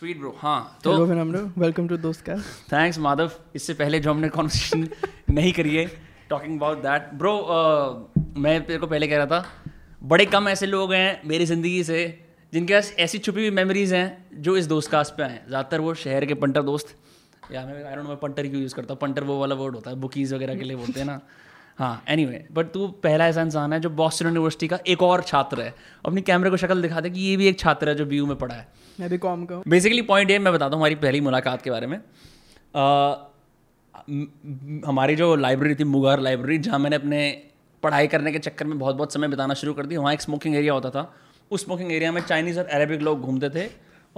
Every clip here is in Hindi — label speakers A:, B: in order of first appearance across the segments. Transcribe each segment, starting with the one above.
A: स्वीट ब्रो हाँ तो
B: वेलकम टू दोस्त का
A: थैंक्स माधव इससे पहले जो हमने कॉन्वर्सेशन नहीं करी है टॉकिंग अबाउट दैट ब्रो मैं तेरे को पहले कह रहा था बड़े कम ऐसे लोग हैं मेरी ज़िंदगी से जिनके पास ऐसी छुपी हुई मेमोरीज हैं जो इस दोस्त कास्ट पे आए ज़्यादातर वो शहर के पंटर दोस्त। या मैं आई डोंट मैं पंटर क्यों यूज़ करता हूँ? पंटर वो वाला वर्ड होता है बुकीज़ वगैरह के लिए बोलते हैं ना। हाँ एनी वे बट तू पहला ऐसा इंसान है जो बॉस्टन यूनिवर्सिटी का एक और छात्र है। अपनी कैमरे को शक्ल दिखा दे कि ये भी एक छात्र है जो बीयू में पढ़ा है।
B: मैं भी कॉम का
A: बेसिकली पॉइंट ये मैं बताता हूँ हमारी पहली मुलाकात के बारे में। हमारी जो लाइब्रेरी थी मुगार लाइब्रेरी जहाँ मैंने अपने पढ़ाई करने के चक्कर में बहुत बहुत समय बिताना शुरू कर दिया वहाँ एक स्मोकिंग एरिया होता था। उस स्मोकिंग एरिया में चाइनीज़ और अरेबिक लोग घूमते थे।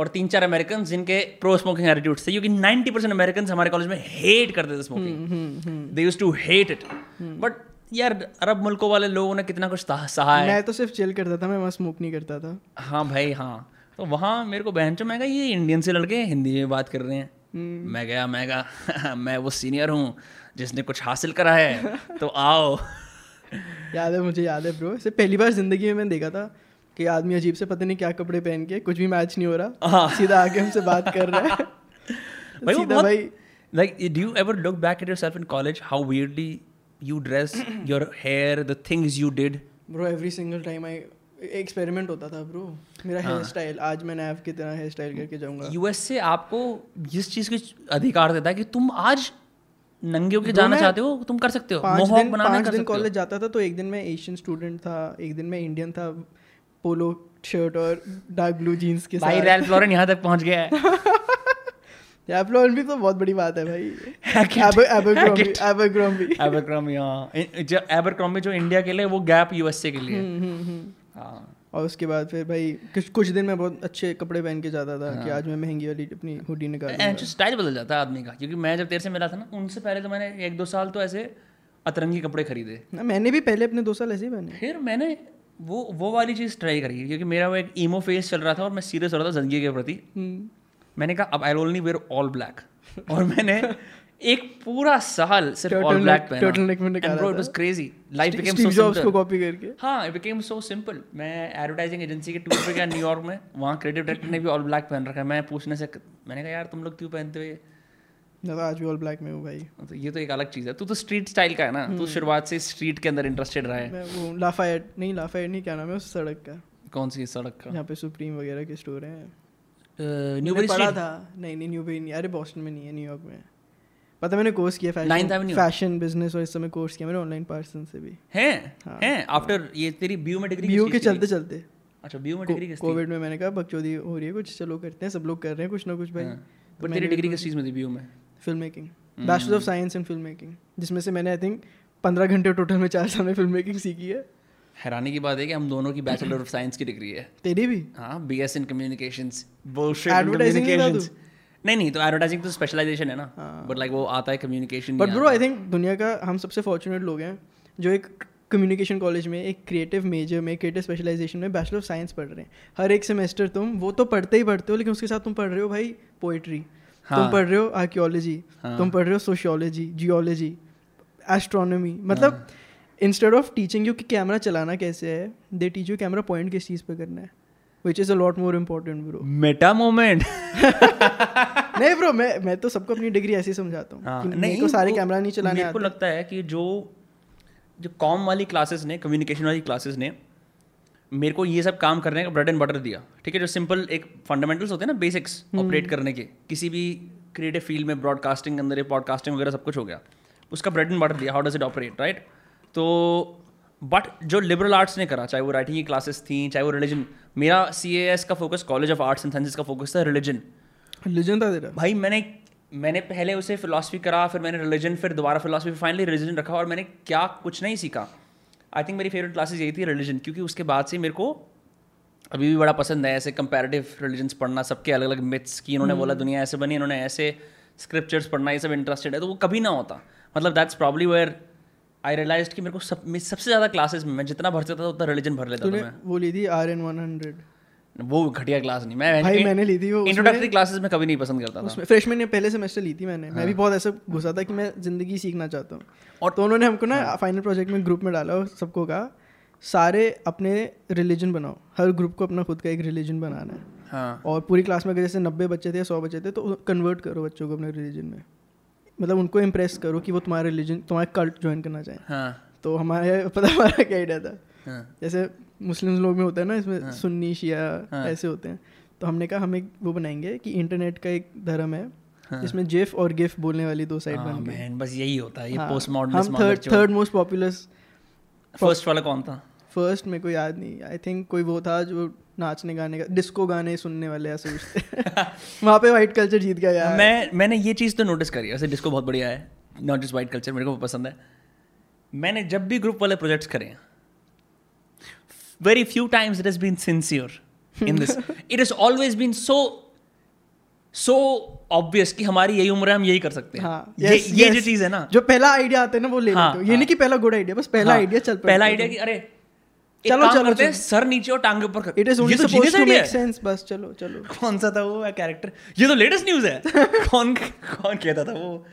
A: और तीन चार अमेरिकन जिनके प्रो स्मोकिंग एटीट्यूड्स थे क्योंकि नाइन्टी परसेंट अमेरिकन हमारे कॉलेज में हेट करते थे smoking they used to hate it but यार अरब मुल्कों वाले लोगों ने कितना कुछ सहा है।
B: मैं तो सिर्फ़ चिल करता था मैं वहाँ स्मोक नहीं करता था।
A: हाँ भाई हाँ। तो वहाँ मेरे को बहन चो मैं ये इंडियन से लड़के हिंदी में बात कर रहे हैं। मैं गया मैं गया मैं वो सीनियर हूँ जिसने कुछ हासिल करा है तो आओ।
B: याद है मुझे याद है ब्रो इसे पहली बार ज़िंदगी में मैंने देखा था। कि आदमी अजीब से पता नहीं क्या कपड़े पहन के कुछ भी मैच नहीं हो रहा। सीधा आके हमसे बात कर रहा है।
A: भाई सीधा भाई like do you ever look back at yourself in college how weirdly you dress your hair the things you did?
B: Bro every single time i experiment होता था ब्रो मेरा हेयर हाँ. स्टाइल आज मैं नैव की तरह हेयर स्टाइल करके जाऊँगा।
A: यूएस से आपको जिस चीज़ की अधिकार देता है कि तुम आज नंगे होके जाना चाहते हो तुम कर सकते हो।
B: पाँच दिन पाँच दिन कॉलेज जाता था तो एक दिन मैं एशियन स्टूडेंट था एक दिन मैं इंडियन था। पोलो शर्ट और डार्क ब्लू जीन्स के
A: साथ। भाई रैल्फ लॉरेन यहाँ तक पहुँच गया है।
B: भी तो बहुत बड़ी बात है भाई। एबरक्रॉम्बी
A: एबरक्रॉम्बी हाँ। एबरक्रॉम्बी जो इंडिया के लिए वो गैप यूएसए के लिए हम्म, हम्म, हम्म।
B: हाँ। और उसके बाद फिर भाई कुछ कुछ दिन में बहुत अच्छे कपड़े पहन के जाता था हाँ. कि आज मैं महँगी वाली अपनी हुडी निकाल
A: स्टाइल बदल जाता है आदमी का क्योंकि मैं जब तेरे से मिला था ना उनसे पहले तो मैंने एक दो साल तो ऐसे अतरंगी कपड़े खरीदे।
B: ना मैंने भी पहले अपने दो साल ऐसे ही पहने।
A: फिर मैंने वो वो वाली चीज़ ट्राई करी क्योंकि मेरा वो एक ईमो फेस चल रहा था और मैं सीरियस हो रहा था ज़िंदगी के प्रति। मैंने कहा अब I only wear all black और मैंने एक पूरा साल सिर्फ़ ऑल ब्लैक पहना। टर्टल नेक में निकाला and it was crazy life became so simple को कॉपी करके? हाँ इट बिकेम सो सिंपल मैं एडवर्टाइजिंग एजेंसी के टूर पे गया न्यूयॉर्क में वहाँ क्रिएटिव डायरेक्टर ने भी ऑल ब्लैक पहन रखा है। मैं पूछने से मैंने कहा यार तुम लोग क्यों पहनते हो ये?
B: मैं तो आज भी ऑल ब्लैक में हूँ भाई।
A: तो ये तो एक अलग चीज़ है। तू तो स्ट्रीट स्टाइल का है ना? तू हम्म। शुरुआत से स्ट्रीट के अंदर इंटरेस्टेड रहा है।
B: मैं वो लाफायट नहीं लाफायट नहीं क्या नाम है उस सड़क का?
A: कौन सी सड़क का?
B: यहाँ पे सुप्रीम वगैरह के स्टोर हैं। न्यूबरी पढ़ा था। नहीं नहीं न्यूबरी नहीं। अरे बॉस्टन में नहीं है न्यूयॉर्क में। पता मैंने कोर्स किया फ़ैशन फ़ैशन बिज़नेस और इस समय कोर्स किया। मैंने ऑनलाइन पर्सन से भी।
A: हैं? हाँ, हैं? आफ्टर ये तेरी बीयू में डिग्री
B: बीयू के चलते चलते
A: अच्छा बीयू में डिग्री
B: कोविड में मैंने कहा बकचोदी हो रही है कुछ चलो करते हैं सब लोग कर रहे हैं कुछ ना कुछ भाई।
A: हाँ। पर तेरी डिग्री किस चीज़ में थी बीयू में?
B: Filmmaking bachelor of science in filmmaking जिसमें से मैंने आई थिंक पंद्रह घंटे टोटल में चार साल में फ़िल्म मेकिंग सीखी है।
A: हैरानी की बात है कि हम दोनों की बैचलर ऑफ़ साइंस की डिग्री है।
B: तेरी भी?
A: हाँ B S in communications advertising नहीं नहीं तो एडवर्टाइजिंग तो स्पेशलाइजेशन है ना। बट लाइक वो आता है communication
B: but bro I think दुनिया का हम सबसे फॉर्चुनेट लोग हैं जो एक कम्युनिकेशन कॉलेज में एक क्रिएटिव मेजर में क्रिएटिव स्पेशलाइजेशन में बैचलर ऑफ़ साइंस पढ़ रहे हैं। हर एक सेमेस्टर तुम वो तो पढ़ते ही पढ़ते हो लेकिन उसके साथ तुम पढ़ रहे हो भाई पोइट्री हाँ. तुम पढ़ रहे हो आर्कियोलॉजी हाँ. तुम पढ़ रहे हो सोशियोलॉजी जियोलॉजी एस्ट्रोनॉमी मतलब इंस्टेड ऑफ़ टीचिंग यू कि कैमरा चलाना कैसे है they teach you camera point किस चीज़ पे करना है which is a lot more important bro
A: meta moment
B: नहीं ब्रो मैं मैं तो सबको अपनी डिग्री ऐसे ही समझाता हूँ हाँ, नहीं को सारे कैमरा नहीं चलाने
A: मेरे को लगता है कि जो जो कॉम वाली क्लासेस ने कम्युनिकेशन वाली क्लासेस ने मेरे को ये सब काम करने का ब्रेड एंड बटर दिया। ठीक है जो सिंपल एक फंडामेंटल्स होते हैं ना बेसिक्स ऑपरेट हम्म। करने के किसी भी क्रिएटिव फ़ील्ड में ब्रॉडकास्टिंग के अंदर ये पॉडकास्टिंग वगैरह सब कुछ हो गया उसका ब्रेड एंड बटर दिया how does it operate right तो बट जो लिबरल आर्ट्स ने करा चाहे वो राइटिंग की क्लासेस थी चाहे वो रिलीजन मेरा सी का focus college of arts and sciences का फोकस था रिलीजन
B: रिलीजन था तेरा?
A: भाई मैंने मैंने पहले उसे फिलोसफी करा फिर मैंने रिलीजन फिर दोबारा फिलोसफी फाइनली रिलीजन रखा और मैंने क्या कुछ नहीं सीखा। आई थिंक मेरी फेवरेट क्लासेज यही थी रिलीजन क्योंकि उसके बाद से मेरे को अभी भी बड़ा पसंद है ऐसे कंपेरेटिव रिलीजन्स पढ़ना सबके अलग अलग मिथ्स की इन्होंने बोला हम्म। दुनिया ऐसे बनी इन्होंने ऐसे स्क्रिप्चर्स पढ़ना ये सब इंटरेस्टेड है तो वो कभी ना होता। मतलब that's probably where I realise कि मेरे को सब सबसे ज़्यादा क्लासेस में मैं जितना भर सकता था उतना रिलीजन भर लेता था मैं।
B: वो ली थी आर एन वन हंड्रेड
A: वो घटिया क्लास नहीं। मैं
B: भाई मैंने ली थी वो
A: इंट्रोडक्टरी क्लासेस में कभी नहीं पसंद करता
B: था। फ्रेशमैन ने पहले सेमेस्टर ली थी मैंने। हाँ. मैं भी हाँ। बहुत ऐसा घुसा था कि मैं ज़िंदगी सीखना चाहता हूँ। और तो उन्होंने हमको ना फाइनल हाँ। प्रोजेक्ट में ग्रुप में डाला सबको कहा सारे अपने रिलीजन बनाओ। हर ग्रुप को अपना खुद का एक रिलीजन बनाना है।
A: हाँ।
B: और पूरी क्लास में अगर जैसे नब्बे बच्चे थे या सौ बच्चे थे तो कन्वर्ट करो बच्चों को अपने रिलीजन में। मतलब उनको इम्प्रेस करो कि वो तुम्हारा रिलीजन तुम्हारा कल्ट ज्वाइन करना चाहें।
A: हाँ।
B: तो हमारे पता हमारा क्या आइडिया था?
A: हाँ।
B: जैसे मुस्लिम लोग में होता है ना इसमें
A: हाँ।
B: इसमें सुन्नी शिया
A: हाँ।
B: ऐसे होते हैं। तो हमने कहा हम एक वो बनाएँगे कि इंटरनेट का एक धर्म है
A: हाँ।
B: जिसमें जिफ और गिफ बोलने वाली दो साइड
A: हाँ,
B: बन गई।
A: बस यही होता है ये पोस्ट
B: हम third third most popular
A: first वाला कौन था?
B: फ़र्स्ट मेरे को याद नहीं आई थिंक कोई वो था जो नाचने गाने का डिस्को गाने सुनने वाले ऐसे वहाँ पे वाइट कल्चर जीत गया यार।
A: मैं मैंने ये चीज़ तो नोटिस करी वैसे डिस्को बहुत बढ़िया है नॉट जस्ट वाइट कल्चर मेरे को पसंद है। मैंने जब भी ग्रुप वाले प्रोजेक्ट्स करे हैं very few times it has been sincere in this it has always been so so obvious कि हमारी यही उम्र है हम यही कर सकते हैं।
B: हाँ
A: ये
B: yes,
A: ये
B: yes.
A: जो चीज़ है ना।
B: जो पहला आइडिया आता है ना वो ले
A: हाँ,
B: लेते हो। ये
A: हाँ।
B: नहीं कि पहला गुड आइडिया बस पहला
A: हाँ,
B: आइडिया चल
A: पहला आइडिया कि अरे
B: चलो, चलो,
A: करते हैं। सर नीचे और टांगे ऊपर कर। It
B: is
A: only
B: supposed
A: to
B: make
A: है।
B: सेंस बस चलो चलो।
A: कौन सा था वो कैरेक्टर ये तो लेटेस्ट न्यूज़ है। कौन कौन कहता था वो?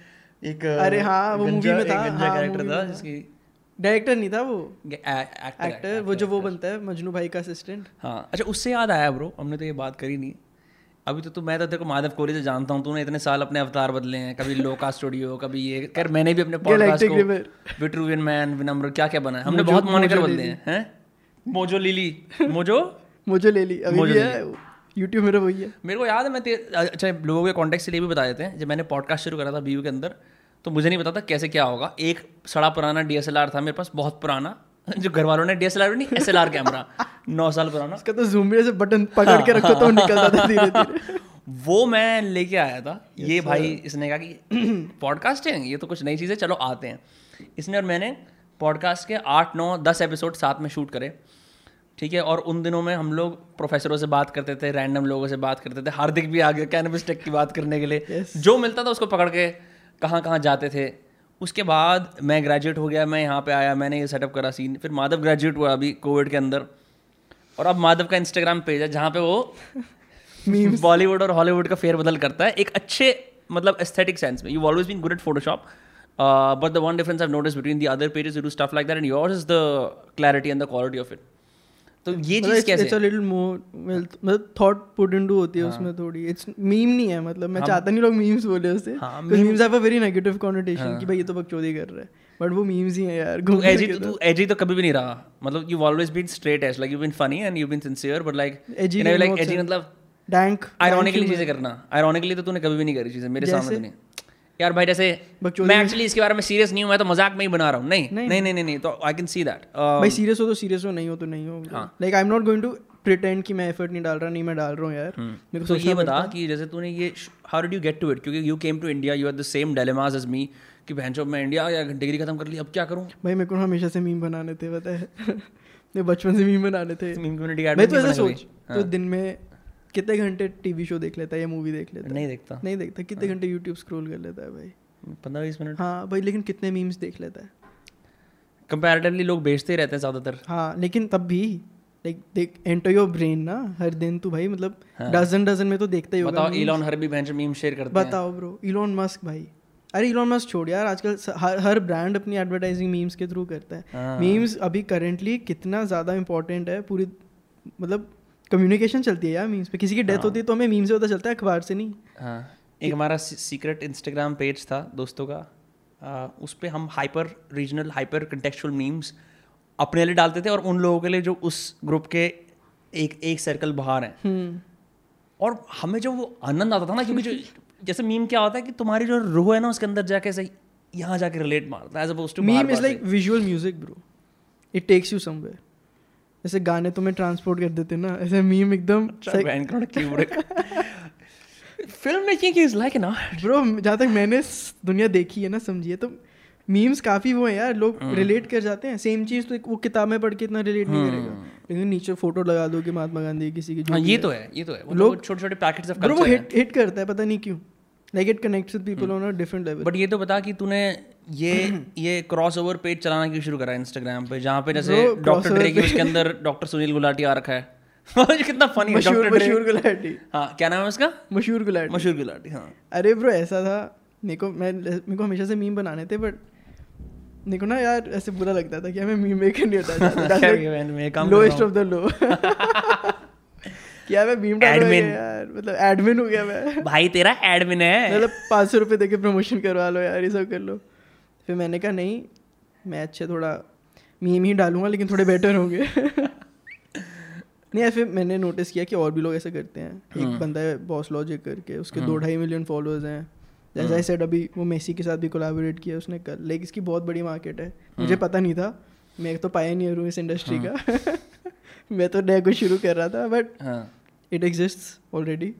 A: एक
B: अरे हाँ, वो movie में था, हाँ,
A: कैरेक्टर
B: में था।
A: जिसकी
B: डायरेक्टर नहीं था वो?
A: एक्टर
B: वो जो वो बनता है मजनू भाई का असिस्टेंट
A: हाँ अच्छा उससे याद आया ब्रो हमने तो ये बात करी नहीं। अभी तो तू मैं तो तेरे को माधव कोहली से जानता हूँ तूने इतने साल अपने अवतार बदले हैं कभी लोका स्टूडियो कभी ये कर मैंने भी अपने पॉडकास्ट को विट्रूवियन मैन विनम्र क्या क्या बना है हमने बहुत मॉनिटर बदले हैं हैं? मोजो लिली मोजो
B: मुझे ले ली अभी भी है यूट्यूब मेरा वही है।
A: मेरे को याद है मैं अच्छा लोगों के कॉन्टेक्ट से लिए भी बता देते हैं जब मैंने पॉडकास्ट शुरू करा था बीयू के अंदर तो मुझे नहीं पता था कैसे क्या होगा। एक सड़ा पुराना डीएसएलआर था मेरे पास बहुत पुराना जो घर वालों ने डीएसएलआर नहीं एसएलआर कैमरा नौ साल पुराना।
B: उसका तो जूम से बटन पकड़ के रखो तो वो निकलता था धीरे धीरे
A: वो मैं लेके आया था। ये भाई इसने कहा कि पॉडकास्टिंग ये तो कुछ नई चीज़ है चलो आते हैं। इसने और मैंने पॉडकास्ट के आठ नौ दस एपिसोड साथ में शूट करे। ठीक है? और उन दिनों में हम लोग प्रोफेसरों से बात करते थे रैंडम लोगों से बात करते थे हार्दिक भी आ गया कैनबिस टेक की बात करने के लिए।
B: Yes.
A: जो मिलता था उसको पकड़ के कहाँ कहाँ जाते थे। उसके बाद मैं ग्रेजुएट हो गया मैं यहाँ पे आया मैंने ये सेटअप करा सीन फिर माधव ग्रेजुएट हुआ अभी कोविड के अंदर। और अब माधव का इंस्टाग्राम पेज है जहाँ पे वो बॉलीवुड और हॉलीवुड का फेरबदल करता है एक अच्छे मतलब एस्थेटिक सेंस में। You always been good at Photoshop but the one difference I notice between the other pages do stuff like that and yours is the clarity and the quality of it तो ये चीज़ कैसे
B: इट्स अ लिटिल मोर मतलब थॉट पुट इनटू होती है
A: हाँ।
B: उसमें थोड़ी। इट्स मीम नहीं है मतलब मैं चाहता नहीं लोग मीम्स बोले उससे। Because memes have a very negative connotation कि भाई ये तो बकचोदी कर रहा है। बट वो मीम्स ही हैं यार
A: तू एजी तो
B: तो
A: एजी तो कभी भी नहीं रहा। मतलब you always been straight edge like you been funny and you been sincere but like
B: Edgy
A: like
B: edgy
A: मतलब
B: डैंक
A: आयरोनिकली चीज़ें करना। आयरोनिकली तो तूने कभी भी नहीं करी चीज़ें मेरे सामने तो नहीं। यार भाई जैसे मैं एक्चुअली इसके बारे में सीरियस नहीं हूँ मैं तो मज़ाक में ही बना रहा हूँ। नहीं
B: नहीं,
A: नहीं नहीं नहीं तो आई कैन सी दैट
B: भाई सीरियस हो तो सीरियस हो नहीं हो तो नहीं हो। Like I am not going to pretend कि मैं एफर्ट नहीं डाल रहा नहीं मैं डाल रहा हूँ यार। मेरे को
A: तो ये बता कि जैसे तूने ये how did you get to it क्योंकि you came to India you are the same dilemmas as me कि बहन चो मैं इंडिया या डिग्री खत्म कर ली अब क्या करूँ?
B: भाई मेरे को हमेशा से मीम बनाने थे पता है। मैं बचपन से मीम बनाने थे।
A: मीम कम्युनिटी
B: मैं तो ऐसा सोच तो
A: हाँ।
B: दिन में कितने घंटे टीवी शो देख लेता है या मूवी देख लेता है?
A: नहीं देखता।
B: नहीं देखता। कितने घंटे यूट्यूब स्क्रॉल कर लेता है भाई?
A: पंद्रह बीस मिनट।
B: हाँ भाई लेकिन कितने मीम्स देख लेता है?
A: कंपैरेटिवली लोग बेचते ही रहते हैं ज़्यादातर।
B: हाँ लेकिन तब भी लाइक देख एंटर योर ब्रेन ना हर दिन तू भाई मतलब
A: हाँ।
B: डजन डजन में तो देखता ही होगा
A: बताओ इलॉन हर भी बहन मीम शेयर करते हैं।
B: बताओ ब्रो इलॉन मस्क भाई। अरे इलॉन मस्क छोड़ यार आजकल हर हर ब्रांड अपनी एडवर्टाइजिंग मीम्स के थ्रू करता है।
A: हाँ।
B: मीम्स अभी करेंटली कितना ज़्यादा इंपॉर्टेंट है पूरी मतलब कम्युनिकेशन चलती है यार मीम्स पे। किसी की
A: हाँ।
B: डेथ होती है तो हमें मीम से पता चलता है अखबार से नहीं।
A: हाँ एक हमारा सीक्रेट इंस्टाग्राम पेज था दोस्तों का। आ, उस पर हम hyper regional hyper contextual memes अपने लिए डालते थे और उन लोगों के लिए जो उस ग्रुप के एक एक सर्कल बाहर हैं।
B: हम्म।
A: और हमें जो वो आनंद आता था ना क्योंकि जो जैसे मीम क्या होता है कि तुम्हारी जो रूह है ना उसके अंदर जाके सही यहाँ जाके रिलेट मारता है as opposed to
B: meme is like visual music bro it takes you somewhere जैसे गाने तुम्हें ट्रांसपोर्ट कर देते ना ऐसे मीम एकदम
A: फ़िल्म मेकिंग इज़ लाइक ना
B: ब्रो जहाँ तक मैंने दुनिया देखी है ना समझी है तो मीम्स काफ़ी वो हैं यार लोग रिलेट कर जाते हैं। सेम चीज़ तो वो किताब में पढ़ के इतना रिलेट नहीं करेगा। लेकिन नीचे फ़ोटो लगा दो कि महात्मा गांधी किसी की
A: हाँ ये तो है ये तो है।
B: लोग-
A: लोग छोटे छोटे पैकेट्स ऑफ़
B: ब्रो वो हिट हिट करता है पता नहीं क्यों। Like it connects with people on a different level
A: but ये तो बता कि तूने ये ये क्रॉस ओवर पेज चलाना क्यों शुरू करा इंस्टाग्राम पे जहाँ पे जैसे डॉक्टर ड्रे की उसके अंदर डॉक्टर सुनील गुलाटी आ रखा है। कितना फनी
B: मशहूर मशहूर गुलाटी
A: हाँ क्या नाम है उसका?
B: मशहूर गुलाटी
A: मशहूर गुलाटी हाँ।
B: अरे ब्रो ऐसा था। मेरे को मैं मेरे को हमेशा से मीम बनाने थे बट मेरे को ना यार ऐसे बुरा लगता था कि हमें मीम मेकर नहीं होता लोएस्ट ऑफ़ द लो क्या मैं भीम हो। गया यार मतलब एडमिन हो गया मैं।
A: भाई तेरा एडमिन है।
B: मतलब पाँच सौ रुपये देके प्रमोशन करवा लो यार ये सब कर लो। फिर मैंने कहा नहीं मैं अच्छे थोड़ा मीम ही डालूँगा लेकिन थोड़े बेटर होंगे. नहीं फिर मैंने नोटिस किया कि और भी लोग ऐसे करते हैं। एक
A: हम्म।
B: बंदा है बॉस लॉजिक करके उसके दो ढाई मिलियन फॉलोअर्स हैं। जैसा आई सेड अभी वो मेसी के साथ भी कोलाबोरेट किया उसने कल लेकिन इसकी बहुत बड़ी मार्केट है। मुझे
A: हम्म।
B: पता नहीं था मैं एक तो पाया नहीं हूँ इस इंडस्ट्री का। मैं तो नया कुछ शुरू कर रहा था
A: but
B: it exist already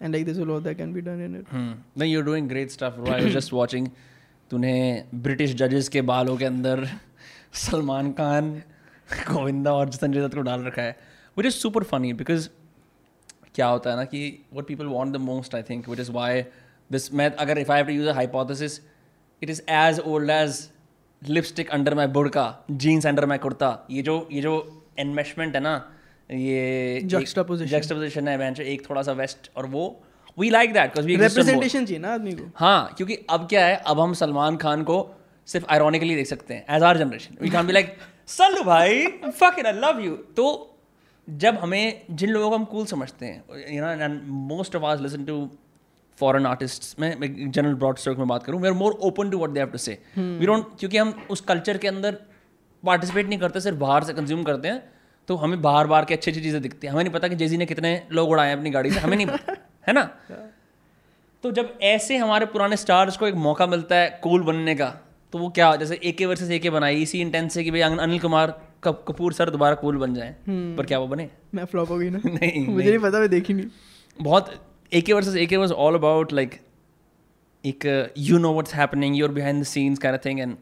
B: lot that can be done in it.
A: Hmm नहीं you doing great stuff I was just watching तूने ब्रिटिश जजेस के बालों के अंदर सलमान खान गोविंदा और संजय दत्त को डाल रखा है which is super funny because क्या होता है ना कि what people want the most I think which is why this मैं अगर if I have to use a hypothesis it is as old as lipstick under my बुड़का jeans under my kurta ये जो ये जो एनमेशमेंट है ना ये. जक्सटापोजिशन है बेंच एक थोड़ा सा वेस्ट और वो we like that because we
B: representation चाहिए ना आदमी को।
A: हाँ क्योंकि अब क्या है अब हम सलमान खान को सिर्फ़ आयरोनिकली देख सकते हैं as our generation we can be like Sallu भाई फक आई लव यू तो जब हमें जिन लोगों को हम कूल समझते हैं you know and most of us listen to foreign artist मैं जनरल ब्रॉड स्ट्रोक में बात करूँ we are more open to what they have to say we don't क्योंकि हम उस कल्चर के अंदर पार्टिसिपेट नहीं करते सिर्फ़ बाहर से कंज्यूम करते हैं तो हमें बाहर बाहर के अच्छी अच्छी चीज़ें दिखती हैं। हमें नहीं पता कि जेजी ने कितने लोग उड़ाए हैं अपनी गाड़ी से हमें नहीं पता। है ना? तो जब ऐसे हमारे पुराने स्टार्स को एक मौका मिलता है कूल बनने का तो वो क्या जैसे ए के वर्सेस ए के बनाई इसी इंटेंस से कि भाई अनिल कुमार कप- कपूर सर दोबारा कूल बन जाए। पर क्या वो बने?
B: मैं फ्लॉप हो गई ना?
A: नहीं
B: मुझे नहीं। पता मैं देखी नहीं।
A: बहुत ए K versus A K was all about like एक you know what's happening your behind the scenes of thing and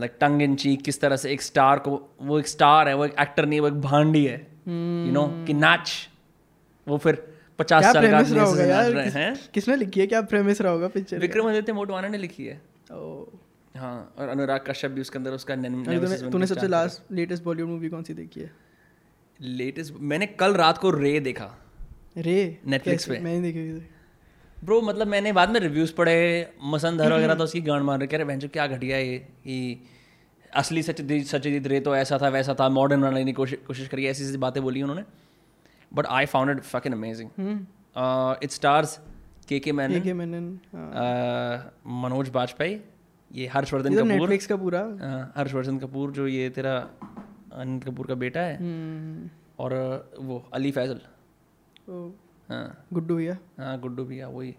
A: like tongue in cheek किस तरह से एक स्टार को वो एक स्टार है वो एक एक्टर नहीं वो एक भांडी है। यू नो कि नाच वो फिर पचास साल का
B: रहा होगा यार?
A: रहे हैं।
B: किसने लिखी है? क्या प्रेमिस रहा होगा पिक्चर
A: विक्रमादित्य मोटवाना ने लिखी है। हाँ और अनुराग कश्यप भी उसके अंदर उसका
B: तूने सबसे लास्ट लेटेस्ट बॉलीवुड मूवी कौन सी देखी है?
A: लेटेस्ट मैंने कल रात को रे देखा।
B: रे
A: Netflix
B: कैसे?
A: पे।
B: मैंने देखी।
A: ब्रो मतलब मैंने बाद में रिव्यूज़ पढ़े मसंदर वगैरह तो उसकी गांड मार रहे कह रहे क्या घटिया है ये कि असली सत्यजीत सत्यजीत रे तो ऐसा था वैसा था मॉडर्न बनाने की कोशिश कोशिश करी ऐसी ऐसी बातें बोली उन्होंने। But I found it
B: fucking
A: amazing it stars K K
B: man है मैंने।
A: मनोज बाजपेयी ये हर्षवर्धन कपूर।
B: नेटफ्लिक्स का पूरा।
A: हाँ, हर्षवर्धन कपूर जो ये तेरा अनिल कपूर का बेटा है।
B: हम्म।
A: और वो अली फैजल। हाँ।
B: गुड्डू भैया।
A: हाँ गुड्डू भैया वही।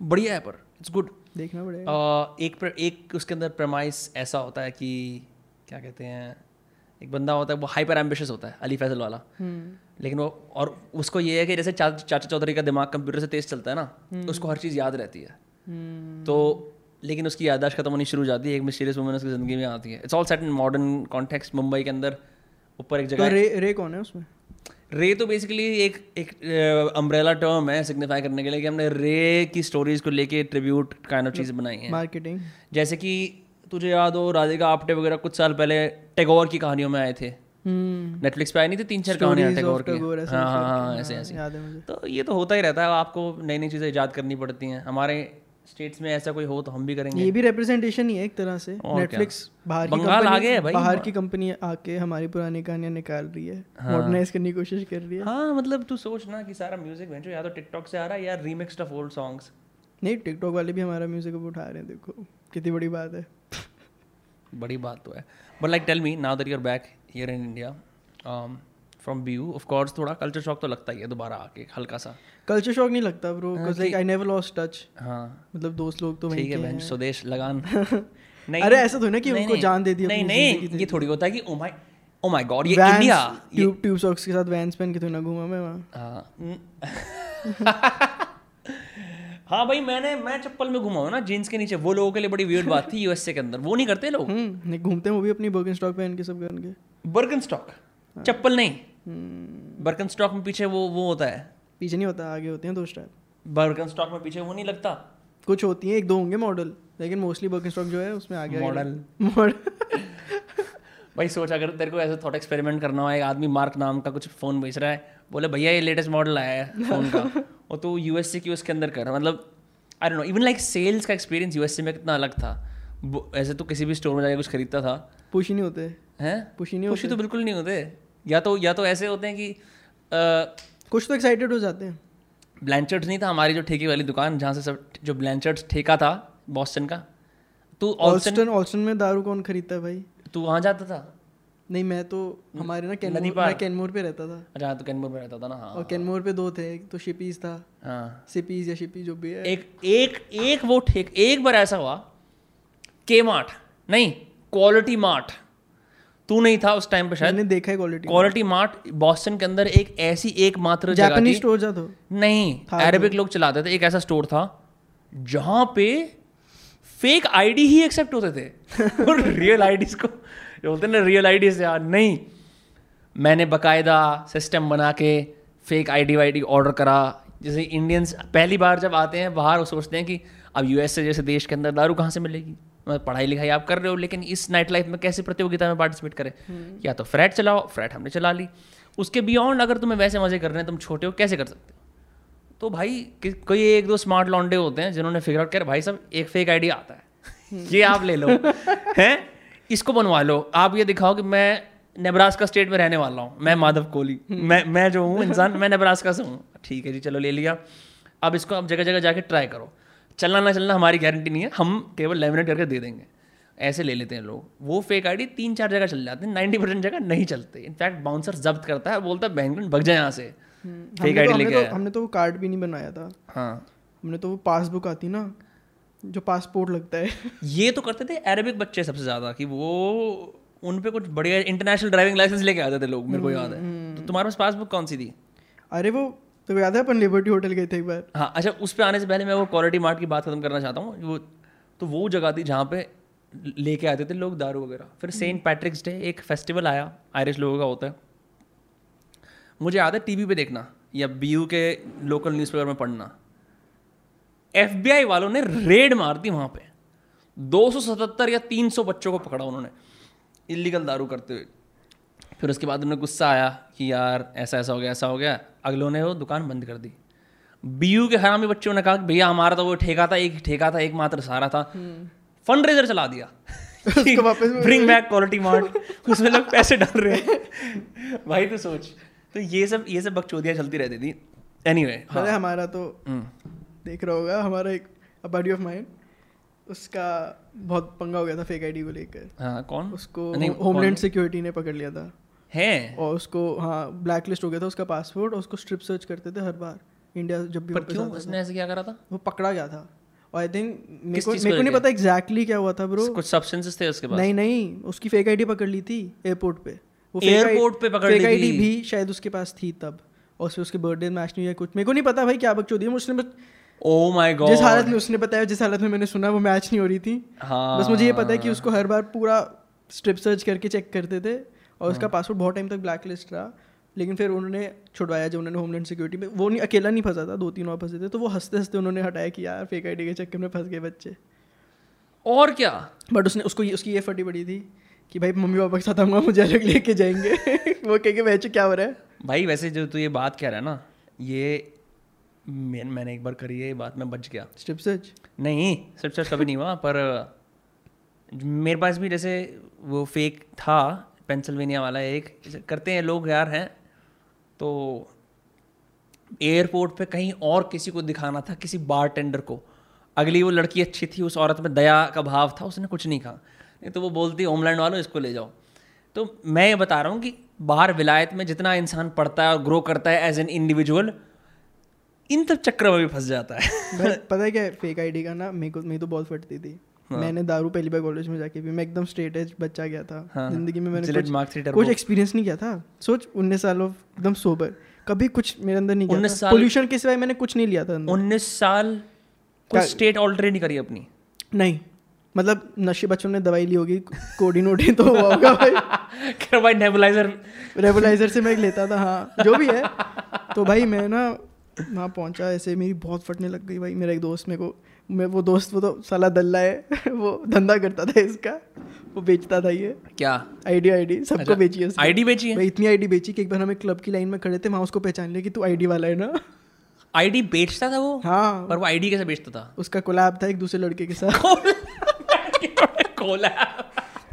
A: बढ़िया है पर इट्स गुड
B: देखना पड़ेगा।
A: एक प्र, एक उसके अंदर प्रमाइस ऐसा होता है कि क्या कहते हैं एक बंदा होता है वो हाइपर एम्बिशियस होता है अली फैजल वाला।
B: हम्म।
A: लेकिन वो और उसको ये है कि जैसे चा, चाचा चौधरी का दिमाग कंप्यूटर से तेज चलता है ना तो उसको हर चीज़ याद रहती है।
B: हम्म।
A: तो लेकिन उसकी याददाश्त खत्म होनी शुरू हो जाती है एक मिस्टीरियस वुमन उसकी ज़िंदगी में आती है। It's all set in modern context Mumbai के अंदर ऊपर एक
B: तो
A: जगह
B: रे रे कौन है उसमें?
A: रे तो बेसिकली एक एक अम्ब्रेला टर्म है सिग्निफाई करने के लिए कि हमने रे की स्टोरीज को लेके ट्रिब्यूट काइंड ऑफ़ चीज़ बनाई है।
B: मार्केटिंग
A: जैसे कि तुझे याद हो राधिका आप्टे वगैरह कुछ साल पहले टैगोर की कहानियों में आए थे।
B: हम्म।
A: नेटफ्लिक्स पे आई नहीं थी तीन चार कहानियाँ टैगोर की?
B: ऐसे
A: हाँ हाँ हाँ ऐसे
B: हाँ,
A: ऐसे।
B: याद है
A: तो ये तो होता ही रहता है आपको नई नई चीज़ें ईजाद करनी पड़ती हैं। हमारे स्टेट्स में ऐसा कोई हो तो हम भी करेंगे।
B: ये भी रिप्रेजेंटेशन ही है एक तरह से। नेटफ्लिक्स बाहर की
A: बंगाल आगे है भाई।
B: बाहर की कंपनी आके हमारी पुरानी कहानियाँ निकाल रही है। मॉडर्नाइज करने की कोशिश कर रही है।
A: हाँ मतलब तू सोच ना कि सारा म्यूज़िक भेजो या तो टिकटॉक से आ रहा है या रीमिक्स्ड ऑफ़ ओल्ड सॉन्ग्स
B: नहीं टिकटॉक वाले भी हमारा म्यूज़िक अब उठा रहे हैं देखो कितनी बड़ी बात है।
A: बड़ी बात तो है। But like tell me now that you're back here in India from B of course थोड़ा कल्चर शॉक तो लगता ही है दोबारा आके हल्का सा।
B: कल्चर शॉक नहीं लगता ब्रो
A: हाँ,
B: because like I never lost touch
A: हाँ।
B: मतलब दोस्त लोग तो
A: ठीक है स्वदेश लगान। नहीं।
B: अरे ऐसा थोड़ी ना कि उनको जान दे दी
A: नहीं नहीं ये थोड़ी होता है कि oh my oh my God ये इंडिया
B: ट्यूब ट्यूब सॉक्स के साथ वैंस पहन के तो ना घूमा मैं वहाँ।
A: हाँ हाँ भाई मैंने मैं चप्पल में घुमा हूँ ना जीन्स के नीचे। वो लोगों के लिए बड़ी वियर्ड बात थी यूएसए के अंदर। वो नहीं करते लोग।
B: हम्म नहीं घूमते हैं वो भी अपनी बर्गन स्टॉक पहन के सब करके।
A: बर्गन स्टॉक चप्पल नहीं।
B: हम्म,
A: बर्गन स्टॉक में पीछे वो वो होता है।
B: पीछे नहीं होता आगे होते हैं दो स्टाइल
A: बर्गन स्टॉक में पीछे वो नहीं लगता।
B: कुछ होती हैं एक दो होंगे मॉडल लेकिन मोस्टली बर्गन स्टॉक जो है उसमें आगे
A: मॉडल
B: मॉडल
A: भाई सोच अगर तेरे को ऐसे थॉट एक्सपेरिमेंट करना हो एक आदमी मार्क नाम का कुछ फ़ोन बेच रहा है बोले भैया ये लेटेस्ट मॉडल आया है फ़ोन का। और तू यूएसए की उसके अंदर कर रहा मतलब I don't know even like sales का एक्सपीरियंस यूएसए में कितना अलग था। ऐसे तो किसी भी स्टोर में जाके कुछ खरीदता था।
B: पुश ही नहीं होते।
A: हैं?
B: पुश ही नहीं
A: खुशी तो बिल्कुल नहीं होते। या तो या तो ऐसे होते हैं कि आ,
B: कुछ तो एक्साइटेड हो जाते हैं।
A: ब्लैंचर्ड्स नहीं था हमारी जो ठेके वाली दुकान जहाँ से सब जो ब्लैंचर्ड्स ठेका था बॉस्टन का। तू ऑल्स्टन
B: ऑल्स्टन ऑल्स्टन में दारू कौन खरीदता है भाई?
A: तू वहाँ जाता था।
B: नहीं मैं तो हमारे ना कैनमोर मैं कैनमोर पे रहता था।
A: अच्छा तो कैनपुर में रहता था ना हाँ।
B: और कैनमोर पे दो थे एक तो शिपीज था।
A: हाँ।
B: सिपीज या शिपी जो भी है।
A: एक एक एक वो ठेक एक बार ऐसा हुआ के मार्ट नहीं क्वालिटी मार्ट। तू नहीं था उस टाइम पे शायद?
B: मैंने देखा है क्वालिटी
A: क्वालिटी मार्ट बॉस्टन के अंदर एक ऐसी एकमात्र जगह थी।
B: स्टोर तो
A: नहीं अरेबिक लोग चलाते थे एक ऐसा स्टोर था जहाँ पे फेक आईडी ही एक्सेप्ट होते थे। और रियल आईडीज को। जो बोलते हैं ना रियल आईडीज यार नहीं। मैंने बकायदा सिस्टम बना के fake I D Y D order करा। जैसे इंडियंस पहली बार जब आते हैं बाहर वो सोचते हैं कि अब यूएस से जैसे देश के अंदर दारू कहाँ से मिलेगी? मतलब पढ़ाई लिखाई आप कर रहे हो लेकिन इस नाइट लाइफ में कैसे प्रतियोगिता में पार्टिसिपेट करें? या तो फ्रैट चलाओ फ्रैट हमने चला ली। उसके बियॉन्ड अगर तुम्हें वैसे मज़े कर रहे हैं तुम छोटे हो कैसे कर सकते हो? तो भाई कोई एक दो स्मार्ट लॉन्डे होते हैं जिन्होंने फिगर आउट कर भाई साहब एक फेक आईडी आता है। ये आप ले लो। हैं? इसको बनवा लो। आप ये दिखाओ कि मैं नेब्रास्का स्टेट में रहने वाला हूँ। मैं माधव कोहली। मैं मैं जो हूँ इंसान मैं नेब्रास्का से हूँ। ठीक है जी चलो ले लिया। अब इसको अब जगह जगह जाके ट्राई करो। चलना ना चलना हमारी गारंटी नहीं है। हम केवल लेमिनेट करके दे देंगे। ऐसे ले लेते हैं लोग। वो फेक आईडी तीन चार जगह चल जाते हैं। नाइन्टी परसेंट जगह नहीं चलते। इनफैक्ट बाउंसर जब्त करता है बोलता है बहन भग जाए यहाँ से। फेक
B: हमने
A: आईडी
B: तो,
A: लेके
B: तो हमने तो वो कार्ड भी नहीं बनाया था।
A: हाँ।
B: हमने तो वो पासबुक आती ना जो पासपोर्ट लगता है।
A: ये तो करते थे अरेबिक बच्चे सबसे ज़्यादा कि वो उन पे कुछ बढ़िया इंटरनेशनल ड्राइविंग लाइसेंस लेके आते थे लोग मेरे को याद है। तो तुम्हारे पास पासबुक कौन सी थी?
B: अरे वो तो याद है अपन लिबर्टी होटल गए थे एक बार?
A: हाँ अच्छा उस पर आने से पहले मैं वो क्वालिटी मार्ट की बात खत्म करना चाहता हूँ। वो तो वो जगह थी जहाँ पे लेके आते थे लोग दारू वगैरह। फिर सेंट पैट्रिक्स डे एक फेस्टिवल आया आयरिश लोगों का होता है। मुझे याद है टीवी पे देखना या बीयू के लोकल न्यूज़पेपर में पढ़ना। एफबीआई वालों ने रेड मार दी वहाँ पे। 277 या 300 बच्चों को पकड़ा उन्होंने इलीगल दारू करते हुए। फिर उसके बाद उन्हें गुस्सा आया कि यार ऐसा ऐसा हो गया ऐसा हो गया। अगलों ने वो दुकान बंद कर दी। बीयू के हरामी बच्चों ने कहा भैया हमारा तो वो ठेका था एक ठेका था एकमात्र सारा था। फंड रेजर चला दिया। ब्रिंग बैक क्वालिटी मार्ट उसमें लोग पैसे डाल रहे हैं। भाई तो सोच। तो ये सब ये सब बकचोदियाँ चलती रहती थी। एनी वे
B: पता है। हमारा तो देख रहा होगा हमारा एक बडी ऑफ़ माइंड उसका बहुत पंगा हो गया था फेक आईडी को लेकर।
A: हाँ कौन?
B: उसको होमलैंड सिक्योरिटी ने पकड़ लिया था।
A: है?
B: और उसको हाँ ब्लैक लिस्ट हो गया था उसका पासपोर्ट और उसको स्ट्रिप सर्च करते थे हर बार इंडिया जब भी
A: पर क्यों? उसने ऐसे क्या करा था?
B: वो पकड़ा गया था। और आई थिंक मेरे को मेरे को नहीं पता एग्जैक्टली क्या हुआ था ब्रो
A: कुछ सब्सटेंसेस थे उसके पास?
B: नहीं नहीं उसकी फेक आईडी पकड़ ली थी एयरपोर्ट पे। वो
A: Airport पे पकड़ ली
B: फेक आईडी
A: थी।
B: भी शायद उसके पास थी तब और उसके बर्थडे मैच नहीं हुआ कुछ। मेरे को नहीं पता भाई क्या बकचोदी है उसने बस
A: ओ माय गॉड
B: जिस हालत में उसने बताया जिस हालत में मैंने सुना वो मैच नहीं हो रही थी।
A: हाँ।
B: बस मुझे ये पता है कि उसको हर बार पूरा स्ट्रिप सर्च करके चेक करते थे और
A: हाँ।
B: उसका पासपोर्ट बहुत टाइम तक ब्लैक लिस्ट रहा। लेकिन फिर उन्होंने छुड़वाया जब उन्होंने होमलैंड सिक्योरिटी में वो नहीं अकेला नहीं फंसा था दो तीन और फंसे थे। तो वो हँसते हँसते उन्होंने हटाया कि यार फेक आईडी के चक्कर में फंस गए बच्चे।
A: और क्या?
B: बट उसने उसको ये उसकी ये फटी पड़ी थी कि भाई मम्मी पापा के साथ आऊँगा मुझे अलग लेके जाएँगे। वो कह के बच्चे क्या हो रहा है?
A: भाई वैसे जो तू ये बात कह रहा है ना ये मैं, मैंने एक बार करी है ये बात मैं बच गया।
B: स्ट्रिप सर्च
A: नहीं सिर्फ़ सर्च कभी नहीं हुआ पर मेरे पास भी जैसे वो फेक था पेंसिल्वेनिया वाला एक करते हैं लोग यार हैं तो एयरपोर्ट पे कहीं और किसी को दिखाना था किसी बार टेंडर को। अगली वो लड़की अच्छी थी उस औरत में दया का भाव था उसने कुछ नहीं कहा। नहीं तो वो बोलती होमलैंड वालों इसको ले जाओ। तो मैं ये बता रहा हूँ कि बाहर विलायत में जितना इंसान पढ़ता है और ग्रो करता है एज एन इंडिविजुअल इन सब चक्र में भी फंस जाता है।
B: पता है क्या फेक आईडी का ना मेरे को मेरी तो बहुत फटती थी।
A: हाँ।
B: मैंने दारू पहली बार कॉलेज में जाके भी मैं एकदम स्ट्रेट एज बच्चा गया था।
A: हाँ।
B: ज़िंदगी में मैंने कुछ। कुछ एक्सपीरियंस नहीं किया था। सोच उन्नीस साल ऑफ़ एकदम सोबर कभी कुछ मेरे अंदर नहीं किया पोल्यूशन के सिवाय मैंने कुछ नहीं लिया था
A: उन्नीस साल कोई स्टेट ऑल्टर नहीं करी अपनी।
B: नहीं। मतलब नशे बच्चों ने दवाई ली होगी कोडिन वोडिन तो हुआ होगा भाई।
A: भाई नेबुलाइजर
B: रेबुलाइजर से मैं लेता था हाँ। जो भी है। तो भाई मैं ना वहाँ पहुँचा ऐसे मेरी बहुत फटने लग गई भाई मेरा एक दोस्त मेरे को मैं वो दोस्त वो तो साला दल्ला है वो धंधा करता था इसका वो बेचता था ये।
A: क्या?
B: आईडी आईडी सबको
A: अच्छा,
B: बेची है।
A: आईडी बेची है?
B: भाई इतनी आईडी बेची कि एक बार हमें क्लब की लाइन में खड़े थे वहाँ उसको पहचान लिया कि तू आईडी वाला है ना।
A: आईडी बेचता था वो?
B: हाँ।
A: पर वो आईडी कैसे बेचता था?
B: उसका कोलैब था एक दूसरे लड़के के साथ।
A: खोला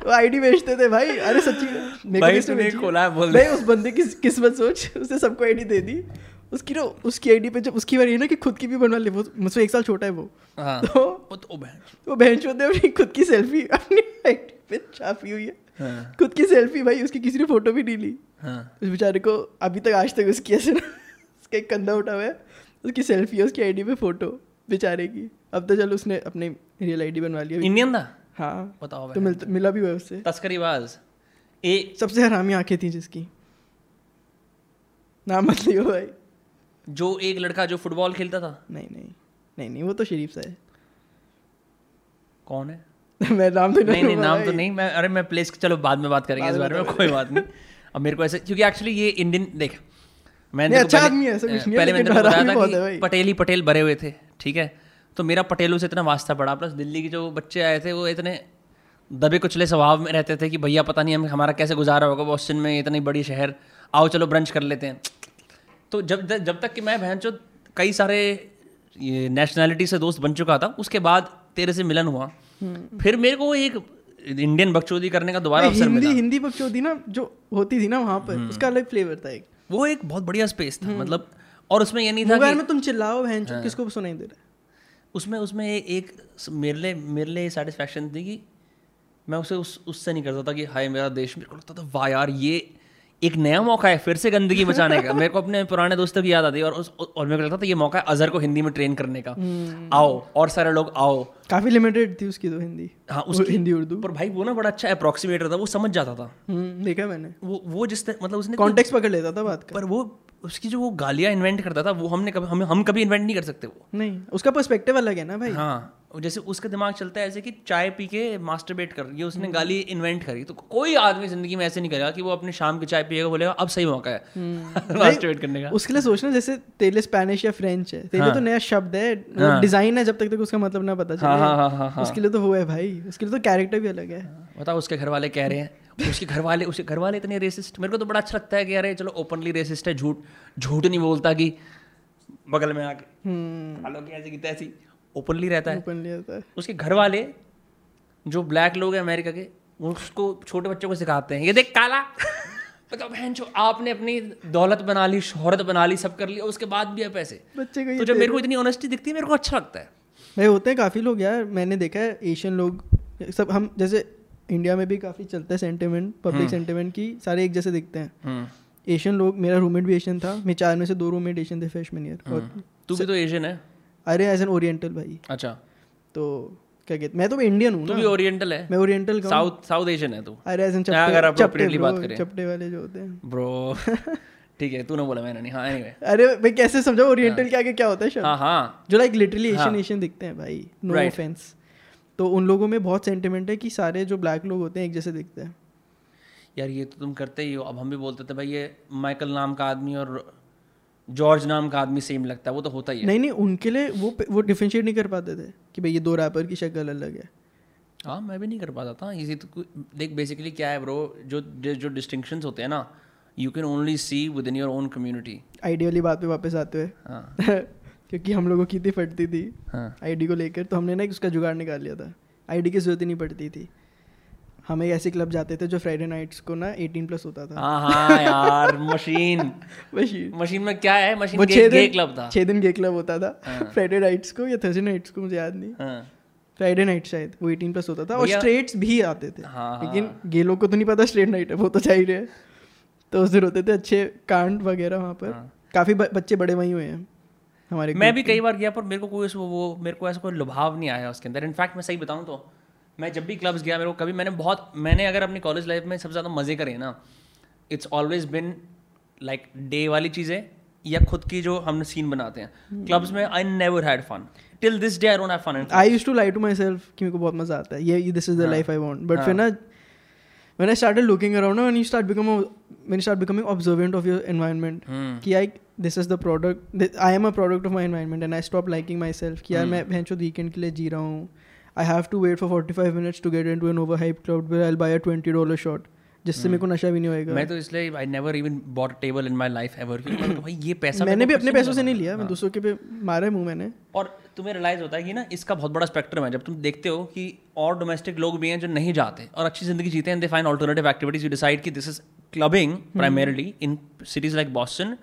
B: वो आईडी बेचते थे भाई अरे सच्ची मेरे को
A: बोल
B: भाई उस बंदे की किस्मत सोच उसने सबको आईडी दे दी। उसकी ना उसकी आईडी पे जब उसकी बारी है ना कि खुद की भी बनवा ले वो मुझसे एक साल छोटा है वो।
A: हाँ।
B: तो
A: वो तो बहन
B: वो बहन चोद ने अपनी खुद की सेल्फी अपनी आईडी पे छापी हुई है।
A: हाँ।
B: खुद की सेल्फी भाई उसकी किसी ने फ़ोटो भी नहीं ली।
A: हाँ।
B: उस बेचारे को अभी तक आज तक उसकी ऐसे ना उसका एक कंधा उठा हुआ है उसकी सेल्फी है उसकी आईडी पे फ़ोटो बेचारे की। अब तो चल उसने अपनी रियल आईडी बनवा लिया।
A: इंडियन था?
B: हाँ।
A: बताओ
B: तो मिल, मिला भी हुआ उससे।
A: तस्करीबाज ए
B: सबसे हरामी आँखें थी जिसकी। नाम मत लियो भाई।
A: जो एक लड़का जो फुटबॉल खेलता था?
B: नहीं नहीं नहीं नहीं वो तो शरीफ सा है।
A: कौन है?
B: मैं नाम तो
A: नहीं नहीं
B: लूँगा
A: नाम तो नहीं मैं अरे मैं प्लेस चलो बाद में बात करेंगे इस बारे में कोई बात नहीं। अब मेरे को ऐसे क्योंकि एक्चुअली ये इंडियन देख मैं
B: नहीं,
A: तेरे को
B: अच्छा
A: पहले-
B: आदमी है,
A: पहले मैंने बताया था कि पटेल ही पटेल भरे हुए थे ठीक है? तो मेरा पटेलों से इतना वास्ता पड़ा प्लस दिल्ली के जो बच्चे आए थे वो इतने दबे कुचले स्वभाव में रहते थे कि भैया पता नहीं हम हमारा कैसे गुजारा होगा बॉस्टन में इतनी बड़ी शहर आओ चलो ब्रंच कर लेते हैं। तो जब जब तक कि मैं बहन चो कई सारे ये नेशनैलिटी से दोस्त बन चुका था उसके बाद तेरे से मिलन हुआ। फिर मेरे को एक इंडियन बकचोदी करने का दोबारा अवसर
B: हिंदी
A: मिला।
B: हिंदी बकचोदी ना जो होती थी ना वहाँ पर
A: हम्म।
B: उसका अलग फ्लेवर था एक।
A: वो एक बहुत बढ़िया स्पेस था मतलब और उसमें ये नहीं था
B: मोबाइल
A: कि
B: में तुम चिल्लाओ बहन
A: हाँ।
B: किसको सुनाई दे रहा है।
A: उसमें उसमें एक, एक मेरे लिए मेरे लिए सेटिस्फैक्शन थी कि मैं उसे उस उससे नहीं करता था कि हाय मेरा देश मेरे को लगता था वाह यार ये एक नया मौका है फिर से गंदगी बचाने का। मेरे को अपने पुराने दोस्तों की याद आती है और उस और मेरे को लगता था ये मौका है अजहर को हिंदी में ट्रेन करने का।
B: हम्म।
A: आओ और सारे लोग आओ।
B: काफ़ी लिमिटेड थी उसकी तो हिंदी।
A: हाँ उसकी
B: हिंदी उर्दू।
A: पर भाई वो ना बड़ा अच्छा अप्रोक्सीमेटर था वो समझ जाता था।
B: हम्म, देखा मैंने।
A: वो वो जिस मतलब उसने
B: कॉन्टेक्स्ट पकड़ लेता था बात का।
A: पर वो उसकी जो वो गालियाँ इन्वेंट करता था वो हमने कभी हम हम कभी इन्वेंट नहीं कर सकते वो।
B: नहीं उसका पर्सपेक्टिव अलग है ना भाई।
A: हाँ जैसे उसका दिमाग चलता है ऐसे कि चाय पी के मास्टरबेट कर ये उसने गाली इन्वेंट करी। तो कोई आदमी ज़िंदगी में ऐसे नहीं करेगा कि वो अपने शाम की चाय पिएगा बोलेगा अब सही मौका है। मास्टरबेट करने का।
B: उसके लिए सोचना जैसे तेले स्पेनिश या फ्रेंच है तेले
A: हाँ।
B: तो नया शब्द है
A: हाँ।
B: डिज़ाइन है जब तक तक उसका मतलब ना पता
A: हाँ हाँ
B: चले।
A: हाँ हाँ हाँ
B: उसके लिए तो वो है भाई। उसके लिए तो कैरेक्टर भी अलग है।
A: बताओ उसके घर वाले कह रहे हैं। उसके घर वाले उसके घर वाले इतने रेसिस्ट मेरे को तो बड़ा अच्छा लगता है कि अरे चलो ओपनली रेसिस्ट है झूठ झूठ नहीं बोलता कि बगल में आके।
B: हम्म।
A: खा लो कि ऐसी की तैसी? ओपनली रहता है।
B: ओपन लिया था
A: उसके घर वाले जो ब्लैक लोग हैं अमेरिका के उसको छोटे बच्चों को सिखाते हैं। ये देख काला। बताओ बहन जो आपने अपनी दौलत बना ली शोहरत बना ली सब कर लिया उसके बाद भी है पैसे।
B: बच्चे को
A: तो जब मेरे को इतनी ऑनेस्टी दिखती है मेरे को अच्छा लगता है।
B: भाई होते हैं काफ़ी लोग यार मैंने देखा है एशियन लोग सब हम जैसे इंडिया में भी काफ़ी चलता है सेंटिमेंट
A: हम्म।
B: पब्लिक सेंटिमेंट की सारे एक जैसे दिखते हैं। एशियन लोग मेरा रूममेट भी एशियन था मैं चार में से दो रूममेट एशियन थे फ्रेशमैन ईयर और
A: तू भी तो एशियन है?
B: अरे एज एन ओरिएंटल भाई।
A: अच्छा।
B: तो क्या कहते मैं तो इंडियन हूँ
A: तू भी ओरिएंटल है?
B: मैं ओरिएंटल का
A: साउथ साउथ एशियन है तू।
B: अरे एज एन चपटे चपटे
A: बात करें।
B: चपटे वाले जो होते हैं।
A: ब्रो ठीक है तूने बोला मैंने नहीं। हाँ एनीवे anyway.
B: अरे मैं कैसे समझा? ओरिएंटल के आगे क्या होता है शब्द
A: हाँ हाँ।
B: जो लाइक लिटरली
A: हाँ।
B: एशियन एशियन दिखते हैं भाई। No
A: Right.
B: ऑफेंस तो उन लोगों में बहुत सेंटिमेंट है कि सारे जो ब्लैक लोग होते हैं एक जैसे दिखते हैं।
A: यार ये तो तुम करते ही हो। अब हम भी बोलते थे भाई ये माइकल नाम का आदमी और जॉर्ज नाम का आदमी सेम लगता है। वो तो होता ही है।
B: नहीं नहीं उनके लिए वो वो डिफरेंशिएट नहीं कर पाते थे कि भाई ये दो रैपर की शक्ल अलग है।
A: हाँ मैं भी नहीं कर पाता था। इसी तो देख बेसिकली क्या है ब्रो जो जो डिस्टिंक्शंस होते हैं ना you can only see within your own community
B: ID वाली बात पे वापस आते हुए।
A: हाँ।
B: क्योंकि हम लोगों की इतनी फटती थी।
A: हाँ।
B: आईडी को लेकर तो हमने ना उसका जुगाड़ निकाल लिया था। आईडी की ज़रूरत ही नहीं पड़ती थी। हम एक ऐसे क्लब जाते थे जो फ्राइडे नाइट्स को ना 18 प्लस होता था।
A: हाँ हाँ यार मशीन
B: वही
A: मशीन में क्या है? मशीन
B: वो
A: गे, गे क्लब था।
B: छः दिन गे क्लब होता था।
A: हाँ।
B: फ्राइडे नाइट्स को या थर्सडे नाइट्स को मुझे याद नहीं।
A: हाँ।
B: फ्राइडे नाइट शायद वो 18 प्लस होता था। और स्ट्रेट्स भी आते थे।
A: हाँ, हाँ।
B: लेकिन गे लोग को तो नहीं पता स्ट्रेट नाइट है वो तो चाहिए। है तो उस दिन होते थे अच्छे कांड वगैरह वहाँ पर।
A: हाँ।
B: काफ़ी बच्चे बड़े वहीं हुए हैं हमारे
A: मैं भी कई बार गया पर मेरे को कोई वो मेरे को ऐसा कोई लुभाव नहीं आया उसके अंदर। इनफैक्ट मैं सही बताऊँ तो मैं जब भी क्लब्स गया मेरे को कभी मैंने बहुत मैंने अगर अपनी कॉलेज लाइफ में सबसे ज़्यादा मज़े करे ना it's always been like day वाली चीज़ें या खुद की जो हम सीन बनाते हैं। क्लब्स में I never had fun till this day I don't have
B: fun I used to lie to myself कि मेरे को बहुत मज़ा आता है। ये this
A: is
B: the. Life I want
A: but.
B: फिर ना when I started looking around when you start becoming when you start becoming observant of your environment
A: हम्म।
B: कि I this is the product th- I am a product of my environment and I stop liking myself कि यार
A: हम्म।
B: मैं भैंचो वीकेंड के लिए जी रहा हूँ। I have to wait for 45 minutes to get into an overhyped club where I'll buy a $20 shot जिससे मेरे को नशा भी नहीं होएगा।
A: मैं तो इसलिए I never even bought table in my life ever क्योंकि भाई ये पैसा
B: मैंने भी अपने पैसों से नहीं लिया मैं दूसरों के पे मारे मुँह मैंने।
A: और तुम्हें रियलाइज़ होता है कि ना इसका बहुत बड़ा स्पेक्ट्रम है जब तुम देखते हो कि और डोमेस्टिक लोग भी हैं जो नहीं जाते और अच्छी ज़िंदगी जीते हैं they find alternative activities you decide कि this is clubbing primarily in cities like Boston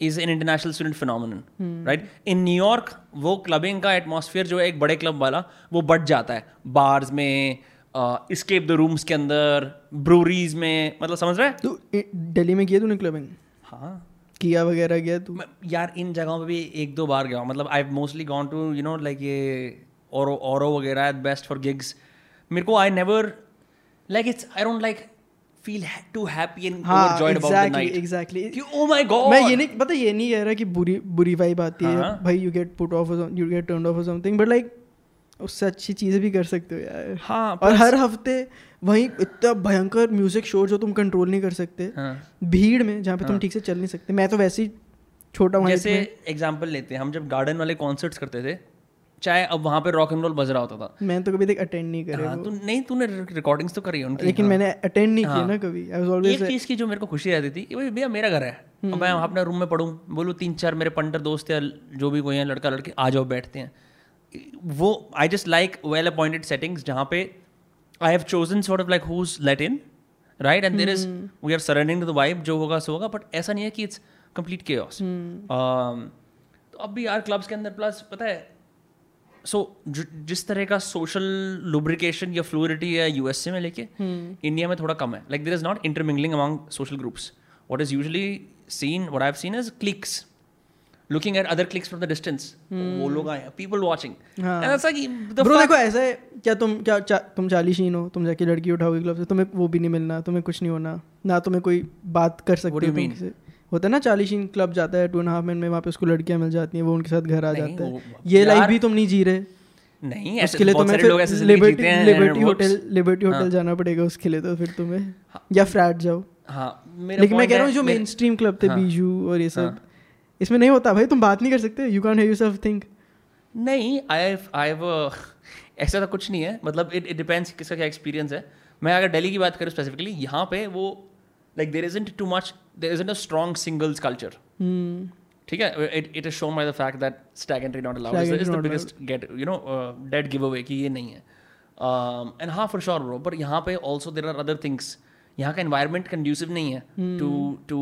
A: is an international student phenomenon right in New York वो क्लबिंग का एटमॉस्फेयर जो है एक बड़े क्लब वाला वो बढ़ जाता है। बार्स में स्केप द रूम्स के अंदर ब्रूरीज में मतलब समझ रहा है?
B: तू दिल्ली में किया तूने क्लबिंग
A: हाँ।
B: किया वगैरह किया तू?
A: यार इन जगहों पे भी एक दो बार गया मतलब I mostly gone to you know like ये ओरो वगैरह बेस्ट फॉर गिग्स मेरे को I never like it's I don't like feel too happy and
B: हाँ
A: overjoyed about
B: the
A: night
B: exactly
A: कि ओ माय गॉड
B: मैं ये नहीं पता ये नहीं कह रहा कि बुरी बुरी वाइब आती है
A: हाँ।
B: भाई you get put off you get turn off something but like उससे अच्छी चीज़ें भी कर सकते हो यार।
A: हाँ
B: और हर हफ़्ते वहीं इतना भयंकर म्यूज़िक शो जो तुम कंट्रोल नहीं कर सकते
A: हाँ।
B: भीड़ में जहाँ पे हाँ, तुम ठीक से चल नहीं सकते। मैं तो वैसे ही छोटा
A: जैसे एग्जांपल लेते हैं हम जब गार्डन वाले कॉन्सर्ट्स करते थे चाहे अब वहाँ पे रॉक एंड रोल बज रहा होता था।
B: मैं तो कभी देख अटेंड नहीं करे
A: हाँ तू नहीं तूने रिकॉर्डिंग्स तो करी उनकी।
B: लेकिन मैंने अटेंड नहीं किया
A: हाँ।
B: ना कभी। आई वाज
A: एक
B: ऑलवेज
A: चीज़ की जो मेरे को खुशी रहती थी कि भाई भैया मेरा घर है।
B: हम्म।
A: और मैं अपने रूम में पढ़ूँ बोलूँ तीन चार मेरे पंटर दोस्त या जो भी कोई हैं लड़का लड़की आ जाओ बैठते हैं। वो I just like well appointed settings जहाँ पे I have chosen sort of like who's let in right and there is we are surrendering to the vibe जो होगा सो होगा बट ऐसा नहीं है कि इट्स कंप्लीट केओस तो अब भी यार क्लब्स के अंदर प्लस पता है सो जिस तरह का सोशल लुब्रिकेशन या फ्लूरिटी है यूएसए में लेके इंडिया में थोड़ा कम है। Like there is not intermingling among social groups what is usually seen what I seen is cliques looking at other cliques from the distance वो लोग आए पीपल वॉचिंग
B: हाँ। ब्रो देखो ऐसा है क्या तुम क्या चा, तुम चालीशीन हो तुम जाके लड़की उठाओगे क्लब से तुम्हें वो भी नहीं मिलना तुम्हें कुछ नहीं होना ना तुम्हें कोई बात कर सकते हो होता है ना चालीशीन क्लब जाता है टू एंड हाफ़ मिनट में वहाँ पे उसको लड़कियाँ मिल जाती हैं वो उनके साथ घर आ जाता है। ये लाइफ भी तुम नहीं जी रहे।
A: नहीं
B: उसके लिए
A: बहुत
B: तुम्हें फिर लिबर्टी
A: हैं
B: लिबर्टी होटल लिबर्टी
A: हाँ।
B: होटल जाना पड़ेगा उसके लिए तो फिर तुम्हें। या फ्लैट जाओ।
A: हाँ
B: लेकिन मैं कह रहा
A: हूँ
B: जो मेन स्ट्रीम क्लब थे
A: हाँ।
B: बीजू और ये सब
A: हाँ।
B: इसमें नहीं होता। भाई तुम बात नहीं कर सकते। You can hear yourself think
A: नहीं आई आई ऐसा तो कुछ नहीं है। मतलब इट इट डिपेंड्स किसका क्या एक्सपीरियंस है। मैं अगर दिल्ली की बात करूँ स्पेसिफिकली यहाँ पे वो Like there isn't too much there isn't a strong singles culture ठीक है it it is shown by the fact that stag entry not
B: Stag
A: allowed
B: entry
A: is the
B: not
A: biggest get you know dead giveaway कि ये नहीं है एंड हाँ फॉर श्योर ब्रो पर यहाँ पे also there are other things यहाँ का एनवायरमेंट कंड्यूसिव नहीं है to to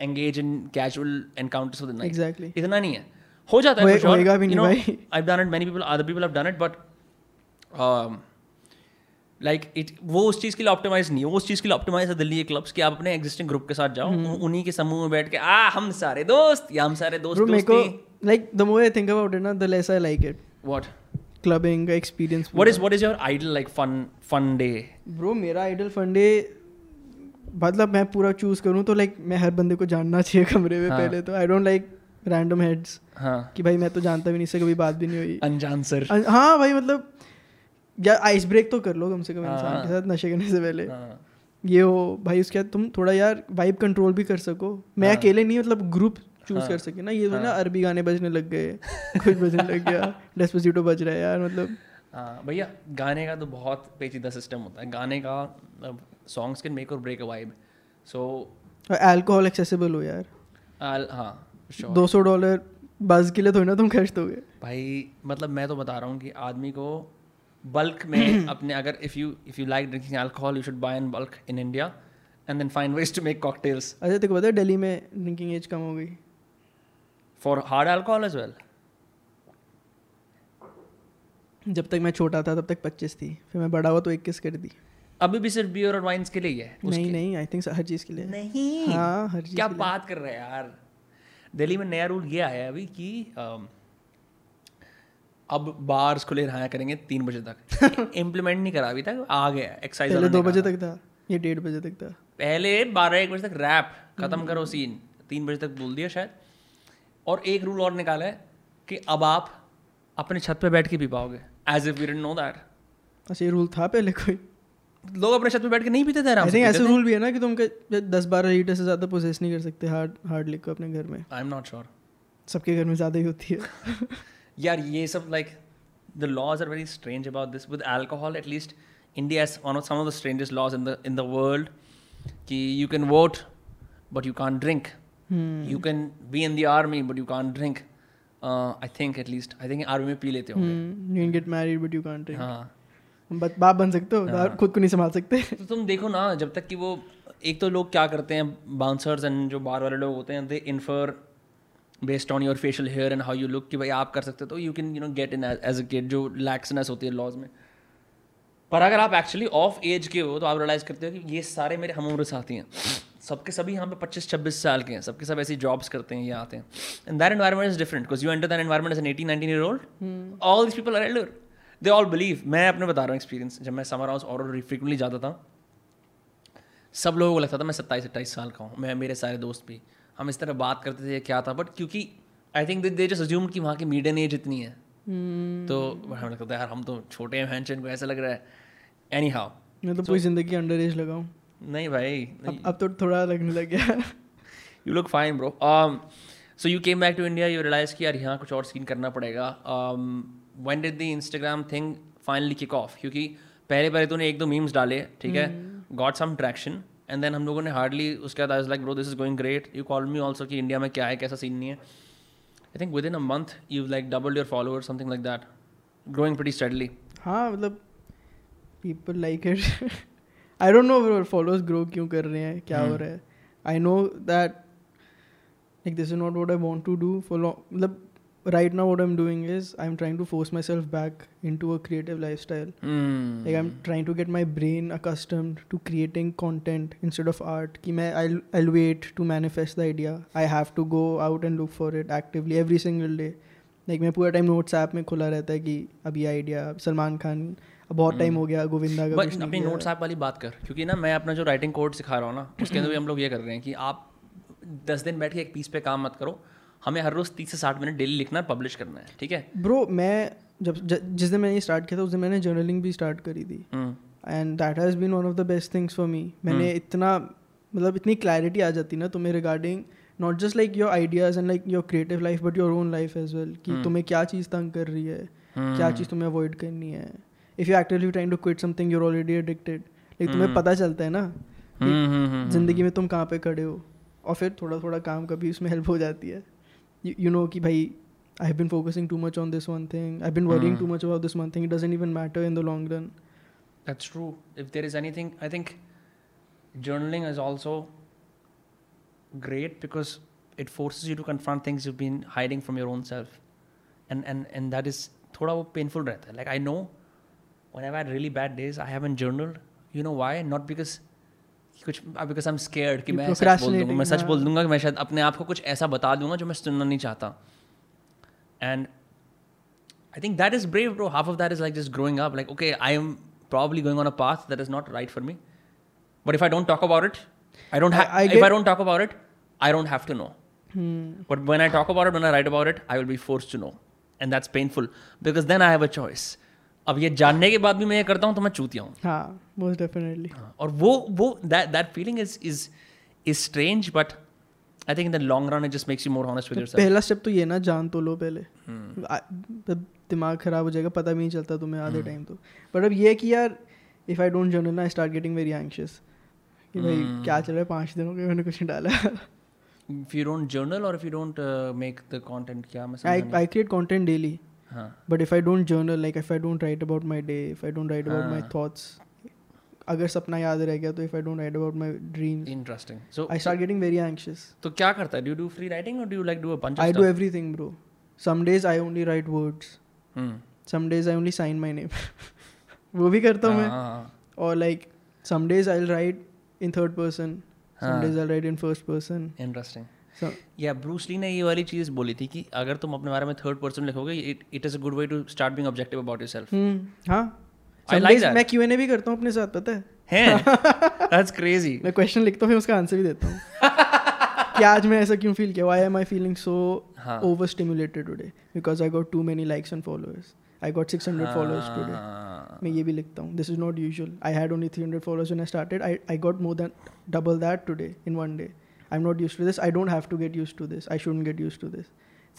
A: engage in casual encounters with night
B: exactly
A: इतना नहीं है हो जाता है
B: होए-
A: for sure.
B: होएगा भी
A: You
B: नहीं
A: know,
B: भाई।
A: I've done it. Many people, other people have done it, but um, like it वो उस चीज़ के लिए ऑप्टिमाइज नहीं है। वो उस चीज़ के लिए ऑप्टिमाइज है दिल्ली के क्लब्स कि आप अपने एग्जिस्टिंग ग्रुप के साथ जाओ। उ- उन्हीं के समूह में बैठ के आ हम सारे दोस्त या हम सारे दोस्त
B: like the more I think about it ना the less I like it
A: what?
B: Clubbing का experience
A: what is what is your ideal like fun fun day?
B: Bro मेरा आइडल फंडे मतलब मैं पूरा चूज़ करूँ तो लाइक मैं हर बंदे को जानना चाहिए कमरे में
A: हाँ।
B: पहले तो। I don't like random heads
A: हाँ।
B: कि भाई मैं तो जानता भी नहीं इससे कभी बात भी नहीं हुई।
A: अनजान सर
B: हाँ भाई मतलब या आइस ब्रेक तो कर लो कम से कम
A: हाँ।
B: इंसान के साथ नशे करने से पहले।
A: हाँ।
B: ये हो भाई उसके बाद तुम थोड़ा यार वाइब कंट्रोल भी कर सको। मैं
A: हाँ।
B: अकेले नहीं मतलब ग्रुप चूज़
A: हाँ।
B: कर सके ना। ये तो ना
A: हाँ।
B: अरबी गाने बजने लग गए कुछ बजने लग गया डेस्पोसिटो बज रहा है यार मतलब।
A: हाँ भैया गाने का तो बहुत पेचीदा सिस्टम होता है। गाने का songs can make or break a vibe
B: so alcohol accessible हो यार।
A: हाँ
B: दो सौ डॉलर बज के लिए थोड़ी ना तुम खर्च दोगे।
A: भाई मतलब मैं तो बता रहा हूँ कि आदमी को बल्क में अपने अगर if you if you like drinking alcohol you should buy in bulk in India and then find ways to make cocktails
B: अच्छा को पता है दिल्ली में ड्रिंकिंग एज कम हो गई?
A: For hard alcohol as well
B: जब तक मैं छोटा था तब तक पच्चीस थी। फिर मैं बड़ा हुआ तो इक्कीस कर दी।
A: अभी भी सिर्फ़ बियर और वाइन्स के लिए ही? है
B: नहीं नहीं आई थिंक हर चीज़ के लिए।
A: नहीं।
B: हाँ हर चीज़
A: क्या
B: के लिए।
A: बात कर रहे हैं यार? दिल्ली में नया रूल ये आया है अभी कि अम, अब बार्स खुले रहा करेंगे तीन बजे तक। इम्प्लीमेंट नहीं करा अभी तक आ गया एक्साइज
B: पहले दो बजे तक था ये डेढ़ बजे तक था।
A: पहले बारह एक बजे तक रैप खत्म करो सीन तीन बजे तक बोल दिया शायद। और एक रूल और निकाला है कि अब आप अपने छत पे बैठ के पी पाओगे। As if we know that
B: अच्छा ये रूल था पहले कोई?
A: लोग अपने छत पे बैठ के नहीं पीते थे आराम से
B: ऐसे रूल भी है ना कि तुम के दस बारह लीटर से ज़्यादा प्रोसेस नहीं कर सकते हार्ड हार्ड लिक को अपने घर में।
A: आई एम नॉट श्योर
B: सबके घर में ज़्यादा ही होती है।
A: यार ये सब like the laws are very strange about this with alcohol at least India is one of some of the strangest laws in the in the world कि you can vote but you can't drink.
B: You
A: can be in the army but you can't drink I think at least I think army में पी लेते होंगे।
B: Hmm. You can get married but you
A: हाँ।
B: बट बाप बन सकते हो
A: हाँ।
B: खुद को नहीं संभाल सकते।
A: तो तुम देखो ना जब तक कि वो एक तो लोग क्या करते हैं बाउंसर्स एंड जो बार वाले लोग होते हैं they infer based on your facial hair and how you look कि भाई आप कर सकते हो तो you can you know get in as a kid जो लैक्सनेस होती है लॉज में। पर अगर आप एक्चुअली ऑफ़ एज के हो तो आप रियलाइज़ करते हो कि ये सारे मेरे हम उम्र साथी हैं। सबके सभी यहाँ पे पच्चीस छब्बीस साल के हैं सबके सब ऐसी जॉब्स करते हैं ये आते हैं। And that environment is different because you enter that environment as an eighteen nineteen year old all this people are elder they all believe मैं अपने बता रहा हूँ एक्सपीरियंस जब मैं समर हाउस और फ्रिक्वेंटली जाता था सब लोगों को लगता था मैं सत्ताईस अट्ठाईस साल का हूँ मैं मेरे सारे दोस्त भी। हम इस तरह बात करते थे क्या था? बट क्योंकि I think they just assumed कि वहाँ की मीडियन एज इतनी है।
B: Hmm.
A: तो हमें लगता था यार हम तो छोटे हैं फैंशन को ऐसा लग रहा है। एनी हाउ
B: मैं तो पूरी ज़िंदगी अंडर एज लगाऊँ।
A: नहीं भाई
B: अब अब तो थोड़ा लगने लग गया।
A: You look fine bro so you came back to India you realise कि यार यहाँ कुछ और सीन करना पड़ेगा। When did the Instagram thing finally kick off क्योंकि पहले पहले तूने एक दो मीम्स डाले ठीक है? Got some traction and then हम लोगों ने हार्डली उसके बाद like bro this is going great you call me also कि इंडिया में क्या है कैसा सीन नहीं है। I think within a month you like double your follower something like that growing pretty steadily
B: हाँ मतलब people like it I don't know followers grow क्यों कर रहे हैं क्या हो
A: Hmm.
B: रहा है। I know that like this is not what I want to do for मतलब right now what i'm doing is i'm trying to force myself back into a creative lifestyle mm. like i'm trying to get my brain accustomed to creating content instead of art कि मैं I'll, I'll wait to manifest the idea I have to go out and look for it actively every single day like मैं पूरा टाइम नोट्स ऐप में खुला रहता है कि अब ये आइडिया सलमान खान बहुत टाइम हो गया गोविंदा का
A: बट अपनी नोट्स ऐप वाली बात कर क्योंकि ना मैं अपना जो राइटिंग कोड सिखा रहा हूँ ना उसके अंदर भी हम लोग ये कर रहे हैं कि आप दस दिन बैठ के एक पीस पे काम मत करो हमें हर रोज तीस से साठ मिनट डेली लिखना है पब्लिश करना है ठीक है?
B: ब्रो मैं जब ज- जिस दिन मैंने स्टार्ट किया था उस दिन मैंने जर्नलिंग भी स्टार्ट करी थी।
A: हम्म,
B: and that has been one of the best things for me मैंने इतना मतलब इतनी क्लैरिटी आ जाती ना तुम्हें regarding not just like your ideas and like your creative life but your own life as well कि तुम्हें क्या चीज़ तंग कर रही है क्या चीज़ तुम्हें अवॉइड करनी है। If you actively trying to quit something you're already addicted लेकिन तुम्हें पता चलता है ना
A: हम्म, हम्म, हम्म,
B: ज़िंदगी में तुम कहाँ पे खड़े हो और फिर थोड़ा थोड़ा काम कभी उसमें हेल्प हो जाती है। you know ki bhai I have been focusing too much on this one thing. I've been worrying mm. too much about this one thing. It doesn't even matter in the long run.
A: That's true. If there is anything, I think journaling is also great because it forces you to confront things you've been hiding from your own self. And and and that is thoda painful rehta. Like I know whenever I had really bad days, I haven't journaled. You know why? Not because कुछ बिकॉज़ आई एम स्केर्ड कि मैं सच बोल दूँगा मैं सच बोल दूँगा कि मैं शायद अपने आप को कुछ ऐसा बता दूँगा जो मैं सुनना नहीं चाहता। And I think that is brave bro half of that is like just growing up like okay I am probably going on a path that is not right for me but if I don't talk about it I don't have
B: I
A: don't talk about it I don't have to know but when I talk about it when I write about it I will be force to know and that's painful because then I have a choice अब ये जानने के बाद भी मैं ये करता हूँ तो मैं चूतिया हूँ।
B: हाँ मोस्ट डेफिनेटली
A: हाँ, और वो वो that that feeling is is is strange, but I think in the long run it just makes you more honest with yourself.
B: पहला स्टेप तो ये ना जान तो लो पहले।
A: Hmm.
B: तब दिमाग खराब हो जाएगा पता भी नहीं चलता तुम्हें आधे टाइम तो। बट अब ये कि यार if I don't journal I start getting very anxious कि भाई
A: Hmm.
B: क्या चल रहा है? पाँच दिन हो गए मैंने कुछ नहीं डाला।
A: If you don't journal or if you don't uh, make the content, क्या मैं
B: आई
A: समझा नहीं.
B: आई
A: हाँ.
B: But if I don't journal like if I don't write about my day if I don't write about
A: my.
B: Thoughts अगर सपना याद रह गया तो if I don't write about my dreams
A: Interesting. So,
B: I start getting very anxious
A: तो क्या करता है? Do you do free writing or do you like do a bunch of
B: I do everything bro some days I only write
A: words.
B: Some days I only sign my name वो भी करता हूँ मैं
A: हाँ,
B: or like some days I'll write in third person, some
A: हाँ.
B: days I'll write in first person.
A: या ब्रूस ली ने ये वाली चीज़ बोली थी कि अगर तुम अपने बारे में थर्ड पर्सन लिखोगे it is a good way to start being objective about
B: yourself हाँ।
A: Like that.
B: मैं क्यू एन ए भी करता हूँ अपने साथ पता है?
A: हैं। दैट्स क्रेजी
B: मैं क्वेश्चन लिखता हूँ फिर उसका आंसर भी देता हूँ। कि आज मैं ऐसा क्यों फील किया? Why am I
A: feeling
B: so. Over stimulated today because I got too many likes and followers I got six hundred followers
A: today.
B: मैं ये भी लिखता हूँ। This is not usual I had only three hundred followers I started I I got more than double that today in one day I am not used to this I don't have to get used to this I should get used to this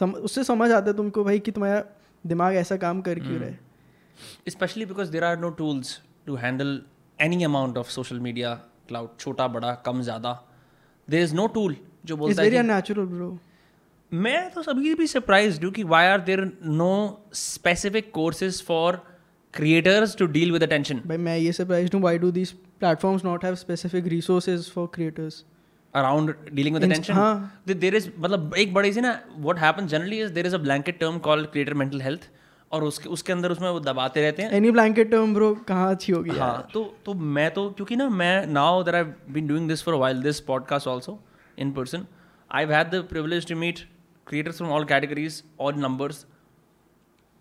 B: उससे समझ आता है तुमको भाई कि तुम्हारा दिमाग ऐसा काम कर क्यों रहा है?
A: Especially because there are no tools to handle any amount of social media clout छोटा बड़ा कम ज़्यादा. देर इज़ नो टूल जो बोलता है
B: अननेचुरल ब्रो
A: मैं तो सभी भी सरप्राइज़ हूँ कि why are there no specific courses for creators to deal with tension
B: भाई मैं ये सरप्राइज्ड हूँ why do these platforms not have specific resources for
A: creators around dealing
B: with
A: tension
B: हाँ।
A: देर इज़ मतलब एक बड़ी सी ना what happen generally is there is a blanket term called creator mental health और उसके उसके अंदर उसमें वो दबाते रहते हैं।
B: एनी ब्लैंकेट टर्म ब्रो कहाँ अच्छी होगी
A: हाँ तो तो मैं तो क्योंकि ना मैं now that I been doing this for while this podcast also in person I had the privilege to meet creators from all categories odd numbers.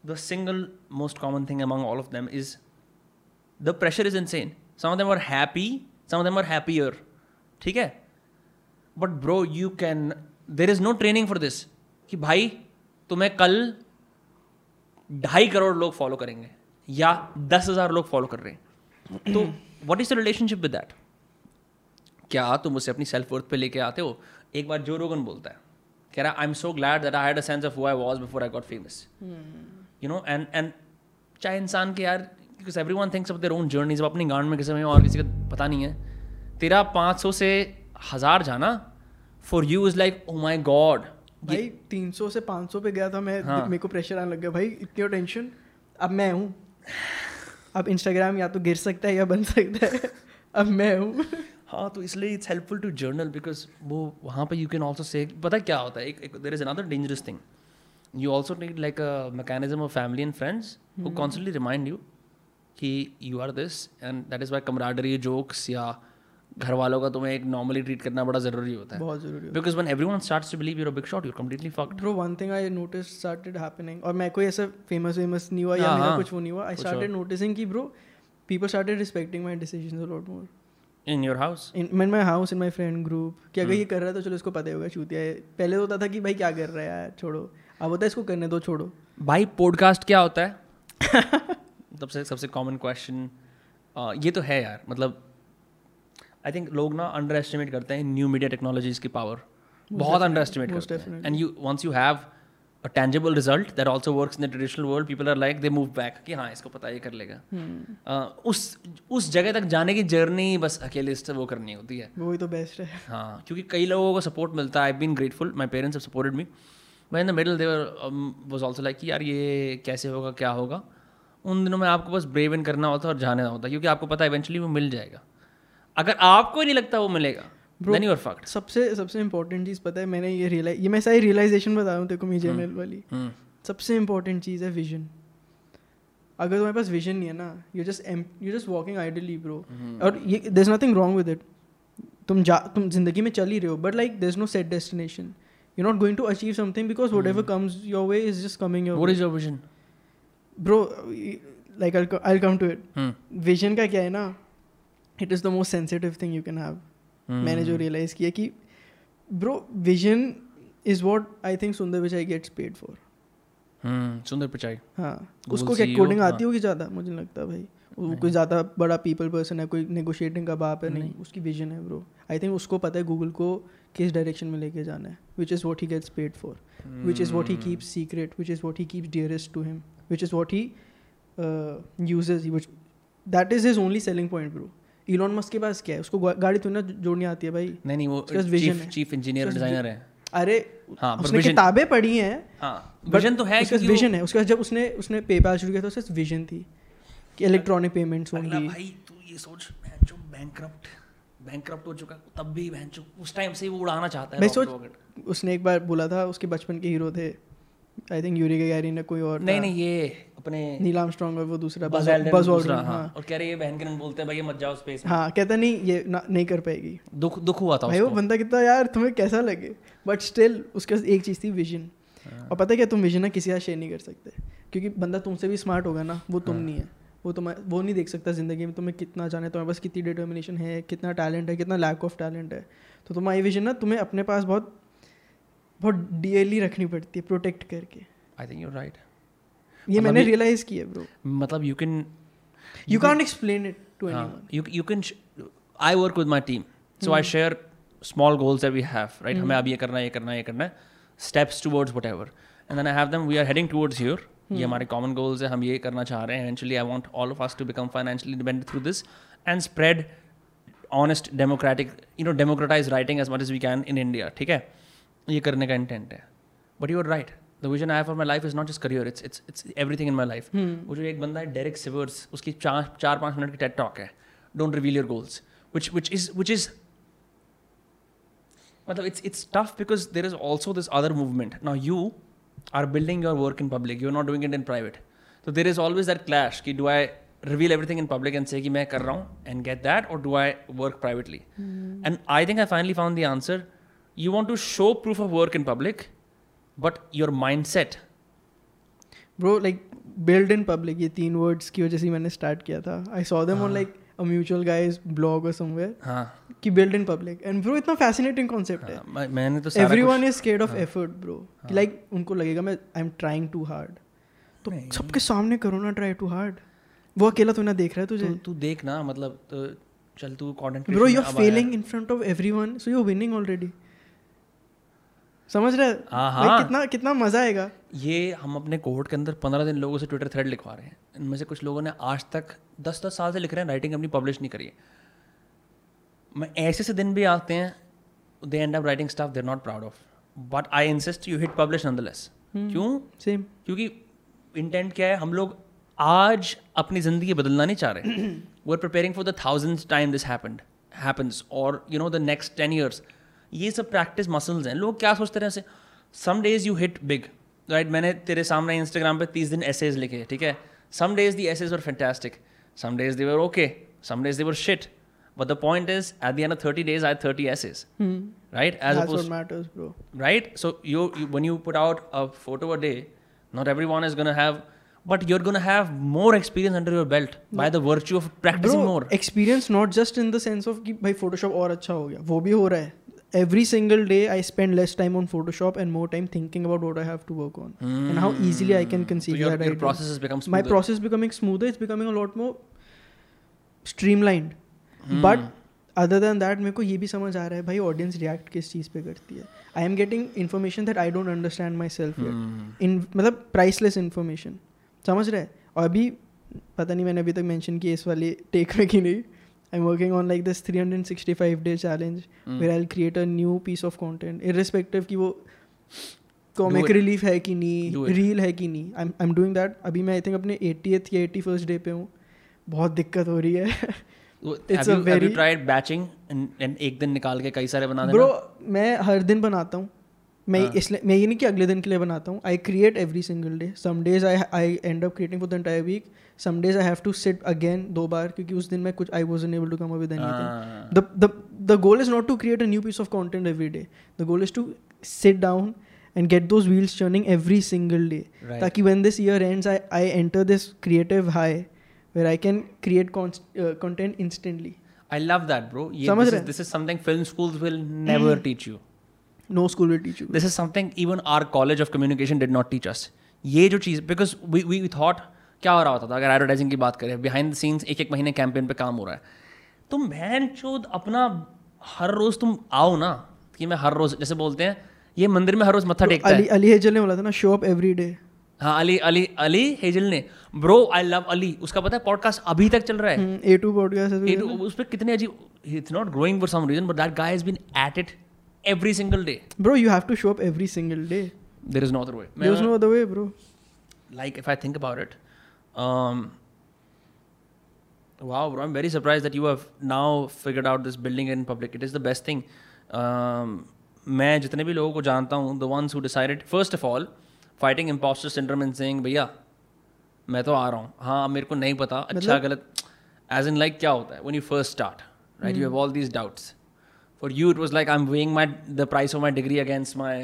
A: The single most common thing among all of them is the pressure is insane. Some of them are happy some of them are happier. ठीक है? But bro you can there is no training for this कि भाई तुम्हें कल ढाई करोड़ लोग फॉलो करेंगे या दस हज़ार लोग फॉलो कर रहे हैं। तो what is the relationship with that क्या तुम उसे अपनी सेल्फ वर्थ पे लेके आते हो? एक बार जो रोगन बोलता है कह रहा I am so glad that I had a sense of who I was before I got famous you know and and चाहे इंसान के यार because everyone thinks of their own journey जब अपनी गांड में किसी में और किसी का पता नहीं है तेरा पाँच सौ से हज़ार जाना for you is like oh my god
B: भाई 300 से 500 पे गया था मैं
A: हाँ।
B: मेरे को प्रेशर आने लग गया। भाई इतनी टेंशन अब मैं हूँ। अब इंस्टाग्राम या तो गिर सकता है या बन सकता है। अब मैं हूँ।
A: हाँ तो इसलिए it's helpful to journal because वो वहाँ पर यू कैन ऑल्सो से पता क्या होता है? एक there is another dangerous thing you also need like a mechanism of family and friends वो कॉन्स्टेंटली रिमाइंड यू कि you are this and that is why camaraderie jokes या घर वालों का तुम्हें एक नॉर्मली ट्रीट करना बड़ा ज़रूरी होता है।
B: बहुत ज़रूरी
A: because when everyone starts to believe you're big shot you're completely fucked
B: bro one thing I notice started happening और मैं कोई ऐसा फ़ेमस वेमस नहीं हुआ या
A: हाँ,
B: मेरा
A: हाँ,
B: कुछ वो नहीं हुआ आई स्टार्टेड नोटिसिंग कि bro people started respecting my decisions a lot
A: more in your
B: house in my house in my friend group कि
A: Hmm.
B: अगर ये कर रहा है तो चलो इसको पता होगा चूतिया है। पहले तो होता था कि भाई क्या कर रहा है यार छोड़ो। अब होता है इसको करने दो छोड़ो।
A: भाई पॉडकास्ट क्या होता है? सबसे सबसे कॉमन क्वेश्चन ये तो है यार मतलब आई थिंक लोग ना अंडर एस्टिमेट करते हैं न्यू मीडिया टेक्नोलॉजीज़ की पावर बहुत अंडर एस्टिमेट करते हैं. And you once you have a tangible result that also works in the traditional world people are like they move back कि हाँ इसको पता है, ये कर लेगा.
B: Hmm.
A: Uh, उस उस जगह तक जाने की जर्नी बस अकेले से वो करनी होती है.
B: वही तो बेस्ट है.
A: हाँ क्योंकि कई लोगों को सपोर्ट मिलता है. I been grateful my parents have supported me but in the middle there was also like कि यार ये कैसे होगा क्या होगा? उन दिनों में आपको बस ब्रेव इन करना होता है और जाना होता है क्योंकि आपको पता है इवेंचुअली वो मिल जाएगा. अगर आपको ही नहीं लगता वो मिलेगा
B: सबसे सबसे इम्पोर्टेंट चीज़ पता है मैंने ये रियलाइज़ ये मैं सारी रियलाइजेशन बता रहा हूँ तेरे को मीजे. मेल वाली। सबसे इम्पोर्टेंट चीज़ है विजन अगर तुम्हारे पास विजन नहीं है ना you just you just walking idly bro और ये there is nothing wrong with it तुम जा तुम ज़िंदगी में चल ही रहे हो but like there is no set destination you not going to achieve something because whatever comes your way is
A: just
B: coming
A: your is your
B: vision bro like I come to
A: it.
B: Vision का क्या है ना it is the most sensitive thing you can have मैंने जो रियलाइज़ किया कि bro vision is what I think Sundar Pichai gets paid for
A: सुंदर पिचाई
B: हाँ उसको क्या कोडिंग
A: हाँ।
B: आती होगी ज़्यादा? मुझे लगता भाई। वो कोई ज़्यादा बड़ा पीपल पर्सन है कोई नेगोशिएटिंग का बाप है नहीं।
A: नहीं।
B: उसकी विजन है ब्रो आई थिंक उसको पता है गूगल को किस डायरेक्शन में लेके जाना है which is what he gets paid for which is what he keeps secret which is what he keeps dearest to him which is what he uses which that is his only selling point bro Elon Musk के पास क्या है? उसको गाड़ी तो ना जोड़नी आती है भाई।
A: नहीं नहीं वो
B: vision
A: chief
B: chief engineer
A: designer है।
B: अरे
A: हाँ,
B: उसने किताबें पढ़ी हैं
A: हाँ विजन तो है
B: उसके विजन है। उसके जब उसने उसने पेपैल शुरू किया था उसके विजन थी कि इलेक्ट्रॉनिक पेमेंट्स होंगी।
A: भाई तू ये सोच जो बैंकरप्ट बैंकरप्ट हो चुका तब भी बहन उस टाइम से ही वो उड़ाना चाहता है
B: मैं सोच उसने एक बार बोला था उसके बचपन के हीरो थे। आई थिंक यूरी गैरी ने कोई और
A: नहीं नहीं ये अपने
B: नील स्ट्रॉन्ग और वो दूसरा
A: बज दूसरा,
B: ऑल्ड्रिन
A: हाँ। और कह रहे ये बहन के रंग बोलते हैं भाई ये मत जाओ स्पेस में।
B: हाँ कहता नहीं ये ना, नहीं कर पाएगी।
A: दुख दुख हुआ था
B: भाई वो बंदा कितना यार तुम्हें कैसा लगे? बट स्टिल उसके पास एक चीज़ थी विजन
A: हाँ।
B: और पता है क्या तुम विजन ना किसी का शेयर नहीं कर सकते। क्योंकि बंदा तुमसे भी स्मार्ट होगा ना वो तुम
A: हाँ।
B: नहीं है। वो तुम वो नहीं देख सकता ज़िंदगी में तुम्हें कितना जाने तुम्हारे पास कितनी डिटर्मिनेशन है? कितना टैलेंट है? कितना लैक ऑफ़ टैलेंट है? तो तुम्हारी विजन ना तुम्हें अपने पास बहुत बहुत डियरली रखनी पड़ती है प्रोटेक्ट करके।
A: आई थिंक यू राइट
B: ये मैंने रियलाइज़ किया ब्रो
A: मतलब you
B: can you can explain it
A: to
B: anyone
A: you you can I work with my team so I share small goals that we have right हमें hmm. अब ये करना है ये करना है ये करना है। Steps towards whatever and then I have them we are heading towards your ये hmm. हमारे कॉमन गोल्स है हम ये करना चाह रहे हैं। Actually I want all of us to become financially independent through this and spread honest democratic you know democratise writing as much as we can in India ठीक है? ये करने का इंटेंट है। But you are right the vision I for my life is not just career it's it's it's everything in my life वो जो एक बंदा है डायरेक्ट सिवर्स उसकी चार चार पाँच मिनट की टेट टॉक है। Don't reveal your goals which which is which is मतलब it's it's tough because there is also this other movement now you are building your work in public you are not doing it in private तो there is always that clash कि do I reveal everything in public and say मैं कर रहा हूँ एंड गेट दैट और do I work privately and I think I finally found the answer You want to show proof of work in public, but your mindset.
B: Bro like build in public ये तीन वर्ड्स की वजह से मैंने स्टार्ट किया था। I saw them on like a mutual guys blog और समवेयर
A: हाँ।
B: कि build in public and bro इतना फैसिनेटिंग कॉन्सेप्ट है।
A: हाँ, मैं- मैंने तो सारा
B: एवरीवन
A: कुछ-
B: इज़ स्केर्ड ऑफ़
A: हाँ।
B: एफर्ट ब्रो लाइक उनको लगेगा मैं I am trying too hard तो सबके सामने करो ना ट्राई टू हार्ड वो अकेला तो ना देख रहा है तुझे?
A: तू तू देख ना मतलब तो चल तू content
B: bro you are failing in front of everyone so you are winning already समझ रहे? हैं?
A: हाँ।
B: कितना कितना मज़ा आएगा।
A: ये हम अपने कोहट के अंदर पंद्रह दिन लोगों से ट्विटर थ्रेड लिखवा रहे हैं। इनमें से कुछ लोगों ने आज तक दस दस साल से लिख रहे हैं राइटिंग अपनी पब्लिश नहीं करी है। मैं ऐसे से दिन भी आते हैं they end up writing stuff they're not proud of but I insist you hit publish nonetheless क्यों?
B: सेम
A: क्योंकि इंटेंट क्या है? हम लोग आज अपनी ज़िंदगी बदलना नहीं चाह रहे। We are preparing for the thousand time this happened happens और you know the next ten years ये सब प्रैक्टिस मसल्स हैं। लोग क्या सोचते रहे some days you hit big right मैंने तेरे सामने इंस्टाग्राम पे तीस दिन एसेज लिखे ठीक है? Some days the essays were fantastic some days they were okay some days they were shit but the point is at the end of thirty days I
B: thirty
A: essays
B: right edge bro
A: right? So you, you when you put out a photo a day, not everyone is gonna have, but you're gonna have more experience under your belt by the virtue of practicing more.
B: Experience not just in the sense of कि भाई फोटोशॉप और अच्छा हो गया वो भी हो रहा है. Every single day i spend less time on photoshop and more time thinking about what i have to work on mm. and how easily i can conceive so
A: your,
B: that
A: your
B: idea.
A: process has become smoother.
B: my process becoming smoother it's becoming a lot more streamlined
A: Hmm.
B: but other than that मेरे को ये भी समझ आ रहा है भाई ऑडियंस रिएक्ट किस चीज़ पे करती है I am getting information that I don't understand myself
A: Hmm.
B: In मतलब प्राइसलेस इन्फॉर्मेशन समझ रहे और अभी पता नहीं मैंने अभी तक मेंशन की इस वाली टेक में कि नहीं am working on like this 365 day challenge
A: Hmm.
B: Where I create a new piece of content irrespective कि वो कॉमिक. रिलीफ है कि नहीं. रील है कि नहीं आई एम डूइंग दैट अभी मैं आई थिंक अपने 80th या 81st डे पे हूँ बहुत दिक्कत हो रही है a
A: have you tried batching and, and एक दिन निकाल के कई सारे बना
B: ब्रो मैं हर दिन बनाता हूँ मैं इसलिए मैं ये नहीं कि अगले दिन के लिए बनाता हूँ। I create every single day some days I I end up creating for the entire week some days I have to sit again दो बार क्योंकि उस दिन मैं कुछ I was able to come up with
A: anything
B: the the goal is not to create a new piece of content every day the goal is to sit down and get those wheels turning every single day ताकि when this year end I I enter this creative high where I can create content instantly
A: I love that bro
B: समझ रहे
A: this is something film schools will never teach you
B: no school will teach you.
A: This is something even our college of communication did not teach us. ये जो चीज़ बिकॉज़ वी वी थॉट क्या हो रहा होता था? अगर एडवर्टाइजिंग की बात करें बिहाइंड द सीन्स एक एक महीने कैंपेन पे काम हो रहा है। तो मैन चोद अपना हर रोज तुम आओ ना कि मैं हर रोज जैसे बोलते हैं ये मंदिर में हर रोज मत्था टेकता
B: अली
A: है।
B: अली हेजल ने बोला था ना शो अप एवरी डे
A: हाँ अली अली अली हेजल ने ब्रो आई लव अली उसका पता है पॉडकास्ट अभी तक चल रहा है।
B: ए टू पॉडकास्ट
A: उस पर कितने अजीब it's not growing for some reason but that guy has been at it Every single day
B: bro you have to show up every single day
A: there is no other way
B: there is no other way bro
A: like if I think about it, um, wow, bro, I'm very surprised that you have now figured out this building in public. It is the best thing. Um, मैं जितने भी लोगों को जानता हूँ the ones who decided first of all fighting impostor syndrome and saying भैया मैं तो आ रहा हूँ हाँ मेरे को नहीं पता अच्छा गलत एज इन लाइक क्या होता है when you first start right you have all these doubts for you it was like I am weighing my the price of my degree against my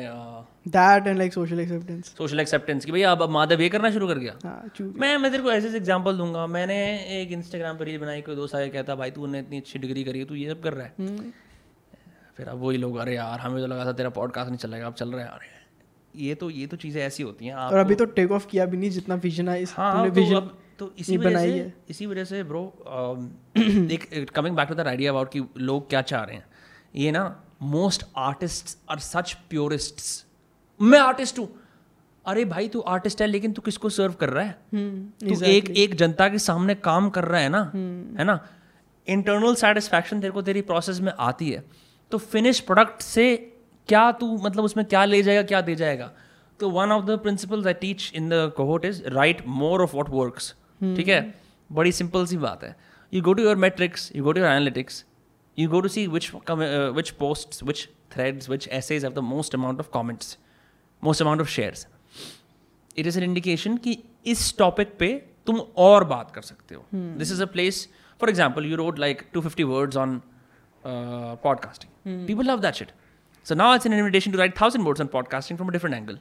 B: that and like social acceptance
A: social acceptance कि भैया अब माधव ये करना शुरू कर गया।
B: हाँ
A: मैं मैं तेरे को ऐसे एग्जांपल दूँगा। मैंने एक इंस्टाग्राम पर रील बनाई कोई दोस्त आया कहता भाई तूने इतनी अच्छी डिग्री करी है तू ये सब कर रहा है।
B: हम्म।
A: फिर अब वही लोग अरे यार हमें तो लगा था तेरा पॉडकास्ट नहीं चलेगा अब चल रहा है। यार ये तो ये तो चीज़ें ऐसी होती हैं
B: और अभी तो टेक ऑफ़ किया भी नहीं जितना विजन है इस
A: हाँ तो
B: विजन
A: अब तो इसी वजह से
B: है।
A: इसी वजह से ब्रो एक coming back to that idea about कि लोग क्या चाह रहे हैं। ये ना most artist are such purist मैं आर्टिस्ट हूँ। अरे भाई तू आर्टिस्ट है लेकिन तू किसको सर्व कर रहा है?
B: हम्म
A: तू एक एक जनता के सामने काम कर रहा है ना hmm. है ना? इंटरनल सेटिस्फैक्शन तेरे को तेरी प्रोसेस में आती है। तो फिनिश प्रोडक्ट से क्या तू मतलब उसमें क्या ले जाएगा क्या दे जाएगा? तो one of the principles I teach in the cohort is write more of what works ठीक है? बड़ी सिंपल सी बात है। You go to your metrics you go to your analytics you go to see which com- uh, which posts which threads which essays have the most amount of comments most amount of shares it is an indication कि इस टॉपिक पे तुम और बात कर सकते हो this is a place for example you wrote like two fifty words on podcasting people love that shit so now it's an invitation to write thousand words on podcasting from a different angle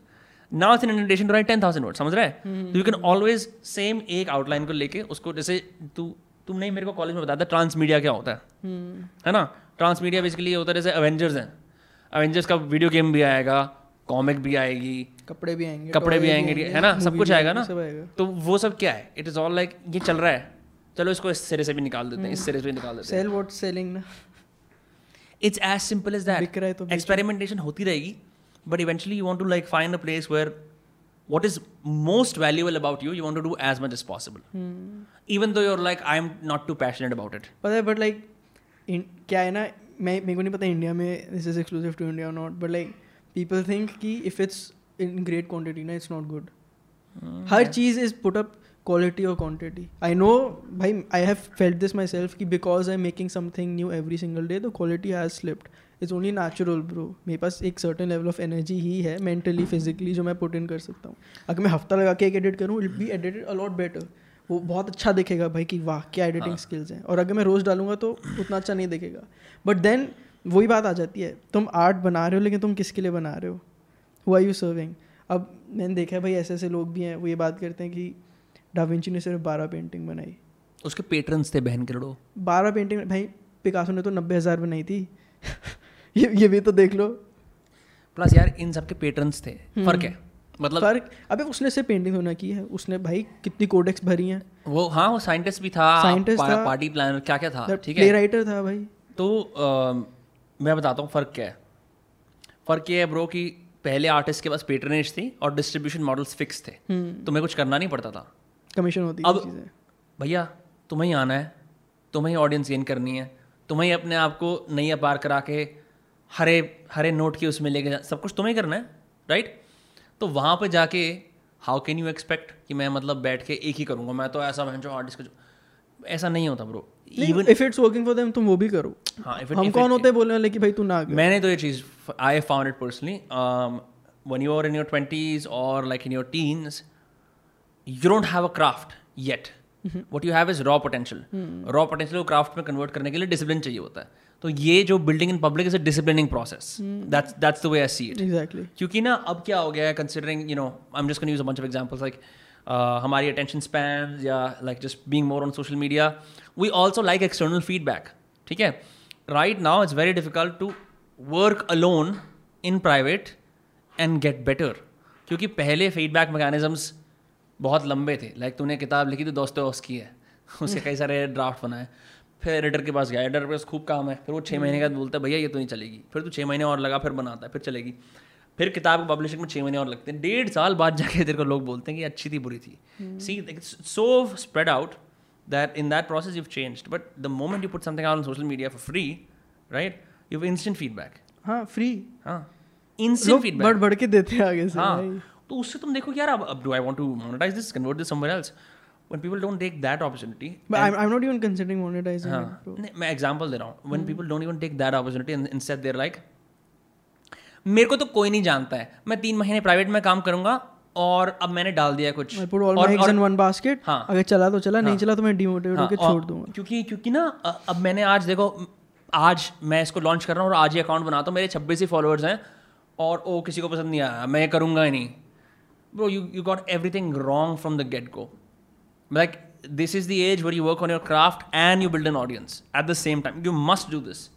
A: now it's an invitation to write ten thousand word समझ रहा है यू कैन ऑलवेज सेम एक आउटलाइन को लेके उसको जैसे तू तुमने मेरे को कॉलेज में बताया था ट्रांस मीडिया क्या होता है। hmm. है ना? ट्रांस मीडिया बेसिकली होता है जैसे अवेंजर्स हैं। अवेंजर्स का वीडियो गेम भी आएगा कॉमिक भी आएगी
B: कपड़े भी आएँगे
A: कपड़े भी आएँगे है ना? सब कुछ आएगा ना? तो वो सब क्या है? इट इज़ ऑल लाइक ये चल रहा है। चलो इसको इस सिरे से भी निकाल देते हैं इस सिरे से भी निकाल देते हैं।
B: सेल व्हाट सेलिंग ना। It's as
A: simple
B: as that
A: experimentation होती रहेगी but eventually you want to like find a place where what is most valuable about you you want to do as much as possible. Even though you're like i'm not too passionate about it.
B: पता है बट लाइक क्या है ना मैं मेरे को नहीं पता इंडिया में this is exclusive to India not but like people think कि if it's in great quantity ना इट्स नॉट गुड हर चीज़ इज़ पुट अप क्वालिटी और क्वांटिटी आई नो भाई I have felt this myself कि because I am making something new every single day the quality has slipped it's only natural bro मेरे पास एक सर्टन लेवल ऑफ़ एनर्जी ही है मेंटली फिजिकली जो मैं पुट इन कर सकता हूँ। अगर मैं हफ़्ता लगा के एक एडिट करूँ it be edited a lot better वो बहुत अच्छा दिखेगा भाई कि वाह क्या एडिटिंग
A: हाँ।
B: स्किल्स हैं। और अगर मैं रोज़ डालूँगा तो उतना अच्छा नहीं दिखेगा। बट देन वही बात आ जाती है तुम आर्ट बना रहे हो लेकिन तुम किसके लिए बना रहे हो? हु आर यू सर्विंग अब मैंने देखा है भाई ऐसे ऐसे लोग भी हैं वो ये बात करते हैं कि डाविंची ने सिर्फ़ बारह पेंटिंग बनाई।
A: उसके पेटर्न्स थे बहन के लड़ो
B: बारह पेंटिंग भाई पिकासो ने तो नब्बे हज़ार बनाई थी। ये ये भी तो देख लो।
A: प्लस यार इन सब के पेट्रन्स थे।
B: हम्म।
A: फ़र्क है। मतलब
B: फ़र्क? अबे उसने से पेंटिंग होना की है। उसने भाई कितनी कोडेक्स भरी हैं।
A: वो हाँ वो साइंटिस्ट भी था। पा,
B: था।
A: पार्टी प्लानर क्या क्या था ठीक है?
B: राइटर था भाई।
A: तो अ, मैं बताता हूँ फ़र्क क्या है। फ़र्क ये है ब्रो कि पहले आर्टिस्ट के पास पेट्रनेज थी और डिस्ट्रीब्यूशन मॉडल्स फिक्स थे।
B: हम्म।
A: तो मेरे कुछ करना नहीं पड़ता था।
B: कमीशन होती
A: अब- भैया तुम्हें ही आना है। तुम्हें ही ऑडियंस गेन करनी है। तुम्हें ही अपने आप को नई अपार करा के हरे हरे नोट के उसमें लेके जा सब कुछ तुम्हें करना है राइट तो वहाँ पे जाके हाउ कैन यू एक्सपेक्ट कि मैं मतलब बैठ के एक ही करूँगा? मैं तो ऐसा जो आर्टिस्ट का जो ऐसा नहीं होता bro
B: even if it's working for them तुम वो भी करो।
A: हाँ if it-
B: हम
A: if
B: कौन
A: it-
B: होते हैं बोलने वाले कि भाई तू ना कर।
A: मैंने तो ये चीज़ I found it personally when you are in your twenties और like in your teens you don't have a craft yet what you have is raw potential raw potential को क्राफ्ट में कन्वर्ट करने के लिए डिसिप्लिन चाहिए होता है। तो ये जो building in public is a disciplining process that's that's the way I see it
B: exactly
A: क्योंकि ना अब क्या हो गया है considering you know I am just use a bunch of examples like हमारी अटेंशन स्पैन या like just being more on social media we also like external feedback ठीक है? Right now it's very difficult to work alone in private and get better क्योंकि पहले फीडबैक मैकेनिज्म्स बहुत लंबे थे. लाइक like, तूने किताब लिखी तो दोस्तों की है. उसके कई सारे ड्राफ्ट बनाए. फिर एडिटर के पास गया। एडिटर के पास खूब काम है। फिर वो छः महीने का बोलता है भैया ये तो नहीं चलेगी। फिर तो छः महीने और लगा फिर बनाता है फिर चलेगी। फिर किताब को पब्लिशिंग में छः महीने और लगते हैं। डेढ़ साल बाद जाके तेरे को लोग बोलते हैं कि अच्छी थी बुरी थी। See so spread out that in that process you change but the moment you put something on social media for free right you have instant feedback
B: हाँ फ्री
A: हाँ
B: इंस्टेंट
A: फीडबैक
B: बढ़ के देते हैं आगे से
A: हाँ तो उससे तुम देखो यार अब do I want to monetise this convert this somewhere else when people don't take that opportunity
B: but I'm, I'm not even considering monetizing
A: हाँ
B: it
A: मैं एग्जांपल दे रहा हूँ. When people don't even take that opportunity and instead they're like मेरे को तो कोई नहीं जानता है. मैं तीन महीने प्राइवेट में काम करूँगा और अब मैंने डाल दिया कुछ. और-
B: in one
A: हाँ।
B: अगर चला तो चला
A: हाँ, नहीं।
B: चला तो मैं डिमोटिवेट
A: हाँ,
B: होकर छोड़ दूँगा।
A: क्योंकि क्योंकि ना अब मैंने आज देखो आज मैं इसको लॉन्च कर रहा हूँ और आज ही अकाउंट बनाता हूँ मेरे छब्बीस ही फॉलोअर्स हैं और ओ किसी को पसंद नहीं आया। मैं करूँगा ही नहीं। Bro you you got everything wrong from the get go like this is the age where you work on your craft and you build an audience at the same time you must do
B: this.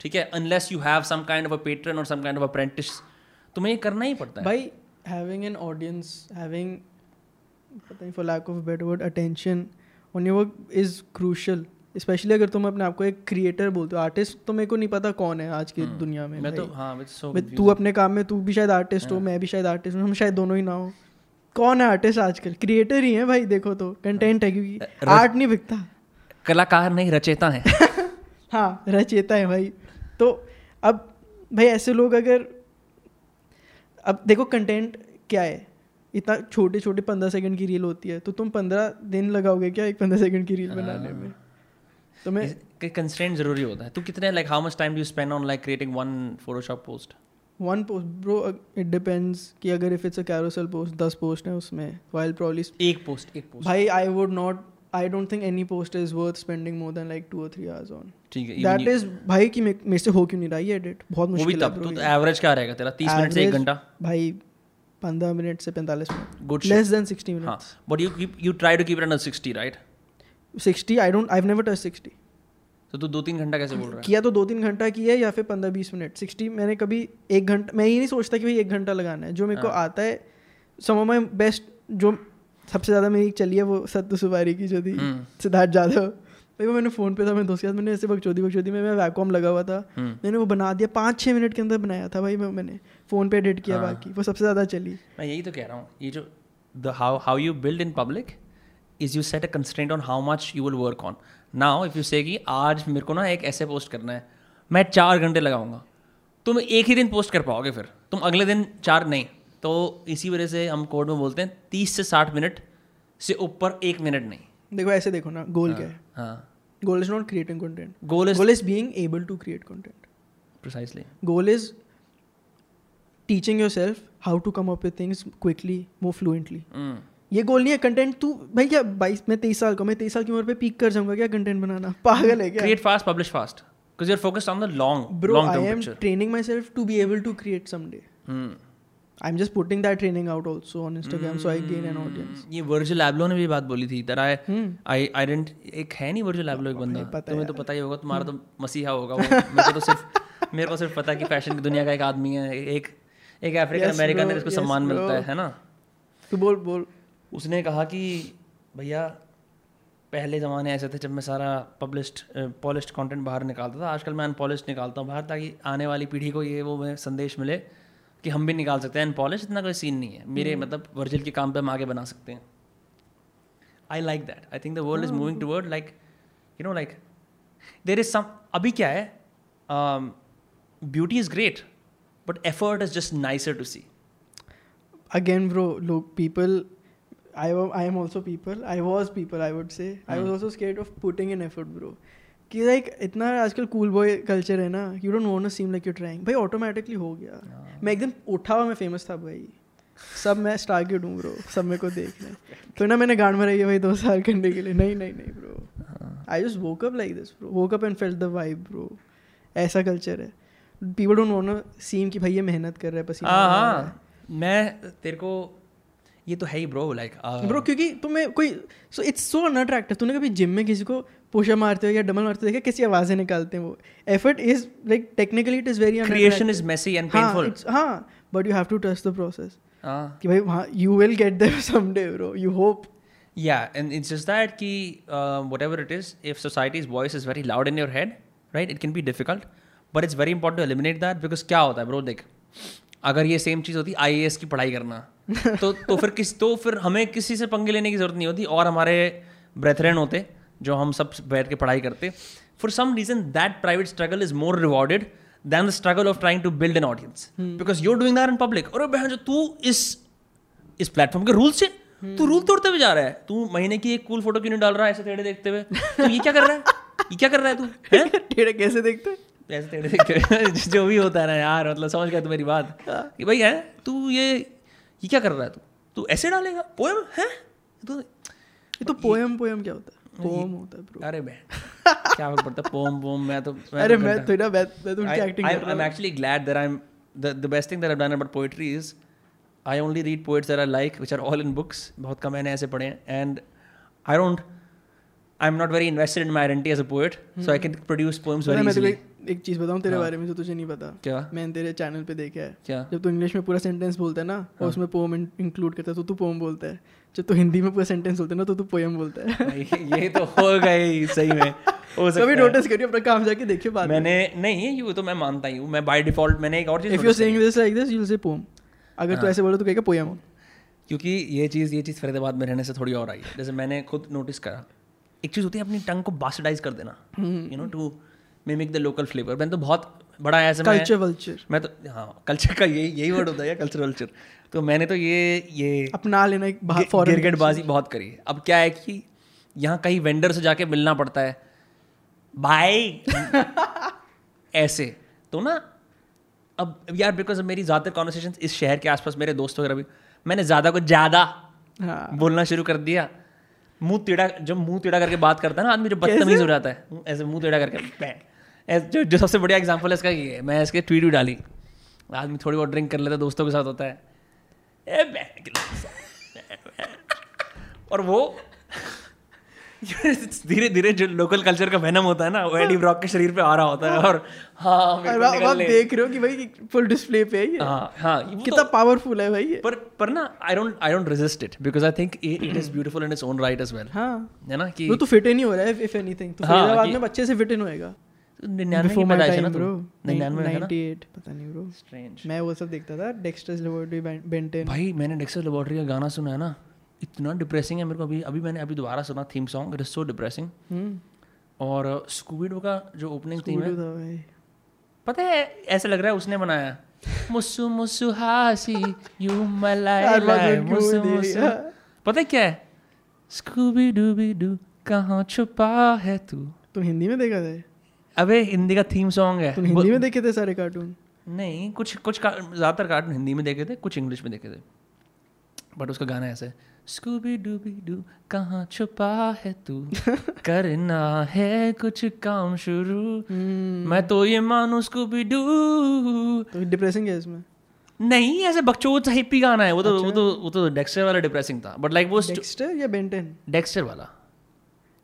A: ठीक है? Unless you have some kind of a patron और सम काइंड ऑफ़ अप्रेंटिस तुम्हें ये करना ही पड़ता है।
B: भाई having an audience having पता नहीं for lack of a better word attention on your work is crucial. Specially अगर तुम अपने आप को एक क्रिएटर बोलते हो। आर्टिस्ट तो मेरे को नहीं पता कौन है आज की दुनिया में।
A: मैं तो हाँ so
B: तू अपने काम में तू भी शायद आर्टिस्ट हो मैं भी शायद आर्टिस्ट हूँ हम शायद दोनों ही ना हो। कौन है आर्टिस्ट आजकल? क्रिएटर ही है भाई देखो तो कंटेंट है क्योंकि। आर्ट नहीं बिकता।
A: कलाकार नहीं रचेता है।
B: हाँ रचेता है भाई। तो अब भाई ऐसे लोग अगर अब देखो कंटेंट क्या है? इतना छोटे छोटे पंद्रह सेकंड की रील होती है तो तुम पंद्रह दिन लगाओगे क्या एक पंद्रह सेकंड की रील बनाने में? तो मैं
A: कंस्ट्रेंट ज़रूरी होता है। तू कितने like how much time do spend on like creating one Photoshop post
B: one post bro it depends कि अगर if it's a carousel post दस पोस्ट है उसमें वाइल प्रॉब्ली
A: एक पोस्ट एक पोस्ट
B: भाई I would not I don't think any post is worth spending more than like two और थ्री आवर्स ऑन
A: ठीक है
B: दैट इज़ भाई कि मेरे से हो क्यों नहीं रहा ये एडिट बहुत मुश्किल है
A: तब तो एवरेज क्या रहेगा तेरा? तीस मिनट से एक
B: Average,
A: घंटा?
B: भाई पंद्रह मिनट से पैंतालीस minute.
A: Good
B: less than sixty
A: हाँ minute but you you try to keep it under sixty right
B: sixty I don't I never touch sixty
A: तो तू दो तीन घंटा कैसे बोल रहा है
B: किया तो दो तीन घंटा किया है या फिर पंद्रह बीस मिनट सिक्सटी मैंने कभी एक घंटा मैं ये नहीं सोचता कि भाई एक घंटा लगाना है जो मेरे को
A: हाँ।
B: आता है सम माई बेस्ट जो सबसे ज़्यादा मेरी चली है वो सत्तू सुपारी की जो थी
A: हम्म।
B: सिद्धार्थ जाधव भाई वो मैंने फ़ोन पे था मैं दोस्त के साथ मैंने ऐसे बकचोदी बकचोदी में मैं वैकॉम लगा हुआ था
A: हम्म।
B: मैंने वो बना दिया पाँच छः मिनट के अंदर बनाया था भाई मैं मैंने फ़ोन पे एडिट किया
A: हाँ।
B: बाकी वो सबसे ज़्यादा चली
A: मैं यही तो कह रहा हूँ ये जो the how how you build in public is you set a constant on how much you will work on now if you say कि आज मेरे को ना एक ऐसे पोस्ट करना है मैं चार घंटे लगाऊँगा। तुम एक ही दिन पोस्ट कर पाओगे फिर। तुम अगले दिन चार नहीं। तो इसी वजह से हम कोड में बोलते हैं तीस से साठ मिनट से ऊपर एक मिनट नहीं।
B: देखो ऐसे देखो ना गोल क्या है
A: हाँ?
B: Goal is not creating content
A: goal is
B: goal is being able to create content
A: precisely
B: goal is teaching yourself how to come up with things quickly more fluently. ये गोल नहीं है कंटेंट तू भाई क्या बाईस मैं तेईस साल का मैं तेईस साल की उम्र पे पीक कर जाऊँगा क्या कंटेंट बनाना? पागल है क्या?
A: Create fast publish fast. Because you're focused on the long
B: bro
A: long
B: I
A: term
B: am
A: picture.
B: Training myself to be able to create someday
A: hmm.
B: I am just putting that training out also on Instagram so I gain an audience
A: ये वर्जिल एब्लो ने भी बात बोली थी that I
B: hmm.
A: I I didn't एक है नहीं वर्जिल एब्लो एक बंदा। तुम्हें तो पता ही होगा तुम्हारा तो मसीहा होगा वो। मेरे को तो सिर्फ़ मेरे को सिर्फ़ पता है कि फ़ैशन की दुनिया का एक आदमी है एक एक अफ्रीकन अमेरिकन है
B: bro,
A: जिसको सम्मान मिलता है है ना?
B: तू बोल बोल।
A: उसने कहा कि भैया पहले ज़माने ऐसे थे जब मैं सारा पब्लिश्ड पॉलिश्ड कंटेंट बाहर निकालता था। आजकल मैं अनपॉलिश्ड निकालता हूँ बाहर ताकि आने वाली पीढ़ी को ये वो मैं संदेश मिले कि हम भी निकाल सकते हैं। अनपॉलिश इतना कोई सीन नहीं है। मेरे मतलब वर्जिल के काम पे हम आगे बना सकते हैं। I like that I think the world is moving toward like you know like there is some अभी क्या है beauty is great but effort is just nicer to see
B: again bro look people I, am also people. I was people I would say. I was
A: Hmm.
B: also scared of putting in effort bro. कि लाइक इतना आजकल कूल बॉय कल्चर है ना you don't want to seem like you trying भाई ऑटोमेटिकली हो गया। मैं एकदम उठा हुआ मैं फ़ेमस था भाई। सब मैं स्टारगेट हूँ ब्रो सब मेरे को देख रहे तो ना मैंने गांड में रही है भाई दो साल करने के लिए। नहीं नहीं नहीं bro I just woke up like this bro woke up and felt the vibe bro ऐसा कल्चर है। People don't want to seem कि भाई ये मेहनत कर रहा है पसीना
A: हाँ
B: है।
A: हाँ। मैं तेरे को ये तो है ही ब्रो लाइक
B: ब्रो क्योंकि तुम्हें कोई सो इट्स सो अनअट्रैक्टिव तूने कभी जिम में किसी को पुशअप मारते हो या डबल मारते हो देखा? कैसी आवाज़ें निकालते हैं वो। Effort is like technically it is very
A: creation is messy and painful
B: हाँ but you have to trust the process
A: हाँ।
B: कि भाई वहाँ you will get there someday bro you hope
A: yeah and it's just that ki uh, whatever it is if society's voice is very loud in your head right it can be difficult but it's very important to eliminate that because क्या होता है ब्रो देख अगर ये सेम चीज़ होती आई की पढ़ाई करना तो तो फिर किस तो फिर हमें किसी से पंगे लेने की ज़रूरत नहीं होती और हमारे ब्रेथरेन होते जो हम सब बैठ के पढ़ाई करते for some reason that private struggle is more rewarded than the struggle of trying to build an audience because you're doing that in public और बहन जो तू इस इस प्लेटफॉर्म के रूल से तू रूल तोड़ते हुए जा रहा है। तू महीने की एक कूल फ़ोटो क्यों नहीं डाल रहा है? ऐसे टेढ़े देखते हुए। तू ये क्या कर रहा है? ये क्या कर रहा है तू?
B: टेढ़े कैसे देखते? हैं
A: ऐसे टेढ़े देखते जो भी होता है ना यार मतलब समझ गया तू मेरी बात। कि भाई है? तू ये ये क्या कर रहा है तू? तू ऐसे डालेगा? पोएम है? तो
B: ये तो पोएम पोएम क्या होता है? पोएम होता है ब्रो
A: अरे मैं क्या मतलब पड़ता है? पोएम पोएम मैं तो
B: अरे मैं तो ना मैं तो उनकी एक्टिंग कर रहा
A: हूँ। I am actually glad that I am the best thing that I have done about poetry is I only read poets that I like which are all in books बहुत कम मैंने ऐसे पढ़े हैं। And I don't I am not very invested in my identity as a poet so I can produce poems very easily
B: एक चीज़ बताऊँ तेरे
A: हाँ।
B: बारे में जो तुझे नहीं पता।
A: क्या?
B: मैंने तेरे चैनल पे देखा है।
A: क्या?
B: जब तू इंग्लिश में पूरा सेंटेंस बोलता है ना और
A: हाँ।
B: उसमें पोम इंक्लूड करता है तो तू पोम बोलता है। जब तू हिंदी में पूरा सेंटेंस बोलता है ना तो तू पोएम बोलता है।
A: ये तो हो गई सही में। हो सकता
B: कभी नोटिस करिए अपना काम जाके देखिए बाद
A: मैंने नहीं ये तो मैं मानता ही हूँ। मैं बाय डिफ़ॉल्ट मैंने एक और चीज़ if you
B: saying this like this you will say poem अगर तू
A: हाँ।
B: ऐसे बोले तो कहेगा पोएम
A: क्योंकि ये चीज़ ये चीज़ फरीदाबाद में रहने से थोड़ी और आई है। जैसे मैंने खुद नोटिस करा। एक चीज़ होती है अपनी टंग को बास्टर्डाइज कर देना। You know to mimic the local flavour मैंने तो बहुत बड़ा ऐसा मैं
B: कल्चर वल्चर
A: मैं तो हाँ कल्चर का यही यही वर्ड होता है कल्चर वल्चर तो मैंने तो ये ये
B: अपना लेना एक
A: गिरगिटबाजी बहुत करी है। अब क्या है कि यहाँ कहीं वेंडर से जाके मिलना पड़ता है। भाई ऐसे। तो ना अब यार बिकॉज़ मेरी ज़्यादातर कॉन्वर्सेशन इस शहर के आसपास मेरे दोस्त वगैरह भी मैंने ज़्यादा कुछ ज़्यादा
B: हाँ।
A: बोलना शुरू कर दिया। मुँह टेढ़ा जब मुँह टेढ़ा करके बात करता है ना आदमी जो बदतमीज हो जाता है। ऐसे मुँह टेढ़ा करके जो जो सबसे बढ़िया एग्ज़ाम्पल है इसका ये है मैं इसके ट्वीट भी डाली। आदमी थोड़ी बहुत ड्रिंक कर लेता दोस्तों के साथ होता है। और वो धीरे धीरे जो लोकल कल्चर का वेनम होता है ना वो एडी ब्रॉक के शरीर पे आ रहा होता है और हाँ
B: और
A: को
B: आप देख रहे हो कि भाई फुल डिस्प्ले पे है
A: हाँ हाँ तो-
B: कितना पावरफुल है भाई
A: पर पर ना I don't I don't resist it because I think it is beautiful in its own right as well
B: हाँ।
A: है ना कि
B: वो तो फिट ही नहीं हो रहा है इफ़ एनीथिंग तो
A: हाँ,
B: फरीदाबाद
A: कि-
B: में अच्छे से फिट इन होएगा।
A: निन्यानवे की पैदाइश है ना
B: ब्रो
A: निन्यानवे में है ना
B: 98 पता नहीं ब्रो
A: स्ट्रेंज
B: मैं वो सब देखता था डेक्स्टर्स लेबोरेटरी बेंटेन
A: भाई मैंने डेक्सर लेबोरेटरी का गाना सुना है ना? इतना डिप्रेसिंग है मेरे को अभी अभी मैंने अभी दोबारा सुना theme song it is so
B: depressing
A: और स्कूबिडो का जो ओपनिंग थीम है पता है ऐसा लग रहा है उसने बनाया। मुस्सु मुस्सु हासी यू मलाई मुस्सु
B: रही?
A: पता है क्या है? स्कूबी डूबी डू कहाँ छुपा है तू?
B: तुम हिंदी में देखा था?
A: अबे हिंदी का थीम सॉन्ग है।
B: तुम हिंदी में देखे थे सारे कार्टून
A: नहीं कुछ कुछ का- ज़्यादातर कार्टून हिंदी में देखे थे कुछ इंग्लिश में देखे थे। बट उसका गाना ऐसे स्कूबी डूबी डू कहाँ छुपा है तू? करना है कुछ काम शुरू। मैं तो ये मानू स्कूबी डू
B: तो डिप्रेसिंग है इसमें।
A: नहीं ऐसे बकचोद सा हिप्पी गाना है वो तो वो तो वो तो डेक्स्टर वाला डिप्रेसिंग था। बट लाइक वो
B: डेक्स्टर या बेंटेन
A: डेक्स्टर वाला।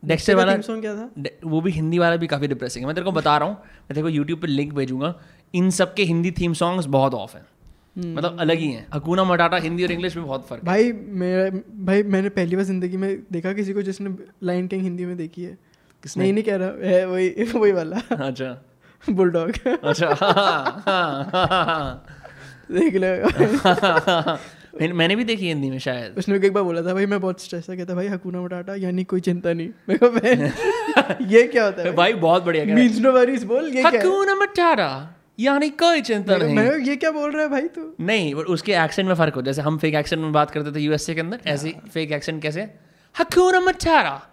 A: डेक्स्टर वाला
B: सॉन्ग क्या था?
A: वो भी हिंदी वाला भी काफ़ी डिप्रेसिंग है। मैं तेरे को बता रहा हूँ मैं तेरे को यूट्यूब पर लिंक भेजूँगा। इन सब के हिंदी थीम सॉन्ग्स बहुत ऑफ़ हैं।
B: हम्म।
A: मतलब अलग ही हैं। हकूना मटाटा हिंदी और इंग्लिश में बहुत फ़र्क
B: भाई मेरा भाई मैंने पहली बार ज़िंदगी में देखा किसी को जिसने लाइन किंग हिंदी में देखी है।
A: किसने?
B: नहीं नहीं कह रहा है वही वही वाला।
A: अच्छा।
B: बुलडॉग
A: अच्छा।
B: देख ले।
A: हाँ। मैंने भी देखी हिंदी में शायद।
B: उसने एक बार बोला था भाई मैं बहुत स्ट्रेस था कहता भाई हकूना मटाटा यानी कोई चिंता नहीं। मैं कहा मैं ये क्या होता है?
A: भाई बहुत बढ़िया कह है।
B: मींस नो वरीज बोल ये क्या है?
A: हकूना मटाटा यानी कोई चिंता नहीं।
B: मैं ये क्या बोल रहा है भाई तू?
A: नहीं but उसके एक्सेंट में फ़र्क हो। जैसे हम फेक एक्सेंट में बात करते थे यूएसए के अंदर ऐसे फेक एक्सेंट कैसे? हकूना मटाटा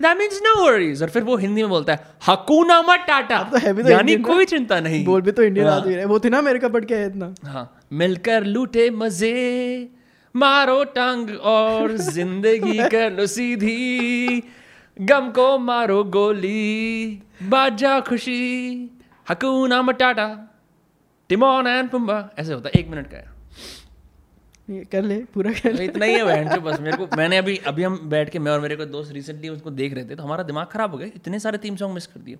A: दैट मींस नो वरीज और फिर वो हिंदी में बोलता है हकूना मटाटा
B: तो तो
A: यानी कोई चिंता नहीं।
B: बोल भी तो इंडियन
A: हाँ।
B: आदमी रहे वो थे ना अमेरिका पढ़ के इतना।
A: हाँ। मिलकर लूटे मज़े मारो टंग और ज़िंदगी कर लो सीधी। गम को मारो गोली बाजा खुशी हकूना मटाटा टिमोन एंड पुम्बा। ऐसे होता है एक मिनट का है।
B: ये कर ले पूरा कर ले।
A: इतना ही है बहन जो बस मेरे को मैंने अभी अभी हम बैठ के मैं और मेरे को दोस्त रिसेंटली उसको देख रहे थे तो हमारा दिमाग खराब हो गया। इतने सारे थीम सॉन्ग मिस कर दिए।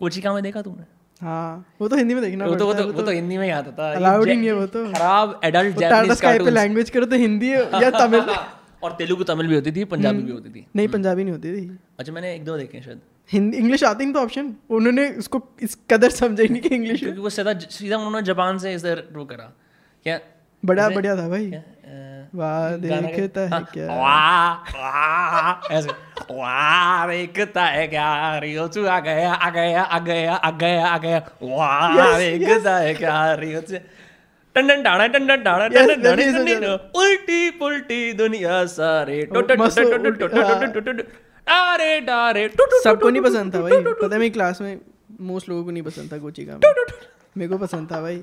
A: कोचिका में देखा तूने
B: हाँ वो तो हिंदी में देखना
A: वो तो वो तो वो तो हिंदी में ही आता था।
B: ही नहीं है वो तो।
A: खराब एडल्ट जैपनीज कार्टून
B: लैंग्वेज करो तो हिंदी या तमिल।
A: और तेलुगु तमिल भी होती थी पंजाबी भी होती थी।
B: नहीं पंजाबी नहीं होती थी।
A: अच्छा मैंने एक दो देखे शायद।
B: हिंदी इंग्लिश आती नहीं तो ऑप्शन उन्होंने उसको इस कदर समझा नहीं कि इंग्लिश
A: क्योंकि वो सीधा सीधा उन्होंने जापान से इधर वो करा। क्या
B: बड़ा बढ़िया था भाई। वाह देखता है
A: हाँ,
B: क्या
A: वाह वाह ऐसे वाह देखता है क्या रियोचू आ गया आ गया आ गया आ गया आ गया वाह देखता है क्या डाणा डाणा डाणा
B: is
A: टन
B: a-
A: टन उल्टी पुल्टी दुनिया सारे
B: Oh,
A: अरे डारे
B: सबको नहीं पसंद था भाई पता है मेरी क्लास में मोस्ट लोगों को नहीं पसंद था गोचिका में मेरे को पसंद था भाई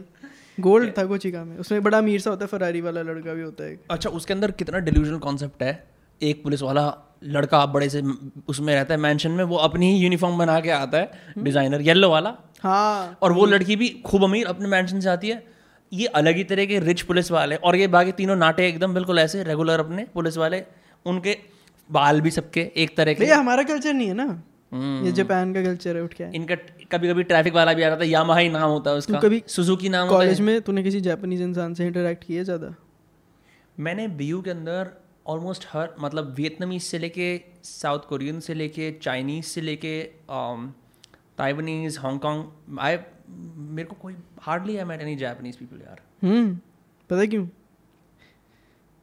B: गोल्ड था गोचिका में। उसमें बड़ा अमीर सा होता है फरारी वाला लड़का भी होता है एक।
A: अच्छा उसके अंदर कितना डिल्यूजनल कॉन्सेप्ट है? एक पुलिस वाला लड़का बड़े से उसमें रहता है मैंशन में वो अपनी ही यूनिफॉर्म बना के आता है डिज़ाइनर येलो वाला।
B: हाँ।
A: और वो लड़की भी खूब अमीर अपने मैंशन से आती है। ये अलग ही तरह के रिच पुलिस वाले और ये बाकी तीनों नाटे एकदम बिल्कुल ऐसे रेगुलर अपने पुलिस वाले उनके बाल भी सबके एक तरह के।
B: हमारा कल्चर नहीं है ना।
A: हम्म।
B: ये जापान का कल्चर है उठ के
A: इनका कभी कभी ट्रैफ़िक वाला भी आ रहा था यामाहा ही नाम होता है उसका।
B: कभी
A: सुजुकी नाम होता है।
B: कॉलेज में तूने किसी जापानीज इंसान से इंटरेक्ट किया ज़्यादा?
A: मैंने बीयू के अंदर ऑलमोस्ट हर मतलब वियतनामीज से लेके साउथ कोरियन से लेके चाइनीज़ से लेके ताइवनीज हांगकांग आई मेरे को कोई hardly I met any Japanese people यार।
B: हम्म पता क्यों?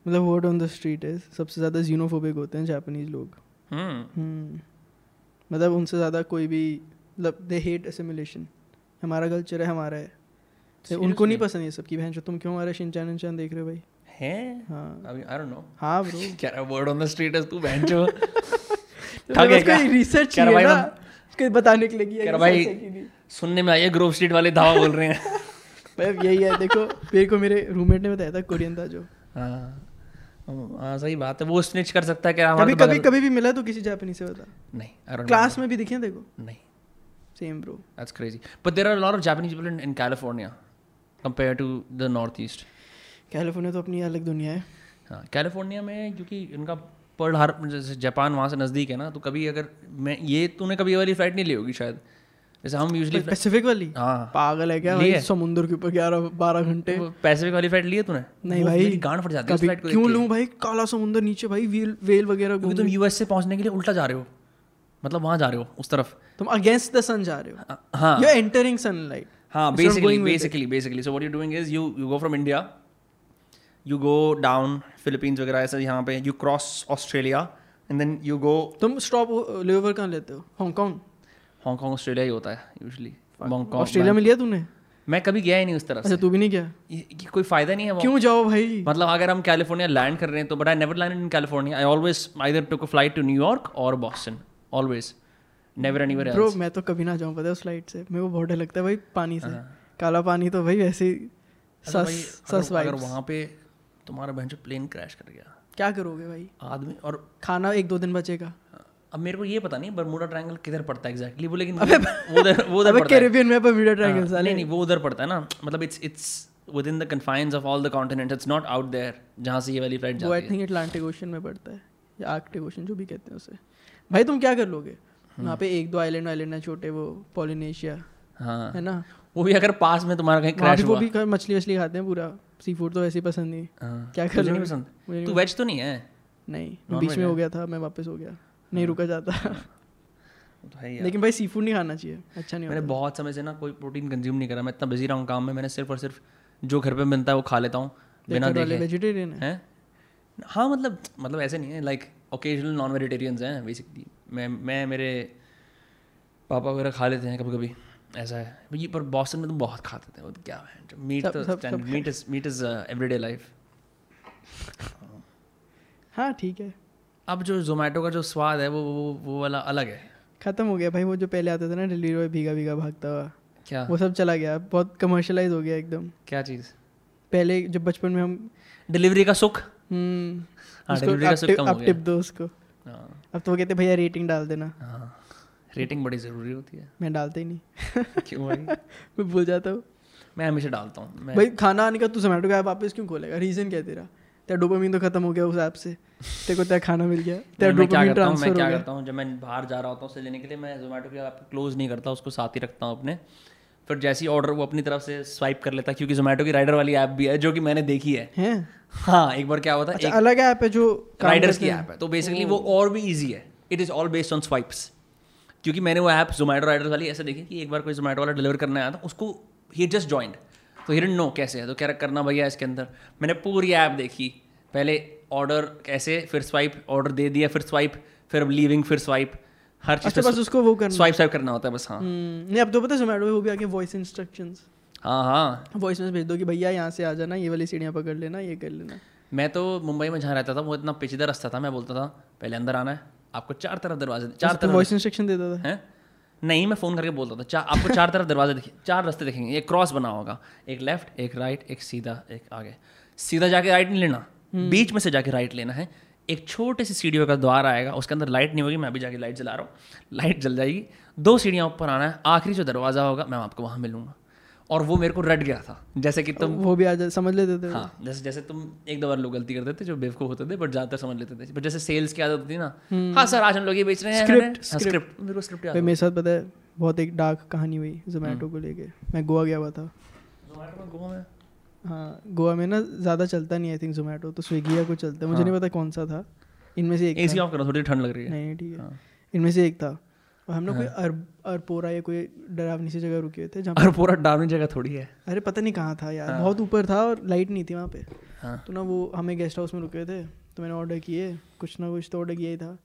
B: मतलब वर्ड ऑन द स्ट्रीट है सबसे ज़्यादा जीनोफोबिक होते हैं जापानीज लोग।
A: हम्म।
B: हम्म। मतलब उनसे ज़्यादा कोई भी मतलब दे हेट असिमुलेशन हमारा कल्चर है हमारा है। तो उनको नहीं पसंद ये सब की बहन जो तुम क्यों हमारा शिनचान विनचान देख रहे हो भाई?
A: है?
B: हाँ।
A: आई डोंट नो
B: हाँ ब्रो
A: क्या रहा वर्ड ऑन द स्ट्रीट तू बहनचो
B: तो
A: ठग है क्या
B: रिसर्च
A: कह भाई
B: ना
A: हम-
B: बताने के लिए कि
A: कह भाई?
B: सच है कि नहीं।
A: सुनने में आइए ग्रोव स्ट्रीट वाले धावा बोल रहे हैं।
B: भाई यही है देखो मेरे को मेरे रूममेट ने बताया था कोरियन था जो।
A: हाँ। हाँ सही बात है। वो स्निच कर सकता है कि
B: कभी कभी कभी भी मिला तो किसी जापानी से बता।
A: नहीं
B: क्लास में भी दिखे देखो।
A: नहीं।
B: Same
A: bro crazy. But there are a lot of Japanese people in, in California compared to the Northeast.
B: California तो अपनी अलग दुनिया है।
A: हाँ कैलिफ़ोर्निया में क्योंकि उनका पर्ल हार जैसे जापान वहाँ से नज़दीक है ना तो कभी अगर मैं ये तूने कभी वाली फ़्लाइट नहीं ली होगी शायद? जैसे हम यूजली
B: पैसिफिक वाली
A: हाँ।
B: पागल है क्या भाई। समुद्र के ऊपर ग्यारह बारह घंटे।
A: पैसिफिक वाली फ़्लाइट ली है तूने?
B: नहीं भाई।
A: गांड फट जाती है फ़्लाइट
B: क्यों लूँ भाई? काला समुद्र नीचे भाई वेल वेल वगैरह
A: क्योंकि तुम यूएस से पहुँचने के लिए उल्टा जा रहे हो। मतलब वहाँ जा रहे हो उस तरफ़।
B: तुम अगेंस्ट द सन जा रहे हो।
A: हाँ।
B: यू एंटरिंग सनलाइट
A: हाँ
B: it.
A: basically basically. So what you're doing is you you go from India you go down Philippines वगैरह ऐसे यहाँ पे you cross Australia and then you go
B: तुम स्टॉप लेओवर कहाँ लेते हो? हांगकांग
A: हांगकांग ऑस्ट्रेलिया ही होता है हांगकांग
B: ऑस्ट्रेलिया में लिया तूने?
A: मैं कभी गया ही नहीं उस तरफ़
B: अच्छा
A: से।
B: तू भी नहीं गया?
A: ये, ये कोई फ़ायदा नहीं है
B: क्यों जाओ भाई?
A: मतलब अगर हम कैलिफ़ोर्निया लैंड कर रहे हैं तो but I never land in California I always either took a flight to New York और Boston always never
B: anywhere
A: bro
B: मैं तो कभी ना जाऊँ पता है उस फ़्लाइट से। मेरे को बहुत डर लगता है भाई पानी से।
A: हाँ।
B: काला पानी तो भाई वैसे ही
A: अच्छा
B: सस सस
A: अगर, वहाँ पे तुम्हारा बहन जो प्लेन क्रैश कर गया।
B: क्या करोगे भाई?
A: आदमी और
B: खाना एक दो दिन बचेगा।
A: अब मेरे को ये पता नहीं बरमूडा ट्रायंगल किधर पड़ता है एग्जैक्टली वो लेकिन वो उधर वो उधर पड़ता है।
B: कैरिबियन में बर्म्यूडा
A: हाँ,
B: ट्रायंगल साले।
A: नहीं नहीं वो उधर पड़ता है ना। मतलब it's it's within the confines of all the continents it's not out there जहाँ से ये वाली फ़्लाइट जाती है।
B: आई थिंक अटलांटिक ओशन में पड़ता है या आर्कटिक ओशन जो भी कहते हैं उसे। भाई तुम क्या कर लोगे?
A: हम्म।
B: वहाँ पे एक दो आइलैंड आइलैंड है छोटे वो पोलिनेशिया
A: हाँ।
B: है ना?
A: वो भी अगर पास में तुम्हारा कहीं क्रैश
B: भी वो
A: हुआ।
B: भी मछली वछली खाते हैं पूरा। सी फ़ूड तो वैसे ही पसंद नहीं।
A: हाँ,
B: क्या कर
A: तुझे नहीं पसंद। तू वेज तो नहीं है?
B: नहीं बीच में
A: हो
B: गया था मैं वापस हो गया। नहीं रुका जाता।
A: वो तो है
B: लेकिन भाई सी फ़ूड नहीं खाना चाहिए अच्छा नहीं
A: मैंने बहुत समय से ना कोई प्रोटीन कंज्यूम नहीं करा मैं इतना बिज़ी रहा हूँ काम में मैंने सिर्फ़ और सिर्फ़ जो घर पे बनता है वो खा लेता हूँ बिना देखे।
B: वेजिटेरियन है।
A: हाँ? मतलब मतलब ऐसे नहीं है लाइक ओकेजनल नॉन वेजिटेरियंस हैं बेसिकली मैं मैं मेरे पापा वगैरह खा लेते हैं कभी कभी ऐसा है। ये पर बॉस्टन में तो बहुत खाते थे वो तो क्या है मीट तो meat is meat is everyday life
B: हाँ ठीक है।
A: अब जो जोमेटो का जो स्वाद है वो वो वो वाला अलग है।
B: खत्म हो गया भाई वो जो पहले आता था ना डिलीवरी बॉय भीगा भीगा भागता हुआ।
A: क्या?
B: वो सब चला गया। बहुत कमर्शलाइज हो गया एकदम।
A: क्या चीज़?
B: पहले जब बचपन में हम
A: डिलीवरी का सुख?
B: हम्म,
A: हाँ,
B: आप
A: सुख
B: टिप-
A: हो
B: दो उसको।
A: हाँ।
B: अब तो वो कहते भैया रेटिंग डाल देना।
A: हाँ। रेटिंग बड़ी ज़रूरी होती है।
B: मैं डालता ही नहीं।
A: क्यों भाई?
B: मैं भूल जाता हूँ।
A: मैं हमेशा डालता हूँ।
B: भाई खाना आने का तू जोमेटो का वापस क्यों खोलेगा? रीजन क्या तेरा? तेरा डोपामीन तो खत्म हो गया उस ऐप से। तेरे को तेरा खाना मिल गया। तेरा डोपामीन ट्रांसफ़र हो
A: क्या
B: गया।
A: करता हूँ जब मैं बाहर जा रहा होता हूँ उसे लेने के लिए मैं जोमेटो के ऐप क्लोज नहीं करता उसको साथ ही रखता हूँ अपने। फिर जैसे ही ऑर्डर वो अपनी तरफ़ से स्वाइप कर लेता है क्योंकि जोमेटो की राइडर वाली ऐप भी है जो कि मैंने देखी है।
B: हैं?
A: हाँ एक बार क्या होता है
B: अच्छा अलग ऐप है जो
A: राइडर्स की ऐप है। तो बेसिकली वो और भी ईजी है। It is all based on swipes क्योंकि मैंने वो ऐप जोमेटो राइडर्स वाली ऐसे देखी कि एक बार कोई जोमेटो वाला डिलीवर करने आया था उसको ही जस्ट ज्वाइंट तो ही नो कैसे है तो क्या करना भैया इसके अंदर. मैंने पूरी ऐप देखी। पहले ऑर्डर कैसे फिर स्वाइप ऑर्डर दे दिया फिर स्वाइप फिर लीविंग फिर स्वाइप हर
B: अच्छा
A: चीज़
B: बस उसको वो करना।
A: स्वाइप स्वाइप करना होता है बस हाँ।
B: हम्म, नहीं अब तो पता है जोमेटो में वो भी आके वॉइस इंस्ट्रक्शंस
A: हाँ हाँ।
B: वॉइस में भेज दो कि भैया यहाँ से आ जाना ये वाली सीढ़ियाँ पकड़ लेना ये कर लेना।
A: मैं तो मुंबई में जहाँ रहता था वो इतना पेचीदा रास्ता था मैं बोलता था पहले अंदर आना है आपको चार तरफ़ दरवाजे चार तरफ़
B: वॉइस इंस्ट्रक्शन देता था।
A: हैं? नहीं मैं फ़ोन करके बोलता था चार आपको चार तरफ़ दरवाजे दिखे चार रास्ते दिखेंगे एक क्रॉस बना होगा एक लेफ़्ट एक राइट एक सीधा एक आगे। सीधा जाके राइट नहीं लेना बीच में से जाके राइट लेना है। एक छोटे सी सीढ़ियों का द्वार आएगा उसके अंदर लाइट नहीं होगी मैं अभी जाके लाइट जला रहा हूँ। लाइट जल जाएगी दो सीढ़ियाँ ऊपर आना है आखिरी जो दरवाज़ा होगा मैं आपको वहाँ मिलूँगा। और वो मेरे को रट गया था। जैसे कि तुम
B: वो भी आ जा समझ लेते थे।
A: हाँ जैसे जैसे तुम एक दो बार लोग गलती करते थे जो बेवकूफ़ होते थे बट ज़्यादातर समझ लेते थे। बट जैसे सेल्स की आदत होती ना हाँ सर आज हम लोग ये बेच रहे हैं
B: Script,
A: स्क्रिप्ट मेरे को स्क्रिप्ट
B: भाई मेरे साथ पता है बहुत एक डार्क कहानी हुई जोमेटो को लेके। मैं गोवा गया हुआ था।
A: गोवा में?
B: हाँ गोवा में ना ज़्यादा चलता नहीं आई थिंक जोमेटो तो स्विगी या कुछ चलता है। मुझे नहीं पता कौन सा था। इनमें से एक।
A: ऑफ़ करो थोड़ी ठंड लग रही है।
B: नहीं ठीक है।
A: हाँ।
B: इनमें से एक था। और हम लोग कोई अर अरपोरा या कोई डरावनी सी जगह रुके हुए थे जहाँ
A: और पूरा डाउनी जगह थोड़ी है।
B: अरे पता नहीं कहाँ था यार बहुत ऊपर था और लाइट नहीं थी वहाँ पे।
A: हाँ।
B: तो ना वो हमें गेस्ट हाउस में रुके थे तो मैंने ऑर्डर किए कुछ ना कुछ तो ऑर्डर किया ही था।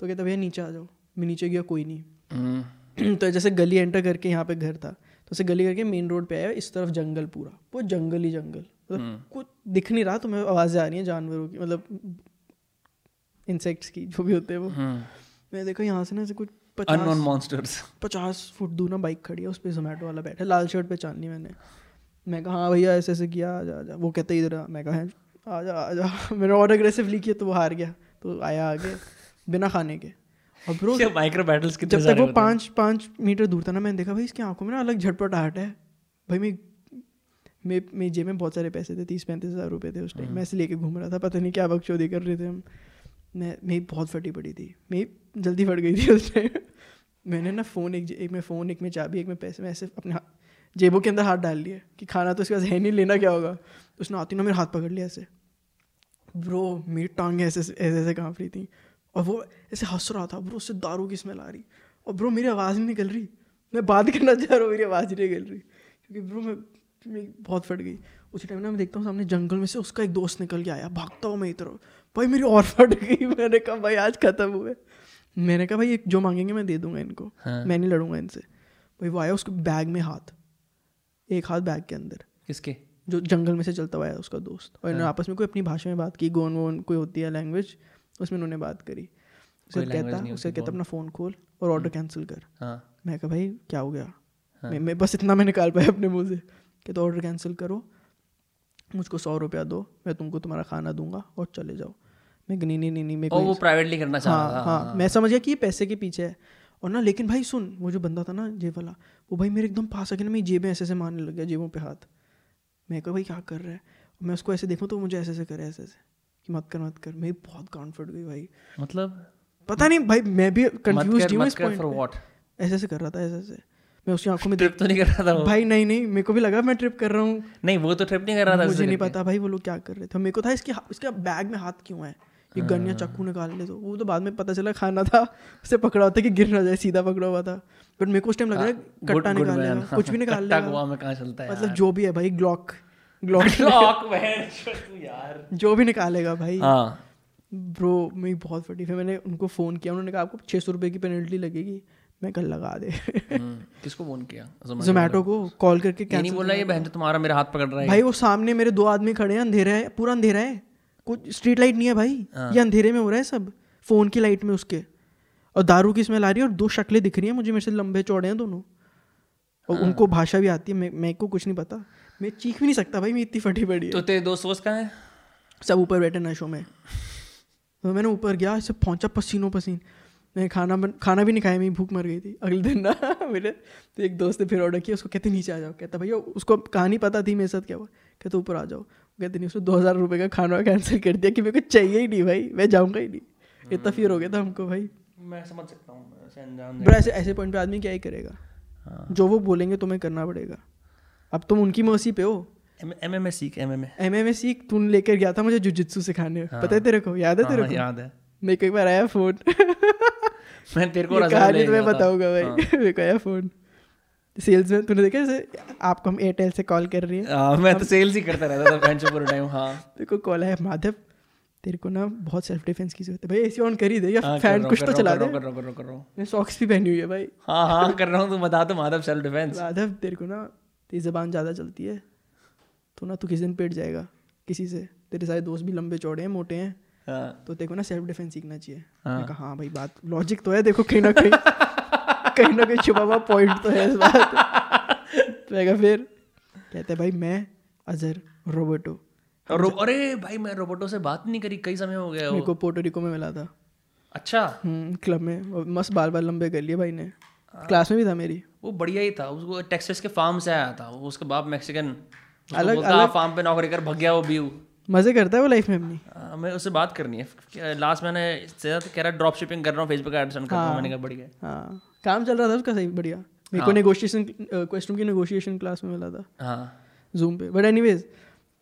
B: तो कहता भैया नीचे आ जाओ मैं नीचे गया कोई नहीं।
A: हम्म,
B: तो जैसे गली एंटर करके यहाँ पे घर था तो उसे गली करके मेन रोड पे आया इस तरफ़ जंगल पूरा वो जंगल ही जंगल। मतलब कुछ दिख नहीं रहा तो मैं आवाज़ें आ रही हैं जानवरों की मतलब इंसेक्ट्स की जो भी होते हैं वो।
A: हम्म।
B: मैं देखो यहाँ से ना ऐसे कुछ
A: अननोन मॉन्स्टर्स
B: पचास फुट दूर ना बाइक खड़ी है उस पर जोमेटो वाला बैठा लाल शर्ट पहचान ली मैंने। मैं कहा हाँ भैया ऐसे ऐसे किया आजा जा वो कहते इधर मैं कहा "हैं, आजा आजा मैंने और अग्रेसिवली किया तो वो हार गया। तो आया आगे बिना खाने के। और ब्रो
A: माइक्रो बैटल्स
B: जब तक वो पाँच पाँच मीटर दूर था ना मैंने देखा भाई इसकी आँखों में ना अलग झटपट झटपटाहट है। भाई मैं मे मेरी जेब में बहुत सारे पैसे थे तीस पैंतीस हज़ार रुपये थे उस टाइम मैं ऐसे लेके घूम रहा था पता नहीं क्या बकचोदी कर रहे थे हम। मैं मेरी बहुत फटी पड़ी थी। मेरी जल्दी फट गई थी उस टाइम मैंने ना फ़ोन एक एक में फ़ोन एक में चाबी, एक में पैसे, मैं ऐसे अपने जेबों के अंदर हाथ डाल लिए कि खाना तो उसके पास है नहीं, लेना क्या होगा? उसने आती ना मेरे हाथ पकड़ लिया ऐसे। ब्रो मेरी टांगें ऐसे ऐसे ऐसे काँप रही थी। और वो ऐसे हंस रहा था ब्रो उससे दारू की स्मेल आ रही। और ब्रो मेरी आवाज़ नहीं निकल रही। मैं बात करना चाह रहा हूँ, मेरी आवाज़ नहीं निकल रही। क्योंकि ब्रो मैं मेरी बहुत फट गई। उसी टाइम ना मैं देखता हूँ सामने जंगल में से उसका एक दोस्त निकल के आया। भागता हूँ मैं इधर भाई मेरी और फट गई। मैंने कहा भाई आज खत्म हुए मैंने कहा भाई जो मांगेंगे मैं दे दूँगा इनको।
A: हाँ।
B: मैं नहीं लड़ूँगा इनसे। भाई वो आया उसके बैग में हाथ एक हाथ बैग के अंदर।
A: किसके?
B: जो जंगल में से चलता हुआ है उसका दोस्त। और
A: हाँ।
B: इन्होंने आपस में कोई अपनी भाषा में बात की गोन वोन कोई होती है लैंग्वेज उसमें उन्होंने बात करी। उसे कहता उसे कहता अपना फ़ोन खोल और ऑर्डर कैंसिल कर।
A: हाँ।
B: मैं कहा भाई क्या हो गया?
A: हाँ।
B: मैं, मैं बस इतना मैं निकाल पाया अपने मुँह से। कि तो ऑर्डर कैंसिल करो मुझको सौ रुपया दो मैं तुमको तुम्हारा खाना दूँगा और चले जाओ। मैं नहीं नहीं नहीं नहीं मेरे को
A: वो प्राइवेटली करना चाह
B: हाँ
A: रहा था
B: हाँ मैं समझ गया कि ये पैसे के पीछे है। और ना लेकिन भाई सुन वो जो बंदा था ना जेब वाला वो भाई मेरे एकदम पास आके ना मेरी जेबें ऐसे ऐसे मारने लग गया जेबों पे हाथ। मैं कहा भाई क्या कर रहा है? मैं उसको ऐसे देखूँ तो मुझे ऐसे ऐसे करे ऐसे ऐसे कि मत कर मत कर। मेरी बहुत फट गई भाई।
A: मतलब?
B: पता नहीं भाई मैं भी कंफ्यूज हूँ इस पॉइंट ऐसे ऐसे कर रहा था ऐसे ऐसे मैं उसकी आँखों में
A: ट्रिप तो नहीं कर रहा था वो?
B: भाई नहीं नहीं मेरे को भी लगा मैं ट्रिप कर रहा हूँ।
A: नहीं वो तो ट्रिप नहीं कर रहा था
B: मुझे नहीं पता भाई वो लोग क्या कर रहे थे। मेरे को था इसके इसका बैग में हाथ क्यों है? ये गन
A: हाँ।
B: या चाकू निकाल ले तो। वो तो बाद में पता चला खाना था उसे पकड़ा होता कि गिर ना जाए सीधा पकड़ा हुआ था। बट मेरे को उस टाइम लग रहा है कट्टा निकाल. लेगा कुछ भी निकाल लेगा
A: में कहाँ चलता है
B: मतलब जो भी है भाई ग्लॉक ग्लॉक
A: तू यार।
B: जो भी निकालेगा भाई।
A: हाँ।
B: ब्रो मेरी बहुत फटी फिर मैंने उनको फ़ोन किया उन्होंने कहा आपको छः सौ रुपये की पेनल्टी लगेगी। मैं कल लगा दे।
A: हम्म, किसको फ़ोन किया?
B: जोमेटो को? कॉल करके
A: नहीं बोला ये बहन तुम्हारा मेरा हाथ पकड़ रहा है।
B: भाई वो सामने मेरे दो आदमी खड़े हैं अंधेरा है पूरा अंधेरा है। कुछ स्ट्रीट लाइट नहीं है भाई।
A: हाँ।
B: ये अंधेरे में हो रहा है सब। फ़ोन की लाइट में उसके। और दारू की स्मेल आ रही है और दो शक्लें दिख रही हैं मुझे मेरे से लंबे चौड़े हैं दोनों। और
A: हाँ।
B: उनको भाषा भी आती है मैं मेरे को कुछ नहीं पता। मैं चीख भी नहीं सकता भाई मैं इतनी फटी पड़ी है।
A: तो तेरे दोस्त वोस्त कहाँ है?
B: सब ऊपर बैठे नशों में। तो मैंने ऊपर गया ऐसे पहुँचा पसीनों पसीन। मैं खाना बन खाना भी नहीं खाया मेरी भूख मर गई थी। अगले दिन ना मेरे तो एक दोस्त ने फिर ऑर्डर किया उसको कहते नीचे आ जाओ। कहता भैया उसको कहानी पता थी मेरे साथ क्या हुआ? कहते ऊपर आ जाओ। कहते नहीं उसने दो हज़ार रुपये का खाना कैंसिल कर दिया कि मेरे को चाहिए ही नहीं भाई मैं जाऊँगा ही नहीं। इतना फिर हो गया था हमको भाई।
A: मैं समझ सकता हूँ
B: बट ऐसे ऐसे पॉइंट पे आदमी क्या ही करेगा?
A: हाँ।
B: जो वो बोलेंगे तुम्हें करना पड़ेगा। अब तुम उनकी मर्सी पे हो।
A: एम एम ए सीख M M A
B: M M सीख तूने लेकर गया था मुझे जुजित्सु सिखाने। हाँ। पता है तेरे को? याद है तेरे को?
A: याद है।
B: मेरे को एक बार आया फ़ोन।
A: मैं तेरे को
B: कहानी तुम्हें बताऊँगा भाई।
A: हाँ।
B: मेरे को आया फ़ोन। सेल्स में तूने देखा जैसे आपको हम एयरटेल से कॉल कर रही है।
A: हाँ, मैं तो सेल्स ही करता रहता था बेंच पूरे टाइम हाँ।
B: तेरे को कॉल आया माधव। तेरे को ना बहुत सेल्फ डिफेंस की ज़रूरत है। भाई एसी ऑन कर ही दे या
A: हाँ,
B: फ़ैन कुछ तो चला दे।
A: कर रहा हूँ, कर रहा हूँ, कर रहा
B: मैं सॉक्स भी पहनी हुई है भाई।
A: हाँ हाँ कर रहा हूँ तू बता तो माधव सेल्फ डिफेंस
B: माधव तेरे को ना तेरी जबान ज़्यादा चलती है तो ना तू किसी दिन पेट जाएगा किसी से। तेरे सारे दोस्त भी लंबे चौड़े हैं मोटे हैं
A: हाँ।
B: तो तेरे को ना सेल्फ डिफेंस सीखना चाहिए।
A: हाँ।
B: हाँ भाई बात लॉजिक तो है देखो कहीं ना कहीं। कहीं ना कहीं छुपा हुआ पॉइंट तो है इस बात। तो मैं फिर? कहते भाई मैं अजहर रोबोटो।
A: रो- अरे भाई मैं रोबोटो से बात नहीं करी कई समय हो गया
B: मेरे को पोर्टोरिको में मिला था।
A: अच्छा।
B: हम्म, क्लब में। मस्त बाल बाल लंबे कर लिए भाई ने। क्लास में भी था मेरी।
A: वो बढ़िया ही था। उसको टेक्सास के फार्म से आया था। उसका बाप मैक्सिकन
B: अलग-
A: अलग फार्म पे नौकरी कर भग गया वो व्यू
B: मज़े करता है वो लाइफ में अपनी
A: मैं उससे बात करनी है। लास्ट मैंने कह रहा ड्रॉप शिपिंग कर रहा हूँ फेसबुक एड्स कर रहा हूँ। मैंने कहा बढ़िया
B: हाँ। काम चल रहा था उसका सही बढ़िया। मेरे को नेगोशिएशन क्वेश्चन की नेगोशिएशन क्लास में मिला था।
A: हाँ।
B: जूम पे। बट एनीवेज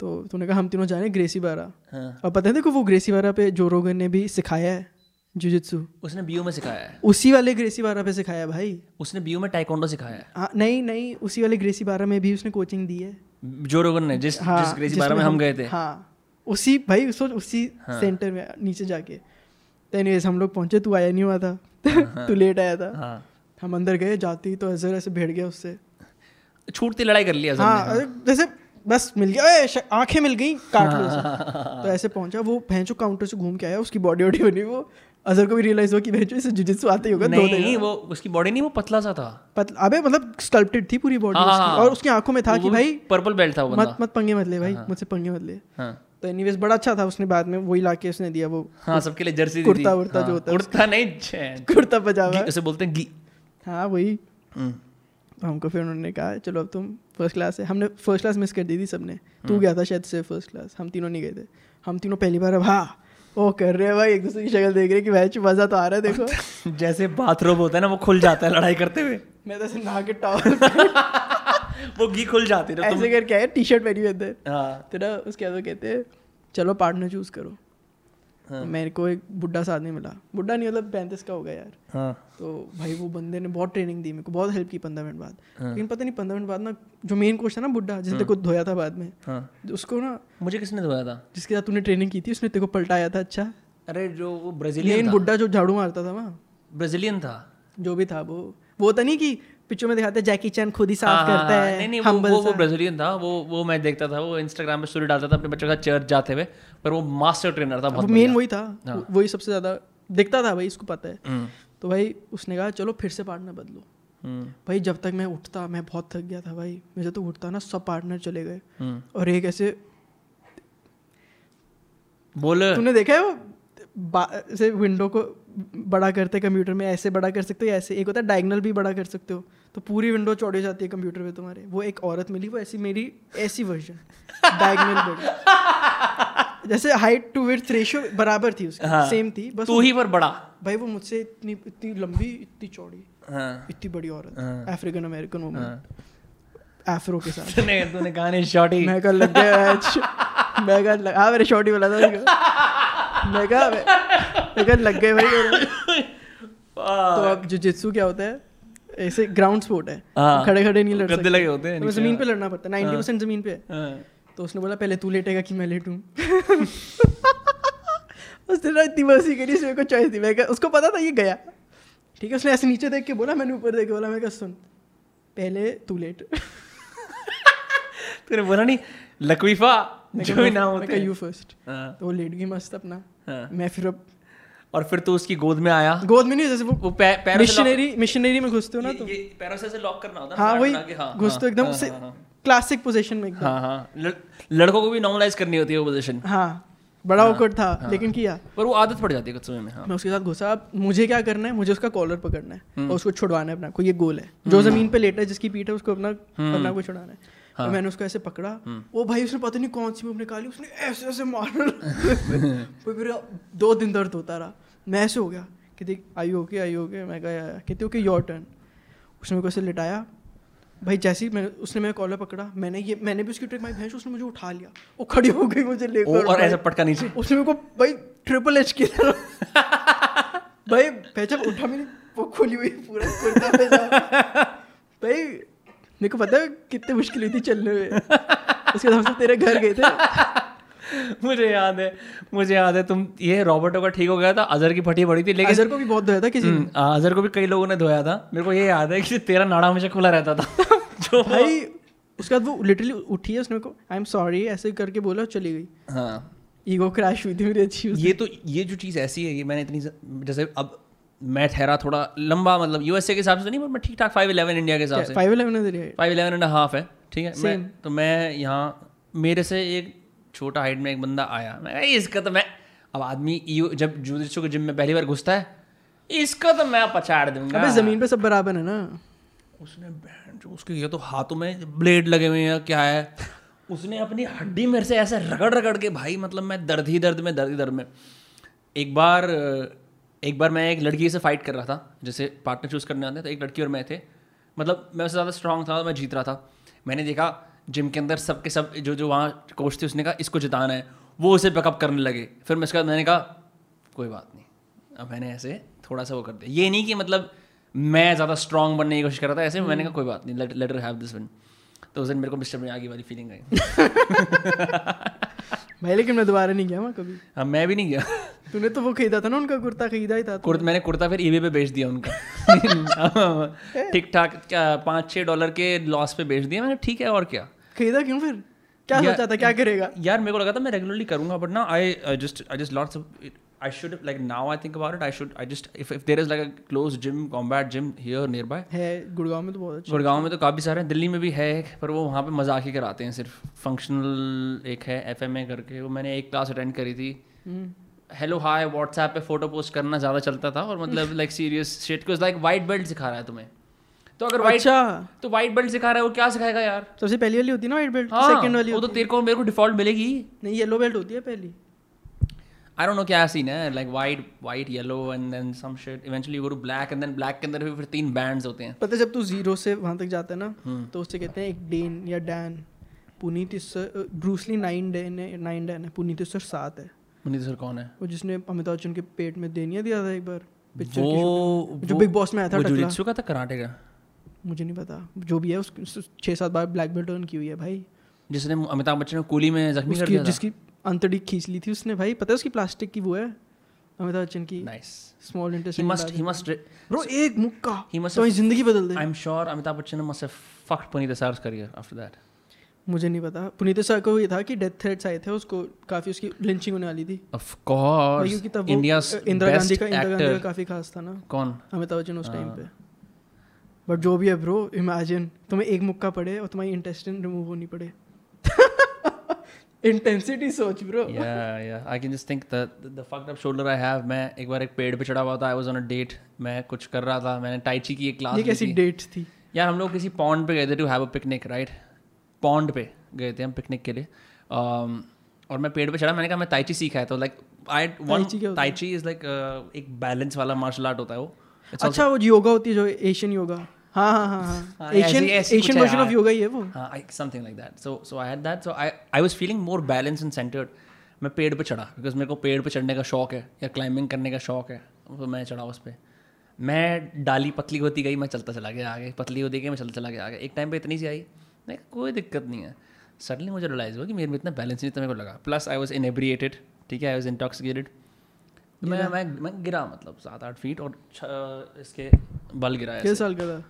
B: तो तूने कहा हम तीनों जाने ग्रेसी बारा
A: हाँ।
B: और पता है देखो वो ग्रेसी वारा पे जो रोगन ने भी सिखाया है जुजित्सु
A: उसने बीयू में सिखाया है।
B: उसी वाले ग्रेसी बारा पे सिखाया है भाई।
A: उसने बीयू में टाइकोंडो सिखाया है।
B: हाँ नहीं नहीं उसी वाले ग्रेसी बारा में भी उसने कोचिंग दी है।
A: जो रोगन ने जिस
B: हाँ
A: जिस ग्रेसी बारा में हम गए थे।
B: हाँ। उसी भाई उस उसी
A: हाँ।
B: सेंटर में नीचे जाके। तो एनीवेज हम लोग पहुँचे तू आया नहीं हुआ था। तू लेट आया था।
A: हाँ।
B: हम अंदर गए जाती तो अजहर ऐसे भेड़ गया उससे।
A: छूटती लड़ाई कर लिया
B: हाँ जैसे बस मिल गया आँखें मिल गई काट लो तो ऐसे पहुँचा वो भैंसो काउंटर से घूम के आया उसकी बॉडी वॉडी बनी वो अजहर को भी रियलाइज़ हुआ कि भैंसो इसे जुजित्सु आते ही होगा दो
A: नहीं वो उसकी बॉडी नहीं वो पतला सा था।
B: पत, अबे मतलब स्कल्प्टेड थी पूरी बॉडी
A: हाँ,
B: उसकी।
A: हाँ,
B: और उसकी आँखों में था कि भाई
A: पर्पल बेल्ट था वो
B: मत मत पंगे मत ले भाई मुझसे पंगे मत ले।
A: हाँ।
B: तो एनीवेज बड़ा अच्छा था उसने बाद में वही लाके उसने दिया वो।
A: हाँ सबके लिए जर्सी।
B: कुर्ता वुर्ता
A: हाँ,
B: जो होता है
A: कुर्ता नहीं
B: कुर्ता पजामा।
A: उसे बोलते हैं गी।
B: हाँ वही।
A: हम्म,
B: तो हमको फिर उन्होंने कहा चलो अब तुम फ़र्स्ट क्लास है। हमने फ़र्स्ट क्लास मिस कर दी थी सबने।
A: हम्म।
B: तू गया था शायद से फ़र्स्ट क्लास हम तीनों नहीं गए थे। हम तीनों पहली बार अब हाँ वो कर रहे हैं भाई एक दूसरे की शक्ल देख रहे हैं कि मैच मज़ा तो आ रहा है देखो।
A: जैसे बाथरूम होता है ना वो खुल जाता है लड़ाई करते हुए।
B: मैं तो नहा के टॉवल
A: वो घी खुल जाती है
B: ऐसे करके आया टी शर्ट पहनी हुई अंदर।
A: हाँ।
B: तो ना उसके बाद वो कहते हैं चलो पार्टनर चूज़ करो।
A: हाँ।
B: मेरे को एक बुढ़ा सा आदमी मिला। बुढ़ा नहीं मतलब पैंतीस का हो गया यार।
A: हाँ।
B: तो भाई वो बंदे ने बहुत ट्रेनिंग दी मेरे को बहुत हेल्प की पंद्रह मिनट बाद।
A: हाँ।
B: लेकिन पता नहीं पंद्रह मिनट बाद ना जो मेन कोच था ना बुढ़ा जिसने तेरे को धोया था बाद में
A: हाँ।
B: उसको ना
A: मुझे किसने धोया था?
B: जिसके साथ तूने ट्रेनिंग की थी उसने तेरे को पलटाया था अच्छा।
A: अरे जो वो ब्राजीलियन
B: बुढ़ा जो झाड़ू मारता था वहाँ।
A: ब्राजीलियन था।
B: जो भी था वो। वो था नहीं कि पिक्चर में दिखाते हैं जैकी चैन खुद ही साफ़
A: हाँ, हाँ,
B: करता
A: हाँ,
B: है
A: नहीं नहीं वो वो, वो ब्राजीलियन था वो वो मैं देखता था वो इंस्टाग्राम पे स्टोरी डालता था अपने बच्चों का चर्च जाते हुए पर वो मास्टर ट्रेनर था बहुत
B: मेन वही था। वही सबसे ज़्यादा दिखता था भाई इसको पता है।
A: हम्म,
B: तो भाई उसने कहा चलो फिर से पार्टनर बदलो।
A: हम्म,
B: भाई जब तक मैं उठता मैं बहुत थक गया था भाई मैं जब तक उठता ना सब पार्टनर चले गए।
A: हम्म।
B: और एक ऐसे
A: बोल।
B: तूने देखा है वो? ऐसे विंडो को बड़ा करते कंप्यूटर में ऐसे बड़ा कर सकते हो ऐसे एक होता है डायगनल भी बड़ा कर सकते हो। तो पूरी विंडो चौड़ी जाती है कंप्यूटर पे तुम्हारे। वो एक औरत मिली वो ऐसी मेरी ऐसी वर्जन डायगनल बड़ी जैसे हाइट टू विड्थ रेशियो बराबर थी उसकी
A: हाँ।
B: सेम थी बस
A: तू ही पर बड़ा।
B: भाई वो मुझसे इतनी इतनी लंबी इतनी चौड़ी
A: हाँ।
B: इतनी बड़ी औरत। African American woman. एफ्रो के साथ।
A: तूने तूने कहा नहीं शॉर्टी
B: मैं कल लग गया मैं कल लग हाँ मेरे शॉर्ट बोला था मैं कहा मैं कहा लग गए भाई तो अब जित्सु क्या होता है? ऐसे ग्राउंड स्पोर्ट है।
A: हाँ।
B: खड़े खड़े नहीं लड़ सकते
A: लगे होते हैं
B: ज़मीन
A: हाँ।
B: पे लड़ना पड़ता है नाइन्टी परसेंट ज़मीन पे। है।
A: हाँ।
B: तो उसने बोला पहले तू लेटेगा कि मैं लेटूं? उसने ना इतनी मस्ती करी उसमें को चॉइस दी। मैं उसको पता था ये गया। ठीक है उसने ऐसे नीचे देख के बोला मैंने ऊपर देख के बोला मैं कहा सुन पहले तू लेट।
A: तूने बोला नहीं लकवीफा जो भी नाम होते हैं।
B: यू फ़र्स्ट तो वो लेट गई मस्त अपना। मैं फिर अब
A: और फिर तो उसकी गोद में आया।
B: गोद में नहीं जैसे वो
A: वो पैरों
B: मिशनरी मिशनरी में घुसते हो ना तो
A: ये पैरों से लॉक करना होता है
B: हाँ वही
A: हाँ,
B: घुसते हो
A: हाँ,
B: एकदम
A: हाँ,
B: से
A: हाँ, हाँ।
B: क्लासिक पोजीशन में
A: हाँ हाँ लड़कों को भी नॉर्मलाइज करनी होती है वो पोजीशन
B: हाँ बड़ा awkward था लेकिन किया।
A: पर वो आदत पड़ जाती है कुछ समय में हाँ।
B: मैं उसके साथ घुसा अब मुझे क्या करना है? मुझे उसका कॉलर पकड़ना है
A: हम्म।
B: और उसको छुड़वाना है अपना कोई ये गोल है। जो ज़मीन पे लेटा है जिसकी पीठ है उसको अपना
A: हम्म।
B: अपना को छुड़ाना है। तो मैंने उसको ऐसे पकड़ा। वो भाई उसने पता नहीं कौन सी मूव निकाली उसने ऐसे ऐसे मारा फिर दो दिन दर्द होता रहा। मैं ऐसे हो गया कि देख आई ओके आई ओके मैं कहा "या- या।" कहती ओके योर टर्न उसने मेरे को ऐसे लिटाया। भाई जैसे ही मैंने उसने मेरा कॉलर पकड़ा मैंने ये मैंने भी उसकी ट्रिक मारी भैंस उसने मुझे उठा लिया। वो खड़ी हो गई मुझे लेकर।
A: और। ऐसा पटका नीचे।
B: उसने मेरे को भाई ट्रिपल एच किया। भाई पहचान उठा मैंने वो खोली हुई पूरा कुर्ता भाई मेरे को पता है कितनी मुश्किल हुई थी चलने में। उसके बाद हम सब तेरे घर गए थे।
A: मुझे याद है मुझे याद है तुम ये रॉबर्टो का ठीक हो गया था अजहर की फटी पड़ी थी लेकिन
B: अजहर को भी बहुत धोया था किसी ने?
A: हम्म, अजहर को भी कई लोगों ने धोया था। मेरे को ये याद है कि तेरा नाड़ा हमेशा खुला रहता था। जो
B: भाई उसके बाद वो लिटरली उठी है उसने को आई एम सॉरी ऐसे करके बोला चली गई।
A: हाँ।
B: ईगो क्रैश हुई थी मेरी अच्छी
A: ये तो ये जो चीज़ ऐसी है ये मैंने इतनी जैसे अब मैं ठहरा थोड़ा लंबा मतलब यूएसए के हिसाब से नहीं पर मैं ठीक ठाक फाइव इलेवन इंडिया के हिसाब से।
B: Five eleven
A: five eleven and half है ठीक है? मैं तो मैं यहाँ मेरे से एक छोटा हाइट में एक बंदा आया। मैं इसका तो मैं अब आदमी यू जब जूदिशु के जिम में पहली बार घुसता है इसका तो मैं पछाड़ दूँगा।
B: अबे ज़मीन पे सब बराबर है ना।
A: उसने जो उसके ये तो हाथों में ब्लेड लगे हुए हैं क्या है? उसने अपनी हड्डी मेरे से ऐसे रगड़ रगड़ के भाई मतलब मैं दर्द ही दर्द में दर्द ही दर्द में। एक बार एक बार मैं एक लड़की से फाइट कर रहा था जैसे पार्टनर चूज़ करने आते तो एक लड़की और मैं थे। मतलब मैं उससे ज़्यादा स्ट्रांग था मैं जीत रहा था। मैंने देखा जिम के अंदर सबके सब जो जो वहाँ कोच थे उसने कहा इसको जिताना है। वो उसे बैकअप करने लगे। फिर मैं उसके बाद मैंने कहा कोई बात नहीं। अब मैंने ऐसे थोड़ा सा वो कर दिया। ये नहीं कि मतलब मैं ज़्यादा स्ट्रांग बनने की कोशिश कर रहा था ऐसे मैंने कहा कोई बात नहीं let later have this one तो उस दिन मेरे को मिस्टर में आगे वाली फीलिंग आई।
B: भाई लेकिन मैं दोबारा नहीं गया वहाँ कभी।
A: हाँ मैं भी नहीं गया।
B: तूने तो वो खरीदा था ना उनका कुर्ता खरीदा ही था
A: कुर्ता मैंने कुर्ता फिर ईबे पे बेच दिया उनका। ठीक ठाक पाँच छः डॉलर के लॉस पे बेच दिया? मैंने ठीक है और क्या?
B: खरीदा क्यों फिर क्या सोचा था क्या करेगा
A: यार मेरे को लगा था मैं रेगुलरली करूँगा बट ना I just I just lots of I should have like now I think about it. I should I just if, if there is like a close gym, combat gym here nearby.
B: है गुड़गांव में तो बहुत अच्छा
A: गुड़गांव में तो काफ़ी सारे हैं दिल्ली में भी है पर वो वहाँ पे मज़ाक ही कराते हैं सिर्फ़ फंक्शनल एक है एफ़ करके वो मैंने एक क्लास अटेंड करी थी। हेलो हाय व्हाट्सएप पे फ़ोटो पोस्ट करना ज़्यादा चलता था और मतलब लाइक सीरियस शिट को लाइक वाइट बेल्ट सिखा रहा है तुम्हें तो अगर वाइट
B: अच्छा।
A: तो वाइट बेल्ट सिखा रहा है वो क्या सिखाएगा यार?
B: सबसे पहली वाली होती है ना वाइट बेल्ट
A: हाँ
B: सेकंड वाली
A: वो तो तेरे को मेरे को डिफ़ॉल्ट मिलेगी।
B: नहीं येलो बेल्ट होती है पहली।
A: आई डोंट नो क्या सीन है like white white yellow and then some shit eventually go to black and then black के अंदर भी फिर तीन बैंड्स होते हैं।
B: पता है जब तू ज़ीरो से वहाँ तक जाता है ना
A: हम्म।
B: तो उससे कहते हैं एक डेन या dan Puneet Issar Bruce Lee nine dan है नाइन डैन है पुनीत इसर सात है।
A: मुनीत सर कौन है?
B: वो जिसने अमिताभ बच्चन के पेट में देनिया दिया था एक बार पिक्चर
A: वो
B: जो बिग बॉस में आया था
A: जुजित्सु का था कराटे का?
B: मुझे नहीं पता। जो भी है उसकी छः सात बार ब्लैक बेल्ट अर्न की हुई है भाई।
A: जिसने अमिताभ बच्चन को कूली में जख्मी कर दिया
B: जिसकी अंतड़ी खींच ली थी उसने भाई। पता है उसकी प्लास्टिक की वो है? अमिताभ बच्चन की।
A: Nice
B: small
A: he
B: intestine
A: must he must
B: bro एक मुक्का।
A: He must
B: तो ज़िंदगी बदल दे।
A: I'm sure amitabh bachchan must have fucked puneet asar's career after that.
B: मुझे नहीं पता। पुनीत सर को ये था कि डेथ थ्रेट्स आए थे उसको काफ़ी उसकी लिंचिंग होने वाली थी। भाई
A: course
B: क्योंकि तब वो इंदिरा गांधी का इंदिरा गांधी का काफ़ी खास था ना।
A: कौन?
B: अमिताभ बच्चन उस टाइम
A: हाँ।
B: पे। बट जो भी है ब्रो इमेजिन तुम्हें एक मुक्का पड़े और तुम्हारी इंटेस्टाइन रिमूव होनी पड़े। इंटेंसिटी सोच bro
A: yeah yeah. I can just think the the fucked up shoulder i have मैं एक बार एक पेड़ पे चढ़ा हुआ था i was on a date मैं कुछ कर रहा था मैंने टाइची की एक क्लास
B: ये कैसी डेट्स थी?
A: यार हम लोग किसी पॉन्ड पे गए थे to have a picnic right pond पे गए थे हम पिकनिक के लिए। Um, और मैं पेड़ पे चढ़ा मैंने कहा मैं ताइची सीखा है तो like I one
B: tai chi
A: is like एक बैलेंस वाला मार्शल आर्ट होता है वो।
B: अच्छा वो योगा होती है जो एशियन योगा हाँ हाँ हाँ
A: हाँ,
B: हाँ
A: Asian
B: Asian
A: version of
B: yoga
A: ही
B: है। वो।
A: हाँ something like that so so I had that so I I was feeling more balance and centered मैं पेड़ पे चढ़ा बिकॉज़ मेरे को पेड़ पे चढ़ने का शौक है या क्लाइंबिंग करने का शौक है तो मैं चढ़ा उस पर मैं डाली पतली होती गई मैं चलता चला गया आगे पतली होती गई मैं चलता चला गया आगे। एक टाइम पे इतनी सी आई नहीं कोई दिक्कत नहीं है। सडनली मुझे रियलाइज़ हुआ कि मेरे में इतना बैलेंस नहीं था मेरे को लगा। प्लस आई वॉज़ इनएब्रिएटेड ठीक है आई वॉज़ इंटॉक्सिकेटेड मैं मैं मैं गिरा मतलब सात आठ फीट और इसके बल गिरा
B: किस साल का था।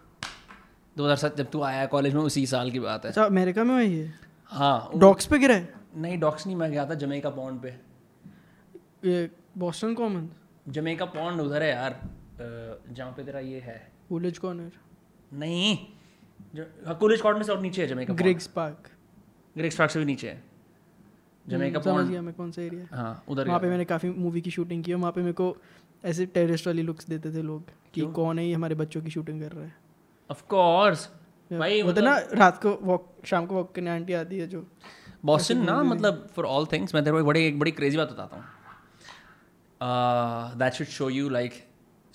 A: दो हज़ार सात जब तू आया कॉलेज में उसी साल की बात है।
B: अच्छा अमेरिका में हुआ ये?
A: हाँ
B: डॉक्स पे गिरा? है
A: नहीं डॉक्स नहीं मैं गया था जमेका पॉन्ड पे।
B: ये बॉस्टन कॉमन?
A: जमेका पॉन्ड उधर है यार जहाँ पे तेरा ये है।
B: वुलेज कॉर्नर।
A: नहीं कॉलेज कॉर्नर से और नीचे है Jamaica
B: Griggs park.
A: Griggs park से भी नीचे है। जमेका
B: समझ
A: पॉन्ड
B: गया मैं कौन सा एरिया
A: हाँ। उधर
B: वहाँ पे मैंने काफ़ी मूवी की शूटिंग की है वहाँ पे मेरे को ऐसे टेररिस्ट वाली लुक्स देते थे लोग कि कौन है ये हमारे बच्चों की शूटिंग कर रहा है।
A: ऑफ़ कोर्स भाई
B: वो तो ना रात को वॉक शाम को वॉक करने आंटी आती है जो
A: बॉस्टन ना मतलब फॉर ऑल थिंग्स मैं तेरे को बड़ी एक बड़ी क्रेजी बात बताता हूँ। That should show you like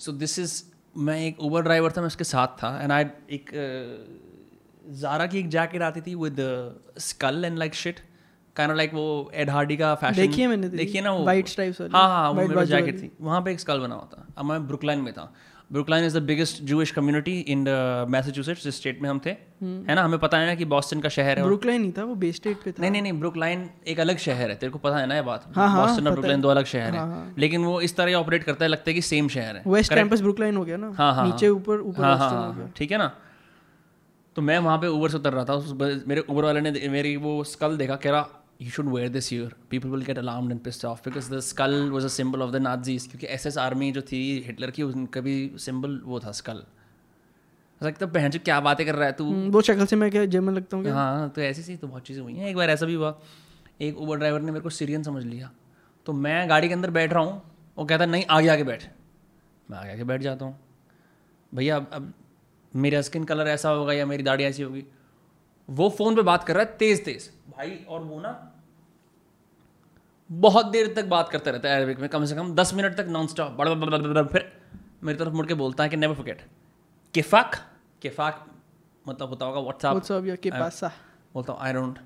A: so this is मैं एक ओवर ड्राइवर था मैं उसके साथ था एंड आई एक जारा की एक जैकेट आती थी with skull and like shit kind like वो एड हार्डी का फ़ैशन
B: देखिए मैंने
A: देखिए ना वो?
B: वाइट स्ट्राइप्स
A: हाँ हाँ वो मेरा जैकेट थी। वहाँ पे एक स्कल बना हुआ था। अब मैं ब्रुकलाइन में था। Brookline is the biggest Jewish community in Massachusetts जिस स्टेट में हम थे। है ना? हमें पता है ना कि बॉस्टन का शहर है
B: ब्रुकलाइन नहीं था वो बे स्टेट पे था।
A: नहीं नहीं नहीं ब्रुकलाइन एक अलग शहर है। तेरे को पता है ना ये बात?
B: हाँ, हाँ,
A: बॉस्टन और ब्रुकलाइन दो अलग शहर
B: हाँ,
A: है
B: हाँ।
A: लेकिन वो इस तरह ऑपरेट करता है लगता है कि सेम शहर है।
B: वेस्ट कैंपस ब्रुकलाइन हो गया ना?
A: हाँ, हाँ,
B: नीचे
A: हाँ।
B: ऊपर ऊपर
A: हाँ हाँ
B: हो
A: हाँ। ठीक है ना? तो मैं वहाँ पे ऊबर से उतर रहा था। मेरे ऊबर वाले ने मेरी वो स्कल देखा कह रहा you should wear this year people will get alarmed and pissed off because the skull was a symbol of the Nazis क्योंकि एसएस आर्मी जो थी हिटलर की उनका भी सिंबल वो था स्कल लगता बहन जो क्या बातें कर रहा है तू?
B: हम्म, वो शक्ल से मैं क्या जर्मन लगता हूँ
A: हाँ तो ऐसी सी तो बहुत चीज़ें हुई हैं। एक बार ऐसा भी हुआ। एक ऊबर ड्राइवर ने मेरे को सीरियन समझ लिया। तो मैं गाड़ी के अंदर बैठ रहा हूँ। वो कहता नहीं आगे आगे बैठ। मैं आगे आगे बैठ जाता हूँ। भैया अब अब मेरा स्किन कलर ऐसा होगा या मेरी दाढ़ी ऐसी होगी? वो फ़ोन पे बात कर रहा है तेज़ तेज़। भाई और वो ना बहुत देर तक बात करता रहता है अरबिक में कम से कम दस मिनट तक नॉन स्टॉप फिर मेरी तरफ़ मुड़ के बोलता है कि नेवर फॉरगेट किफाक किफाक मतलब होता होगा व्हाट्सएप
B: व्हाट्सअप या के
A: हाँ।
B: पास सा
A: बोलता हूँ आई डोंट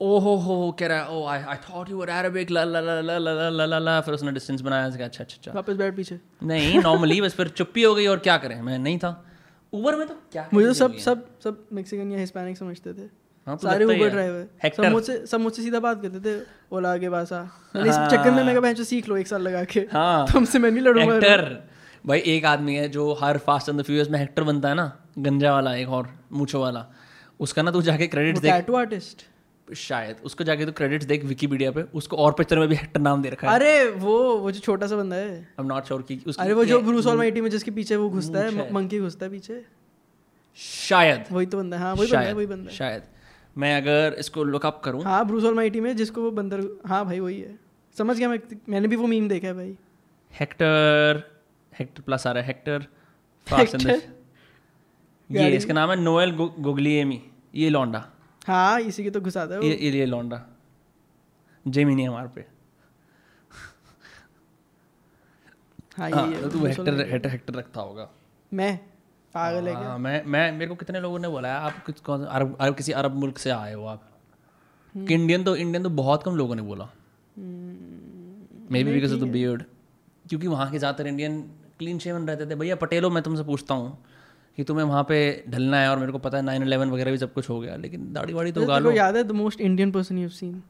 A: ओ हो हो कह रहा है ओ I I thought you were Arabic ला ला ला ला ला ला ला ला फिर उसने डिस्टेंस बनाया अच्छा अच्छा अच्छा.
B: वापस बैठ पीछे।
A: नहीं नॉर्मली बस फिर चुप्पी हो गई और क्या करें? मैं नहीं था। ऊबर में तो क्या
B: मुझे सब सब सब मेक्सिकन या हिस्पैनिक समझते थे।
A: हाँ, तो
B: सारे ड्राइवर सब मुझसे सब मुझसे सीधा बात करते थे ओला के पास आ मैंने इस चक्कर में मैं कहा "बहन सीख लो एक साल लगा के।
A: हाँ।
B: तुमसे मैं नहीं लड़ूँगा
A: हेक्टर भाई एक आदमी है जो हर फास्ट एंड द फ्यूरियस में हेक्टर बनता है ना गंजा वाला एक और मूछो वाला। उसका ना तू जाके क्रेडिट्स देख।
B: टैटू आर्टिस्ट
A: शायद उसको जाके तू क्रेडिट्स देख विकीपीडिया पे उसको और पिक्चर में भी हेक्टर नाम दे रखा है।
B: अरे वो वो जो छोटा सा बंदा है।
A: आई एम नॉट श्योर कि
B: अरे वो जो ब्रूस ऑलमाइटी में जिसके पीछे वो घुसता है
A: है।
B: मंकी घुसता है पीछे।
A: शायद।
B: वही तो बंदा है हाँ वही बंदा है वही बंदा है।
A: शायद। मैं अगर इसको लुकअप करूँ।
B: हाँ ब्रूस ऑलमाइटी में जिसको वो बंदर हाँ भाई वही है। समझ गया मैं मैंने भी वो मीम देखा है भाई।
A: हेक्टर हेक्टर प्लस आ रहा है हेक्टर? ये इसका नाम है नोएल गुगलिएमी ये लौंडा
B: हाँ इसी के तो घुसाता है
A: ये ये ये लौंडा जेमी नहीं हमारे पे।
B: हाँ
A: हाँ
B: है
A: तो हेक्टर हेक्टर हेक्टर रखता होगा।
B: मैं? पागल है क्या?
A: हाँ मैं मैं मेरे को कितने लोगों ने बोला है आप कुछ कौन अरब अरब किसी अरब मुल्क से आए हो आप? कि इंडियन तो इंडियन तो बहुत कम लोगों ने बोला।
B: हम्म,
A: maybe because of the beard क्योंकि वहाँ के ज़्यादातर इंडियन क्लीन शेवन रहते थे। भैया पटेलो मैं तुमसे पूछता हूँ कि तुम्हें वहाँ पे ढलना है और मेरे को पता है नाइन इलेवन वगैरह भी सब कुछ हो गया लेकिन दाढ़ी वाड़ी तो उगा लो।
B: याद है the most Indian person you seen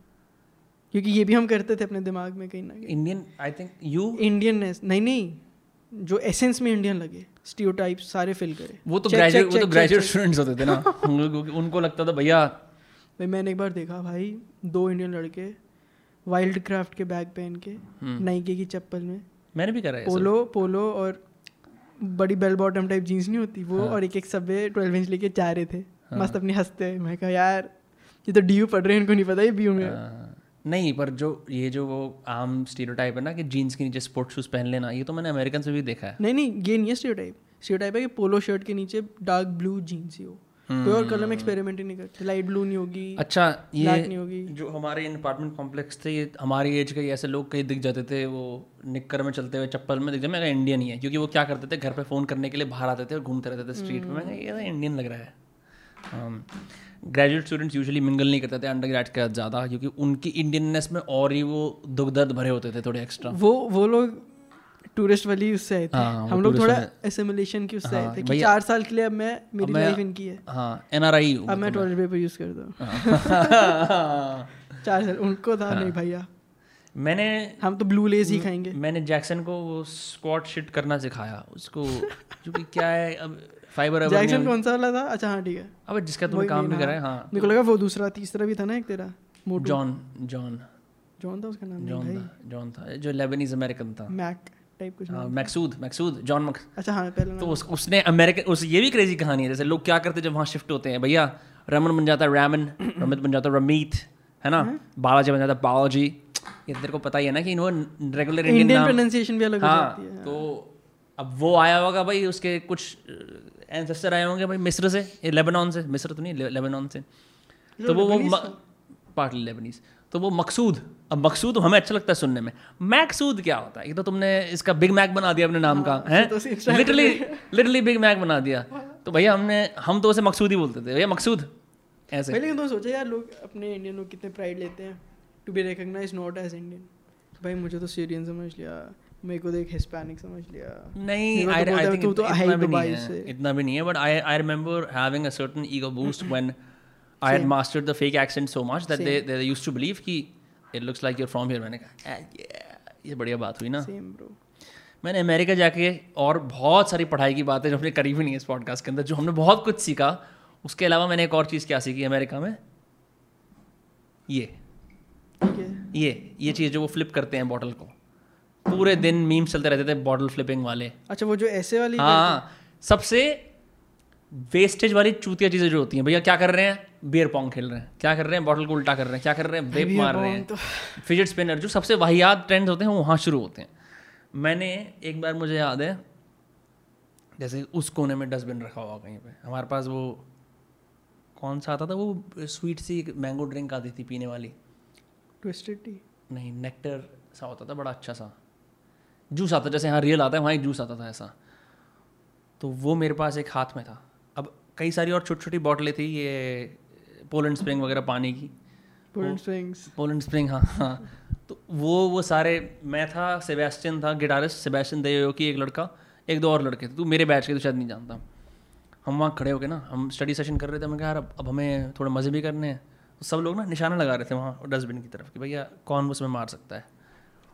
B: क्योंकि ये भी हम करते थे अपने दिमाग में कहीं ना कहीं।
A: Indian I think you
B: Indianness नहीं नहीं। जो एसेंस में इंडियन लगे स्टीरियोटाइप सारे फिल करे।
A: वो तो ग्रेजुएट वो तो ग्रेजुएट स्टूडेंट्स होते थे ना। उनको लगता था भैया
B: भाई मैंने एक बार देखा भाई दो इंडियन लड़के वाइल्ड क्राफ्ट के बैग पहन के
A: हम्म।
B: नाइके की चप्पल में।
A: मैंने भी करा है
B: पोलो पोलो और बड़ी बेल बॉटम टाइप जीन्स नहीं होती वो
A: हाँ।
B: और एक एक सबवे ट्वेल्व इंच लेके जा रहे थे। मस्त अपने हँसते मैं कहा यार ये तो डी पढ़ रहे हैं इनको नहीं पता ये बी में।
A: हाँ, नहीं पर जो ये जो वो आम स्टीरियोटाइप है ना कि जीन्स के नीचे स्पोर्ट्स शूज़ पहन लेना ये तो मैंने अमेरिकन से भी देखा है।
B: नहीं नहीं ये नहीं है स्टीरियोटाइप स्टीरियोटाइप है कि पोलो शर्ट के नीचे डार्क ब्लू जीन्स ही हो। कोई और कलर में एक्सपेरिमेंट ही नहीं करते। लाइट ब्लू नहीं होगी
A: अच्छा ये
B: नहीं होगी।
A: जो हमारे इन अपार्टमेंट कॉम्प्लेक्स थे ये हमारी एज के ऐसे लोग कहीं दिख जाते थे वो निक्कर में चलते हुए चप्पल में दिख जाते मैं इंडियन ही है क्योंकि वो क्या करते थे घर पे फ़ोन करने के लिए बाहर आते थे और घूमते रहते थे स्ट्रीट में मैं ये तो इंडियन लग रहा है। ग्रेजुएट स्टूडेंट्स यूजुअली मिंगल नहीं करते थे अंडर ग्रेड के ज़्यादा क्योंकि उनकी इंडियननेस में और ही वो दुख दर्द भरे होते थे थोड़े एक्स्ट्रा
B: वो वो लोग टूरिस्ट वाली उससे आए थे।
A: हाँ,
B: हम लोग थोड़ा एसिमुलेशन की उससे
A: हाँ,
B: आए थे कि चार साल के लिए अब मैं मेरी लाइफ इनकी है।
A: हाँ एन आर आई
B: अब मैं टॉयलेट पेपर यूज़ कर दूँ।
A: हाँ।
B: चार साल उनको था नहीं भैया।
A: मैंने
B: हम तो ब्लू लेज ही खाएँगे।
A: मैंने जैक्सन को वो स्क्वाट शिट करना सिखाया। उसको क्योंकि क्या है अब फाइबर
B: जैक्सन कौन सा वाला था? अच्छा हाँ ठीक है।
A: अब जिसका तुमने काम भी करा है
B: हाँ।
A: हाँ
B: मेरे को लगा वो दूसरा तीसरा भी था ना एक तेरा
A: जॉन जॉन।
B: जॉन था उसका नाम नहीं
A: जॉन था जॉन था। जो लेबनीज अमेरिकन था।
B: मैक टाइप कुछ
A: हाँ, मैक्सूद मैक्सूद जॉन मक्स
B: अच्छा हाँ पहले
A: तो उस, उसने अमेरिकन उस ये भी क्रेजी कहानी है जैसे लोग क्या करते जब वहाँ शिफ्ट होते हैं। भैया रमन बन जाता है रैमन रमित बन जाता है रमीत है ना? बालाजी बन जाता है बालाजी ये तेरे को पता ही है ना कि रेगुलर इंडियन
B: प्रोनाउंसिएशन भी अलग हाँ जाती है।
A: तो अब वो आया होगा भाई उसके कुछ एंसेस्टर आए होंगे भाई मिस्र से? लेबनान से? मिस्र तो नहीं लेबनान से। तो वो वो पार्टली लेबनीज तो वो मकसूद अब मकसूद हमें अच्छा लगता है सुनने में। मैकसूद क्या होता है? ये तो तुमने इसका बिग मैक बना दिया अपने नाम का है
B: तो Instagram
A: literally literally Big Mac बना दिया। तो भैया हमने हम तो उसे मकसूद ही बोलते थे। भैया मकसूद ऐसे।
B: पहले तो सोचा यार लोग अपने इंडियन लोग कितने प्राइड लेते हैं? To be recognize not as Indian भाई मुझे तो सीरियन समझ लिया। मेरे को देख हिस्पैनिक समझ लिया।
A: नहीं आई
B: तो
A: आई थिंक
B: तू तो ही
A: इतना भी नहीं
B: से।
A: है इतना भी नहीं है but I I remember having a certain ego boost when I had mastered the fake accent so much that they they used to believe कि it looks like you are from here मैंने कहा "Ah, ये बढ़िया बात हुई ना.
B: सेम ब्रो
A: मैंने अमेरिका जाके और बहुत सारी पढ़ाई की बातें जो हमने करी भी नहीं है इस पॉडकास्ट के अंदर जो हमने बहुत कुछ सीखा उसके अलावा मैंने एक और चीज़ क्या सीखी अमेरिका में? ये।
B: है
A: ये ये चीज़ जो वो फ्लिप करते हैं बॉटल को। पूरे दिन मीम्स चलते रहते थे बॉटल फ्लिपिंग वाले।
B: अच्छा वो जो ऐसे वाली
A: हाँ सबसे वेस्टेज वाली चूतिया चीज़ें जो होती हैं भैया क्या कर रहे हैं? बियर पॉन्ग खेल रहे हैं। क्या कर रहे हैं? बॉटल को उल्टा कर रहे हैं। क्या कर रहे हैं? वेप मार रहे हैं।
B: तो-
A: फिजिट स्पिनर जो सबसे वाहियात ट्रेंड्स होते हैं वो वहाँ शुरू होते हैं। मैंने एक बार मुझे याद है जैसे उस कोने में डस्टबिन रखा हुआ कहीं पे। हमारे पास वो कौन सा आता था? वो स्वीट सी मैंगो ड्रिंक आती थी पीने वाली।
B: ट्विस्टेड टी
A: नहीं नेक्टर सा होता था बड़ा अच्छा सा। जूस आता जैसे यहाँ रियल आता है वहाँ एक जूस आता था ऐसा। तो वो मेरे पास एक हाथ में था। अब कई सारी और छोटी छोटी बॉटलें थी ये पोलैंड स्प्रिंग वगैरह पानी की।
B: पोलैंड स्विंग्स
A: पोलैंड स्प्रिंग हाँ हाँ। तो वो वो सारे मैं था सेबेस्टियन था गिटारिस्ट सेबेस्टियन देयो की एक लड़का एक दो और लड़के थे। तू मेरे बैच के तो शायद नहीं जानता। हम वहाँ खड़े हो गए ना हम स्टडी सेशन कर रहे थे मैं कहा यार अब अब हमें थोड़े मज़े भी करने हैं। तो सब लोग ना निशाना लगा रहे थे वहाँ डस्टबिन की तरफ़ कि भैया कौन उसमें मार सकता है?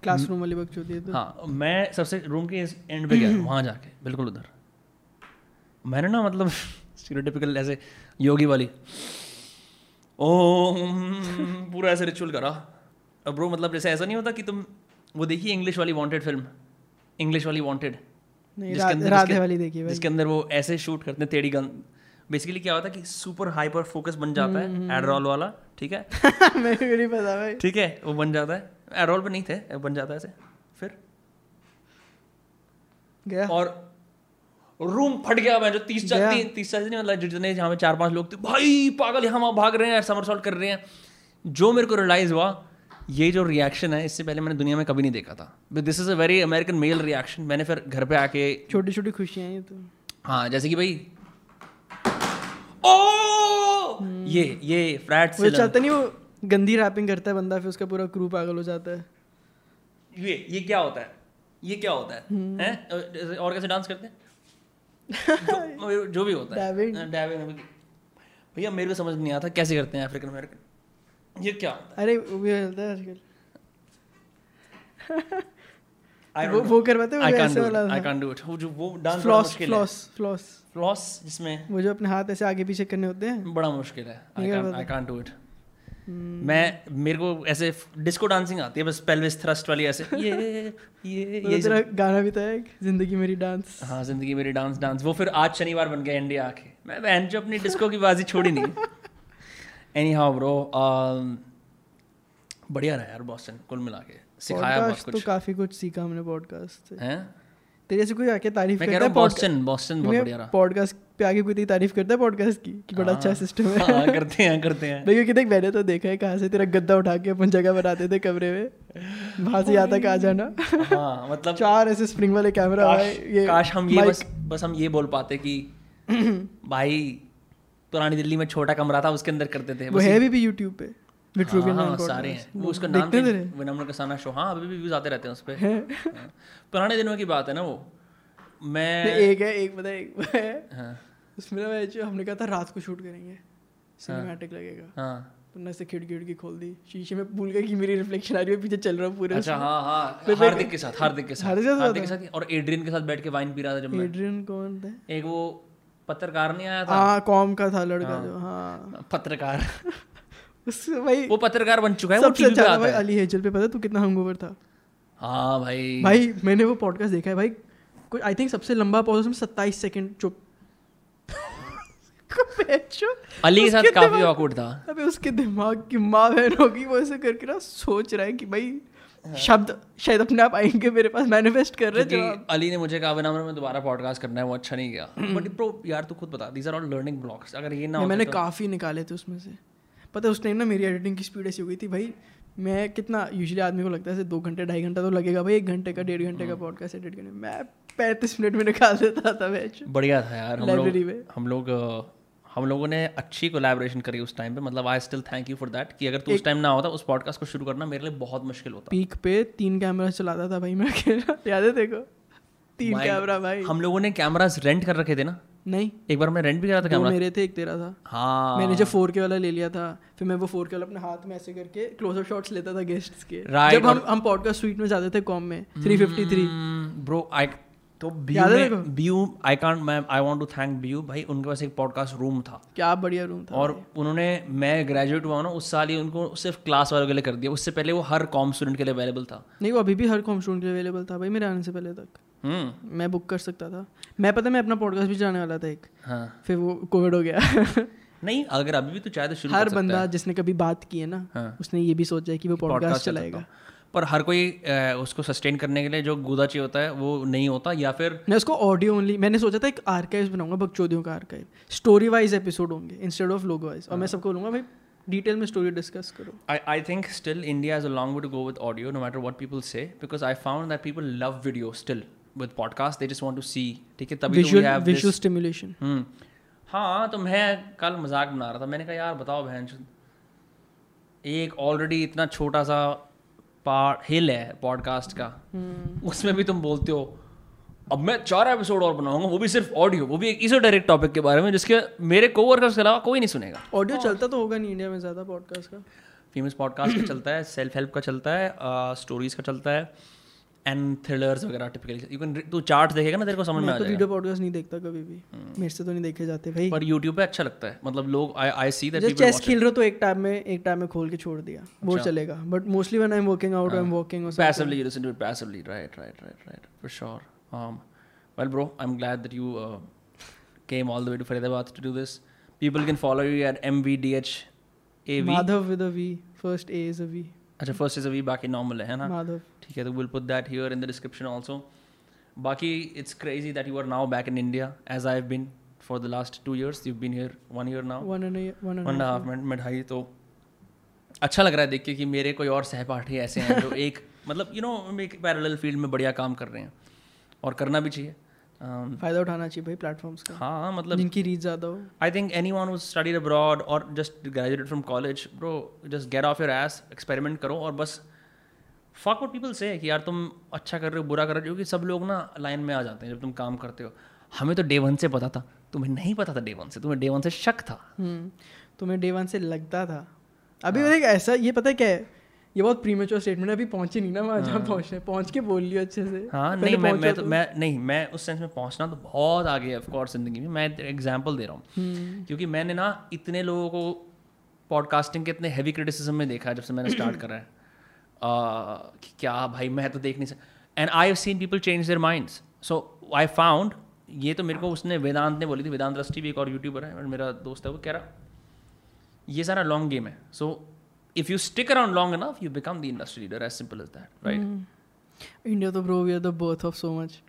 B: क्लासरूम वाली वक्त होती है तो।
A: हाँ मैं सबसे रूम के एंड पे गया वहाँ जाके बिल्कुल उधर। मैंने ना मतलब स्टीरियोटिपिकल ऐसे योगी वाली ओम पूरा ऐसे रिचुअल करा। अब ब्रो मतलब जैसे ऐसा नहीं होता कि तुम वो देखिए इंग्लिश वाली वांटेड फ़िल्म इंग्लिश वाली वांटेड जिसके अंदर-
B: राधे वाली देखिए
A: जिसके अंदर वो ऐसे शूट करते हैं टेढ़ी गन बेसिकली क्या होता है कि सुपर हाइपर फोकस बन जाता
B: हम्म,
A: है एडरॉल वाला ठीक है?
B: मेरे को नहीं पता भाई।
A: ठीक है वो बन जाता है। एडरॉल पे नहीं थे बन जाता ऐसे फिर।
B: गया।
A: और रूम फट गया मैं जो तीस। चालीस तीस चालीस नहीं मतलब जितने यहाँ पे चार पाँच लोग थे भाई पागल यहाँ वहाँ भाग रहे हैं समर कर रहे हैं। जो मेरे को रियलाइज़ हुआ ये जो रिएक्शन है इससे पहले मैंने दुनिया में कभी नहीं देखा था। This is a very American male reaction मैंने फिर घर पे आके
B: छोटी छोटी खुशियाँ हैं ये तो।
A: हाँ जैसे कि भाई ओ ये ये फ्लैट
B: चलता नहीं वो गंदी रैपिंग करता है बंदा फिर उसका पूरा क्रू पागल हो जाता है।
A: ये ये क्या होता है? ये क्या होता है?
B: हम्म।
A: हैं? और कैसे डांस करते हैं? जो, जो भी होता है।
B: Dabbing.
A: हाँ, भैया मेरे को समझ नहीं आता कैसे करते हैं अफ्रीकन अमेरिकन ये क्या होता
B: अरे वो भी चलता है आजकल। वो वो करवाते हैं ऐसे वाला
A: आई कांट डू इट वो जो वो dance floss
B: floss floss
A: floss जिसमें
B: वो जो अपने हाथ ऐसे आगे पीछे करने होते हैं।
A: बड़ा मुश्किल है। आई कांट डू इट मैं मेरे को ऐसे डिस्को डांसिंग आती है बस पेल्विस थ्रस्ट वाली ऐसे ये ये ये
B: तेरा गाना भी था एक ज़िंदगी मेरी डांस
A: हाँ ज़िंदगी मेरी डांस डांस वो फिर आज शनिवार बन गया इंडिया आके। मैं बहन जो अपनी डिस्को की बाजी छोड़ी नहीं। एनी हाउ ब्रो बढ़िया रहा यार बॉस्टन कुल मिला के। सिखाया बहुत
B: पॉडकास्ट तो काफ़ी कुछ सीखा हमने पॉडकास्ट से।
A: हैं?
B: तेरे से कोई आके तारीफ़
A: मैं
B: करता है
A: बॉस्टन बॉस्टन बहुत बढ़िया रहा।
B: पॉडकास्ट पे आगे कोई तेरी तारीफ़ करता है पॉडकास्ट की कि बड़ा अच्छा
A: हाँ,
B: सिस्टम है।
A: हाँ करते हैं करते हैं।
B: भाई क्योंकि देख मैंने तो देखा है कहाँ से तेरा गद्दा उठा के अपन जगह बनाते थे कमरे में। वहाँ से यहाँ तक आ जाना।
A: हाँ मतलब
B: चार ऐसे स्प्रिंग वाले कैमरा भाई ये
A: काश हम ये बस बस हम ये बोल पाते कि भाई पुरानी दिल्ली में छोटा कमरा था उसके अंदर करते थे।
B: वो है भी, भी यूट्यूब पे। विट्रोवियन
A: हाँ, हाँ, सारे हैं। वो उसका नाम
B: तेरे
A: विनम्र कसाना शो हाँ अभी भी व्यूज़ आते रहते हैं उस पे। हाँ। पुराने दिनों की बात है ना वो। मैं
B: एक है एक पता एक है।
A: हाँ।
B: उसमें ना जो हमने कहा था रात को शूट करेंगे। सिनेमैटिक लगेगा।
A: हाँ।
B: तुमने ऐसे खिड़की खिड़की खोल दी। शीशे में भूल गया कि मेरी रिफ्लेक्शन आ रही है पीछे चल रहा हूँ पूरे।
A: अच्छा हाँ हाँ। हार्दिक के साथ हार्दिक के साथ।
B: हार्दिक के साथ
A: और एड्रियन के साथ बैठ के वाइन पी रहा था जब मैं
B: एड्रियन कौन था?
A: एक वो पत्रकार नहीं आया था?
B: हाँ कॉम का था लड़का जो हाँ।
A: पत्रकार।
B: भाई
A: वो पत्रकार बन चुका है वो
B: सबसे अच्छा
A: आता
B: भाई
A: है।
B: अली हेजल पे पता तू कितना हंगओवर था?
A: हाँ भाई।
B: भाई मैंने वो पॉडकास्ट देखा है भाई कुछ आई थिंक सबसे लंबा पॉज में सत्ताईस सेकंड चुप।
A: अली के साथ काफ़ी awkward था।
B: अबे उसके दिमाग की माँ बहन होगी वो ऐसे करके ना सोच रहा है कि भाई शब्द शायद अपने आप आएँगे मेरे पास मैनिफेस्ट कर रहे हैं जवाब।
A: अली ने मुझे कहा विनम्र में दोबारा पॉडकास्ट करना है वो अच्छा नहीं गया. बट प्रो यार तू खुद बता these are all learning blogs अगर ये ना
B: मैंने
A: तो-
B: काफ़ी निकाले थे उसमें से। पता है उस टाइम ना मेरी एडिटिंग की स्पीड ऐसी हो गई थी भाई। मैं कितना यूजुअली आदमी को लगता है ऐसे दो घंटे ढाई घंटा तो लगेगा भाई एक घंटे का डेढ़ घंटे
A: हाँ।
B: का पॉडकास्ट एडिट करने मैं। पैंतीस मिनट में निकाल देता था मैच
A: बढ़िया था यार हम
B: लाइब्रेरी में।
A: हम लोग हम लोगों ने अच्छी कोलैबोरेशन करी उस टाइम पे मतलब I still thank you for that कि अगर तू उस टाइम ना होता उस पॉडकास्ट को शुरू करना मेरे लिए बहुत मुश्किल होता।
B: पीक पे तीन कैमरा चलाता था भाई मैं अकेला। याद है देखो तीन कैमरा भाई।
A: हम लोगों ने कैमरास रेंट कर रखे थे ना?
B: नहीं।
A: एक बार हमने रेंट भी करा था कैमरा
B: मेरे थे एक तेरा था।
A: हाँ।
B: मैंने जब फोर के वाला ले लिया था फिर मैं वो फोर के वाला अपने हाथ में ऐसे करके क्लोजअप शॉट्स लेता था गेस्ट्स के।
A: Right,
B: जब हम हम पॉडकास्ट स्वीट में जाते थे कॉम में three fifty three
A: bro I तो में? व्यू आई कांट मैं I want to thank you भाई उनके पास एक पॉडकास्ट रूम था।
B: क्या बढ़िया रूम था
A: और उन्होंने मैं ग्रेजुएट हुआ ना उस साल ही उनको सिर्फ़ क्लास वालों के लिए कर दिया। उससे पहले वो हर कॉम स्टूडेंट के लिए अवेलेबल था।
B: नहीं वो अभी भी हर कॉम स्टूडेंट के लिए अवेलेबल था भाई मेरे आने से पहले तक। मैं बुक कर सकता था। मैं पता मैं अपना पॉडकास्ट भी चलाने वाला था एक।
A: हाँ।
B: फिर वो कोविड हो गया।
A: नहीं अगर अभी भी तो चाहे तो शुरू
B: हर
A: कर सकता
B: बंदा
A: है।
B: जिसने कभी बात की है ना
A: हाँ।
B: उसने ये भी सोचा है कि वो पॉडकास्ट चलाएगा।
A: पर हर कोई अ, उसको सस्टेन करने के लिए जो गुदा चाहिए होता है वो नहीं होता या फिर
B: मैं उसको ऑडियो ओनली मैंने सोचा था एक आर्काइव बनाऊँगा बकचोदियों का आर्काइव स्टोरी वाइज एपिसोड होंगे इंस्टेड ऑफ़ लोगो वाइज और मैं सबको बोलूँगा भाई डिटेल में स्टोरी डिस्कस करो।
A: I, I think still India has a long way to go with audio, no matter what people say, because I found that people love video still with podcasts. They just want to see. ठीक है तभी तो we
B: visual
A: have
B: visual
A: this.
B: Stimulation
A: हम्म हाँ तो मैं कल मज़ाक बना रहा था मैंने कहा यार बताओ बहन एक ऑलरेडी इतना छोटा सा पार्ट हिल है पॉडकास्ट का
B: हम्म।
A: उसमें भी तुम बोलते हो अब मैं चार एपिसोड और बनाऊँगा वो भी सिर्फ़ ऑडियो वो भी एक इसे डायरेक्ट टॉपिक के बारे में जिसके मेरे कोवर्कर्स के अलावा कोई नहीं सुनेगा
B: ऑडियो चलता तो होगा नहीं इंडिया में ज़्यादा पॉडकास्ट का
A: फ़ेमस पॉडकास्ट का चलता है सेल्फ हेल्प का चलता है स्टोरीज का चलता है एंड थ्रिलर्स वगैरह टिपिकली यू कैन तू चार्ट देखेगा ना तेरे को समझ में आ
B: मैं तो
A: जाएगा।
B: वीडियो पॉडकास्ट नहीं देखता कभी भी। मेरे से तो नहीं देखे जाते भाई।
A: पर यूट्यूब पे अच्छा लगता है। मतलब लोग आई आई सी दैट
B: जब चेस खेल रहे हो तो एक टैब में एक टैब में खोल के छोड़ दिया। वो चलेगा। But mostly when I am working out I am working
A: passively you listen to it passively right right right right for sure. Um well bro i'm glad that you uh, came all the way to faridabad to do this. People can follow you at mvdh av
B: Madhav with a V first A is a V
A: अच्छा फ़र्स्ट इज़ अ वी बाकी नॉर्मल है ना? ठीक है तो will put that here in the description also बाकी it's crazy that you are now back in India as I have been for the last two years you been here
B: one year now
A: one and half minute में ढाई तो अच्छा लग रहा है देख के कि मेरे कोई और सहपाठी ऐसे हैं जो एक मतलब यू नो एक पैरेलल फ़ील्ड में बढ़िया काम कर रहे हैं और करना भी चाहिए।
B: फ़ायदा उठाना चाहिए भाई प्लेटफॉर्म्स का।
A: हाँ मतलब
B: जिनकी रीच ज़्यादा हो।
A: I think anyone who studied abroad or just graduated from college bro just get off your ass experiment करो और बस fuck what people say कि यार तुम अच्छा कर रहे हो बुरा कर रहे हो क्योंकि सब लोग ना लाइन में आ जाते हैं जब तुम काम करते हो। हमें तो डे वन से पता था। तुम्हें नहीं पता था डे वन से। तुम्हें डे वन से शक था।
B: हम्म, तुम्हें डे वन से लगता था। अभी हाँ. ऐसा ये पता है क्या है? ये बहुत प्रीमेच्योर स्टेटमेंट है अभी पहुँचे नहीं ना वहाँ जहाँ पहुँचने। पहुँच के बोल लियो अच्छे से।
A: हाँ नहीं मैं मैं तो मैं नहीं मैं उस सेंस में पहुँचना तो बहुत आगे है ऑफकोर्स ज़िंदगी में। मैं एग्जांपल दे रहा हूँ। क्योंकि मैंने ना इतने लोगों को पॉडकास्टिंग के इतने हैवी क्रिटिसिज्म में देखा है जब से मैंने स्टार्ट करा है। uh, कि क्या भाई मैं तो देख नहीं सकता and I have seen people change their minds so I found ये तो मेरे को उसने वेदांत ने बोली थी वेदांत दृष्टि भी एक और यूट्यूबर है और मेरा दोस्त है वो कह रहा ये सारा लॉन्ग गेम है। So if you stick around long enough, you become the industry leader. As simple as that, right?
B: India तो bro we are the birth of so much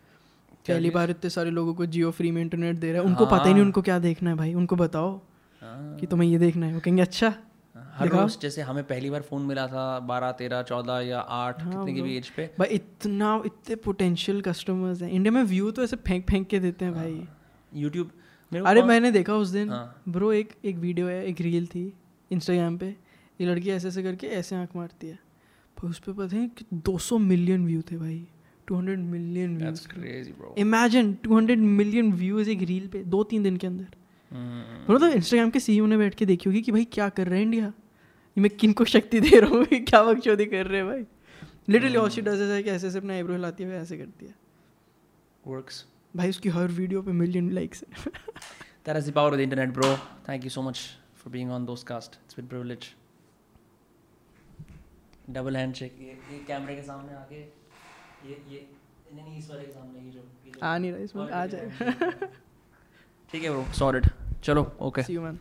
B: पहली बार इतने सारे लोगों को जियो फ्री में इंटरनेट दे रहा है। उनको पता ही नहीं उनको क्या देखना है भाई। उनको बताओ कि तुम्हें ये देखना है। वो कहेंगे अच्छा
A: हर रोज जैसे हमें पहली बार फ़ोन मिला था बारह तेरह चौदह या आठ हाँ, कितने की भी एज पे।
B: भाई इतना इतने पोटेंशियल कस्टमर्स हैं। इंडिया में व्यू तो ऐसे फेंक फेंक के देते हैं भाई।
A: यूट्यूब
B: अरे मैंने देखा उस दिन। ब्रो एक एक वीडियो है एक रील थी इंस्टाग्राम पे। ये लड़की ऐसे ऐसे करके ऐसे आँख मारती है। पर उस पर पता है कि 200 मिलियन व्यू थे भाई। 200 million views imagine 200 million views एक रील पे दो तीन दिन के अंदर। बोलो तो इंस्टाग्राम के सीईओ ने बैठ के देखी होगी कि भाई क्या कर रहे हैं इंडिया मैं किन को शक्ति दे रहा हूँ क्या बकचोदी कर रहे हैं भाई? लिटरली ऑल शी डज है कि ऐसे ऐसे अपना आईब्रो हिलाती है ऐसे करती है।
A: वर्क्स
B: भाई उसकी हर वीडियो पे मिलियन लाइक्स है।
A: That is the power of the internet, bro. Thank you so much for being on those cast. It's been privilege. Double hand shake ये ये कैमरे के सामने आके ये ये नहीं इस वाले के सामने ये जो
B: आ नहीं रहा इसमें आ जाएगा
A: ठीक है ब्रो सॉरीड चलो ओके
B: सी यू मैन